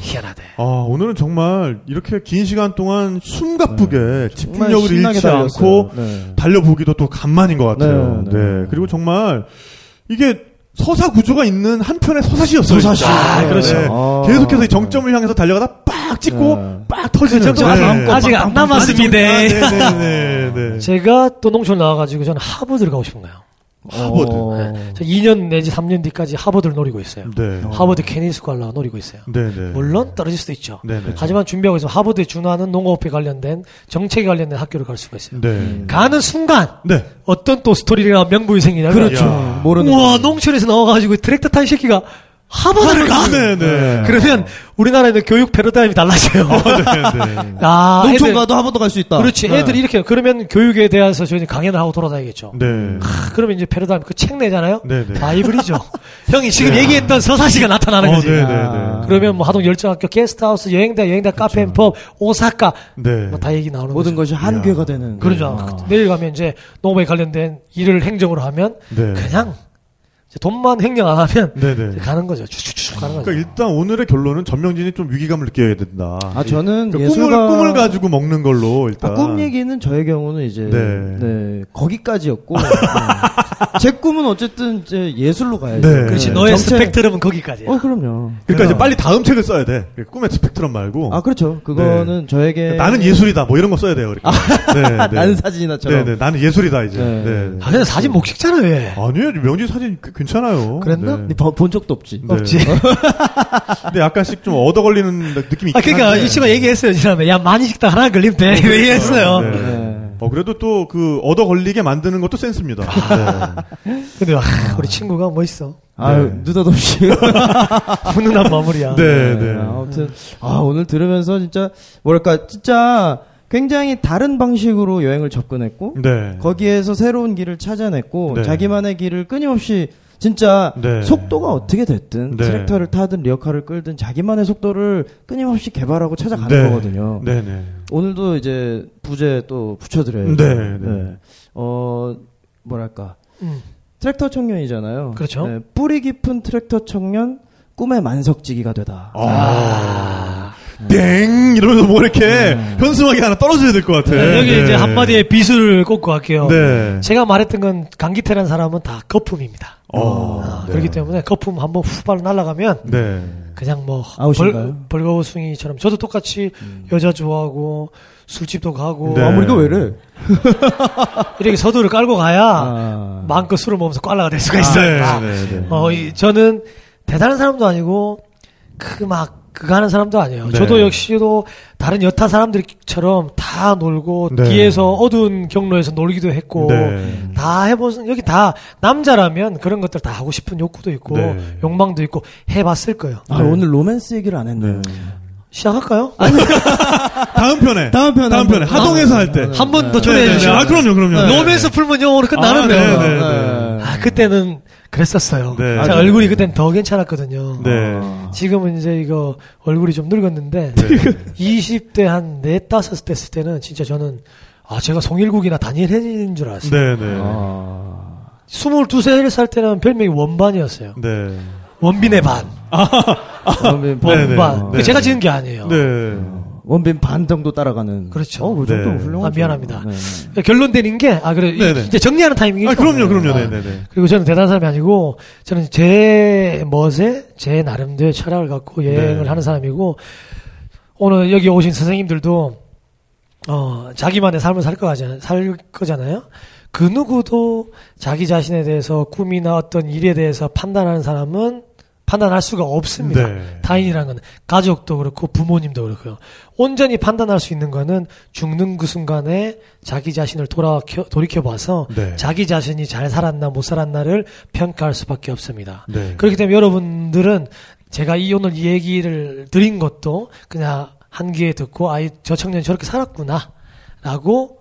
희한하대. 아, 오늘은 정말 이렇게 긴 시간 동안 숨가쁘게 정말 집중력을 잃지 달렸어요. 않고 네. 달려보기도 또 간만인 것 같아요. 네, 네, 네. 그리고 정말 이게 서사 구조가 있는 한편의 서사시였어요. 서사시. 아, 그렇죠. 네. 아. 계속해서 이 정점을 향해서 달려가다 빡 찍고 네. 빡 터지는. 저 아직, 아직 안 남았습니다. 네, 네, 네, 네. 제가 또 농촌 나와가지고 저는 하버드를 가고 싶은 거예요. 하버드. 어. 저 2년 내지 3년 뒤까지 하버드를 노리고 있어요. 네. 하버드 케니스 관라 노리고 있어요. 네, 네. 물론 떨어질 수도 있죠. 네, 네. 하지만 준비하고 있으면 하버드에 준하는 농업에 관련된 정책에 관련된 학교를 갈 수가 있어요. 네. 가는 순간 네. 어떤 또 스토리나 명분이 생기냐면 그렇죠. 야. 모르는. 우와. 농촌에서 나와가지고 트랙터 탄 새끼가 하버드를 가. 네, 네. 그러면 우리나라에는 교육 패러다임이 달라져요. 네, 네. *laughs* 아, 농촌 애들- 가도 하버드 갈 수 있다. 그렇지. 네. 애들이 이렇게 그러면 교육에 대해서 저희는 강연을 하고 돌아다니겠죠. 네. 하, 그러면 이제 패러다임 그 책 내잖아요. 네, 네. 바이블이죠. *laughs* 형이 지금 얘기했던 서사시가 나타나는 어, 거지. 네, 네, 아. 네. 그러면 뭐 하동 열정학교 게스트하우스 여행대 여행대 카페 and pub 오사카 네. 뭐 다 얘기 나오는 모든 거죠. 것이 한 이야. 궤가 되는. 그러죠. 아. 내일 가면 이제 농업에 관련된 일을 행정으로 하면 네. 그냥 돈만 횡령 안 하면 네, 네. 가는 거죠. 쭉쭉쭉 가는 거죠. 그러니까 일단 오늘의 결론은 전명진이 좀 위기감을 느껴야 된다. 아, 저는 그러니까 예술가 꿈을 꿈을 가지고 먹는 걸로 일단. 아, 꿈 얘기는 저의 경우는 이제 네. 네, 거기까지였고 네. *laughs* 제 꿈은 어쨌든 이제 예술로 가야죠. 네. 그렇지. 네. 너의 정체- 스펙트럼은 거기까지야. 어 그럼요. 그러니까 이제 빨리 다음 책을 써야 돼. 그러니까 꿈의 스펙트럼 말고. 아 그렇죠. 그거는 저에게 네. 나는 예술이다. 뭐 이런 거 써야 돼요. 그러니까. 네, 네. *laughs* 나는 사진이나처럼. 네, 네. 나는 예술이다 이제. 네. 네. 아, 근데 사진 못 찍잖아, 왜? 아니에요. 명진 사진 꽤 괜찮아요. 그랬나? 네. 본- 본 적도 없지. 네. 없지. *laughs* 근데 약간씩 좀 얻어 걸리는 느낌이 있긴 아, 그러니까. 이 친구가 얘기했어요, 지난번에. 야, 많이 식당 하나 걸리면 돼. *laughs* 얘기했어요. 네. 네. 어, 그래도 또 그 얻어 걸리게 만드는 것도 센스입니다. 네. 근데, 아, 우리 친구가 멋있어. 아유 네. 느닷없이. *laughs* 훈훈한 마무리야. 네, 네. 아무튼 아 오늘 들으면서 진짜 뭐랄까 진짜 굉장히 다른 방식으로 여행을 접근했고 네. 거기에서 새로운 길을 찾아냈고 네. 자기만의 길을 끊임없이 진짜 네. 속도가 어떻게 됐든 네. 트랙터를 타든 리어카를 끌든 자기만의 속도를 끊임없이 개발하고 찾아가는 네. 거거든요. 네, 네. 오늘도 이제 부제 또 붙여드려요. 네, 네. 어 뭐랄까 음. 트랙터 청년이잖아요. 그렇죠. 네, 뿌리 깊은 트랙터 청년 꿈의 만석지기가 되다. 아. 땡! 이러면서 뭐 이렇게 현수막이 하나 떨어져야 될 것 같아. 네, 여기 네. 이제 한마디에 비수를 꽂고 갈게요. 네. 제가 말했던 건 강기태라는 사람은 다 거품입니다. 어, 아, 네. 그렇기 때문에 거품 한번 후발 날아가면 네. 그냥 뭐? 벌, 벌거숭이처럼 저도 똑같이 여자 좋아하고 술집도 가고 네. 아, 우리가 왜래? 이렇게 서두를 깔고 가야 아. 마음껏 술을 먹으면서 꽐라가 될 수가 있어요. 네, 아, 네, 네. 어, 이, 저는 대단한 사람도 아니고 그 막 그거 하는 사람도 아니에요. 네. 저도 역시도 다른 여타 사람들처럼 다 놀고 네. 뒤에서 어두운 경로에서 놀기도 했고 네. 다 해본 여기 다 남자라면 그런 것들 다 하고 싶은 욕구도 있고 네. 욕망도 있고 해봤을 거예요. 아, 오늘 로맨스 얘기를 안 했네. 시작할까요? *laughs* 다음 편에. 다음 편, 다음 다음 편에. 편. 하동에서 할 때. 한 번더 네, 초대해 네, 네. 주시죠. 아, 그럼요, 그럼요. 네. 로맨스 풀면 영어로 끝나는데. 아, 네, 요 네, 네. 아, 그때는 그랬었어요. 네. 제가 아, 얼굴이 그땐 더 괜찮았거든요. 네. 지금은 이제 이거 얼굴이 좀 늙었는데 네. *laughs* 20대 한 4, 5 됐을 때는 진짜 저는 아 제가 송일국이나 다니엘인 줄 알았어요. 네, 네. 아. 22, 3살 때는 별명이 원반이었어요. 네. 원빈의 반. 원빈 네, 네. 원반. 네. 제가 지은 게 아니에요. 네. 원빈 반 정도 따라가는. 그렇죠. 어, 그 정도 네. 훌륭하죠. 아, 미안합니다. 네, 네. 그러니까 결론 내린 게, 아, 그래. 이- 네네. 이제 정리하는 타이밍이죠. 아, 그럼요, 그럼요. 아, 네, 네, 네. 그리고 저는 대단한 사람이 아니고, 저는 제 멋에, 제 나름대로의 철학을 갖고 여행을 네. 하는 사람이고, 오늘 여기 오신 선생님들도, 어, 자기만의 삶을 살 거잖아요. 살 거잖아요. 그 누구도 자기 자신에 대해서 꿈이나 어떤 일에 대해서 판단하는 사람은 판단할 수가 없습니다. 네. 타인이라는 건 가족도 그렇고 부모님도 그렇고요. 온전히 판단할 수 있는 거는 죽는 그 순간에 자기 자신을 돌아 돌이켜 봐서 네. 자기 자신이 잘 살았나 못 살았나를 평가할 수밖에 없습니다. 네. 그렇기 때문에 여러분들은 제가 이 오늘 이 얘기를 드린 것도 그냥 한 귀에 듣고 아이 저 청년이 저렇게 살았구나라고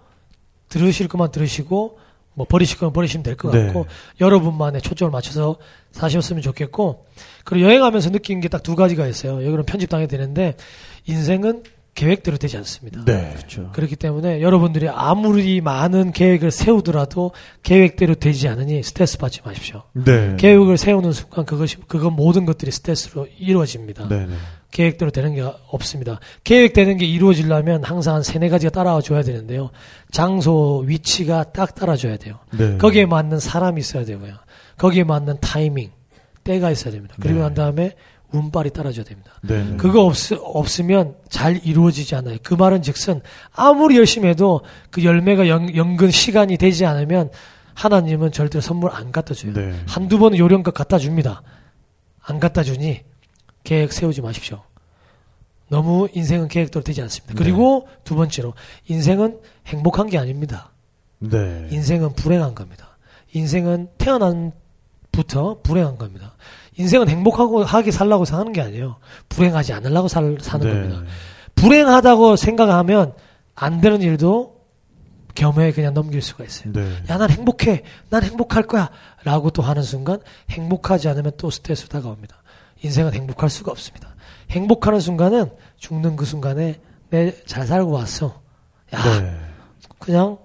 들으실 것만 들으시고 뭐 버리실 거면 버리시면 될것 네. 같고 여러분만의 초점을 맞춰서 사셨으면 좋겠고 그리고 여행하면서 느낀 게 딱 두 가지가 있어요. 여기는 편집당해 되는데 인생은 계획대로 되지 않습니다. 네. 그렇죠. 그렇기 때문에 여러분들이 아무리 많은 계획을 세우더라도 계획대로 되지 않으니 스트레스 받지 마십시오. 네. 계획을 세우는 순간 그것이 그건 모든 것들이 스트레스로 이루어집니다. 네. 네. 계획대로 되는 게 없습니다. 계획되는 게 이루어지려면 항상 한 세네 가지가 따라와 줘야 되는데요. 장소, 위치가 딱 따라줘야 돼요. 네. 거기에 맞는 사람이 있어야 되고요. 거기에 맞는 타이밍, 때가 있어야 됩니다. 그리고 네. 난 다음에 운빨이 따라줘야 됩니다. 네. 네. 그거 없, 없으면 잘 이루어지지 않아요. 그 말은 즉슨 아무리 열심히 해도 그 열매가 연, 연근 시간이 되지 않으면 하나님은 절대로 선물 안 갖다 줘요. 네. 한두 번은 요령껏 갖다 줍니다. 안 갖다 주니 계획 세우지 마십시오. 너무 인생은 계획대로 되지 않습니다. 그리고 두 번째로 인생은 행복한 게 아닙니다. 네. 인생은 불행한 겁니다. 인생은 태어난 부터 불행한 겁니다. 인생은 행복하고 하게 살라고 사는 게 아니에요. 불행하지 않으려고 살, 사는 네. 겁니다. 불행하다고 생각하면 안 되는 일도 겸해 그냥 넘길 수가 있어요. 네. 야, 난 행복해. 난 행복할 거야. 라고 또 하는 순간 행복하지 않으면 또 스트레스 다가옵니다. 인생은 행복할 수가 없습니다. 행복하는 순간은 죽는 그 순간에 내 잘 살고 왔어. 야, 네. 그냥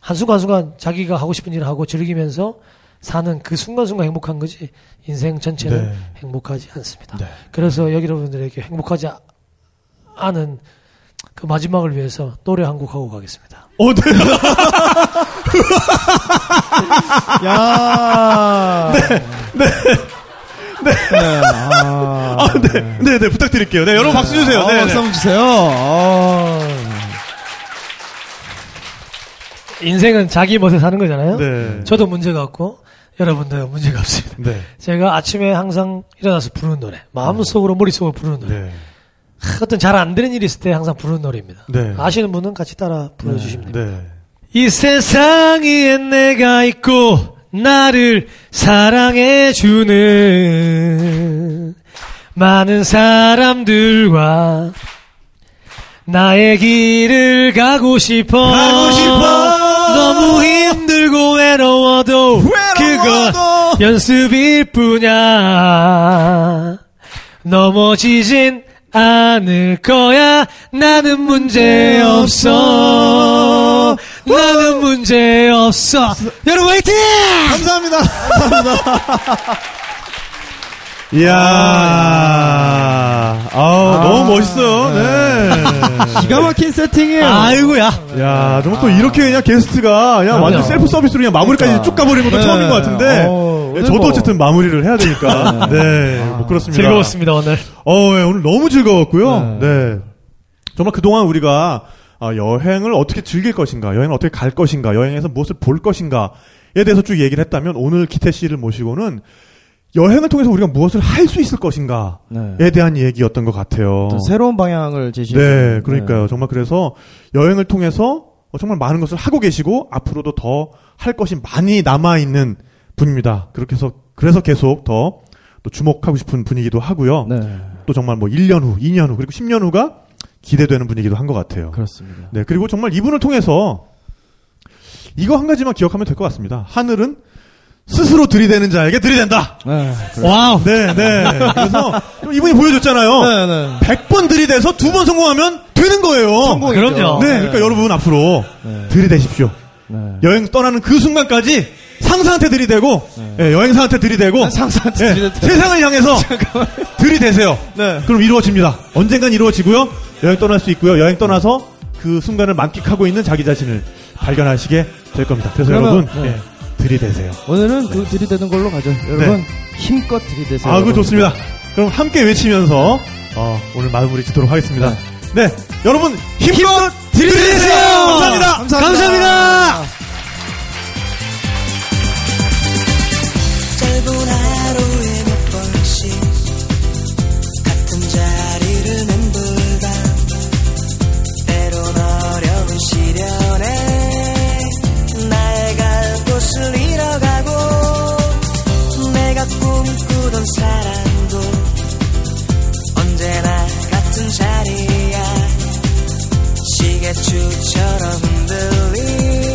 한순간순간 자기가 하고 싶은 일을 하고 즐기면서 사는 그 순간순간 행복한 거지 인생 전체는 네. 행복하지 않습니다. 네. 그래서 여기 여러분들에게 행복하지 아- 않은 그 마지막을 위해서 노래 한 곡 하고 가겠습니다. 어, 네. *laughs* 야. 네. 네. 아. 아, 네. 네, 네, 부탁드릴게요. 네, 여러분 박수 주세요. 어, 네. 박수 네. 한번 주세요. 어. 인생은 자기 멋에 사는 거잖아요. 네. 저도 문제가 없고 여러분도 문제가 없습니다. 네. 제가 아침에 항상 일어나서 부르는 노래, 마음속으로 머릿속으로 부르는 노래. 네. 하, 어떤 잘 안 되는 일이 있을 때 항상 부르는 노래입니다. 네. 아시는 분은 같이 따라 불러주시면 됩니다. 네. 이 세상 위에 내가 있고 나를 사랑해주는 많은 사람들과 나의 길을 가고 싶어 가고 싶어. 너무 힘들고 외로워도 그건 연습일 뿐이야. 넘어지진 않을 거야. 나는 문제 없어. 나는 문제 없어. 여러분 화이팅! 감사합니다. *laughs* 이야. 아, 너무 멋있어요. 네. 기가 막힌 세팅이에요. 아이고야 야, 정말 또 이렇게 그냥 게스트가 그냥 완전 셀프 서비스로 그냥 마무리까지 그러니까. 쭉 가버리는 것도 네. 처음인 것 같은데. 어, 네, 저도 뭐- 어쨌든 마무리를 해야 되니까. 네. 뭐 그렇습니다. 즐거웠습니다 오늘 어, 예, 오늘 너무 즐거웠고요. 네. 네. 정말 그동안 우리가 아, 여행을 어떻게 즐길 것인가, 여행을 어떻게 갈 것인가, 여행에서 무엇을 볼 것인가에 대해서 쭉 얘기를 했다면 오늘 기태 씨를 모시고는 여행을 통해서 우리가 무엇을 할 수 있을 것인가에 네. 대한 얘기였던 것 같아요. 또 새로운 방향을 제시해. 네, 그러니까요. 정말 그래서 여행을 통해서 어, 정말 많은 것을 하고 계시고 앞으로도 더 할 것이 많이 남아 있는 분입니다. 그렇게 해서 그래서 계속 더 또 주목하고 싶은 분이기도 하고요. 네. 또 정말 뭐 1년 후, 2년 후, 그리고 10년 후가 기대되는 분이기도 한 것 같아요. 그렇습니다. 네, 그리고 정말 이분을 통해서 이거 한 가지만 기억하면 될 것 같습니다. 하늘은 스스로 들이대는 자에게 들이댄다. 네. wow 네, 네. 그래서 좀 이분이 보여줬잖아요. 네, 네. 100번 들이대서 두 번 성공하면 되는 거예요. 성공이죠. 그럼요. 네, 그러니까 여러분 앞으로 네. 들이대십시오. 네. 여행 떠나는 그 순간까지 상사한테 들이대고, 예, 여행사한테 들이대고, 상사한테 예, 들이댔다. 세상을 향해서 들이대세요. 네. 그럼 이루어집니다. 언젠간 이루어지고요. 여행 떠날 수 있고요. 여행 떠나서 그 순간을 만끽하고 있는 자기 자신을 발견하시게 될 겁니다. 그래서 그러면, 여러분, 네. 예, 들이대세요. 오늘은 그 네. 들이대는 걸로 가죠. 네. 여러분 힘껏 들이대세요. 아, 그 좋습니다. 네. 그럼 함께 외치면서 어, 오늘 마무리 짓도록 하겠습니다. 네, 여러분 힘껏, 힘껏 들이대세요. 들이대세요. 감사합니다. 감사합니다. 감사합니다. 감사합니다. 어떤 사람도 언제나 같은 자리야. 시계추처럼 흔들리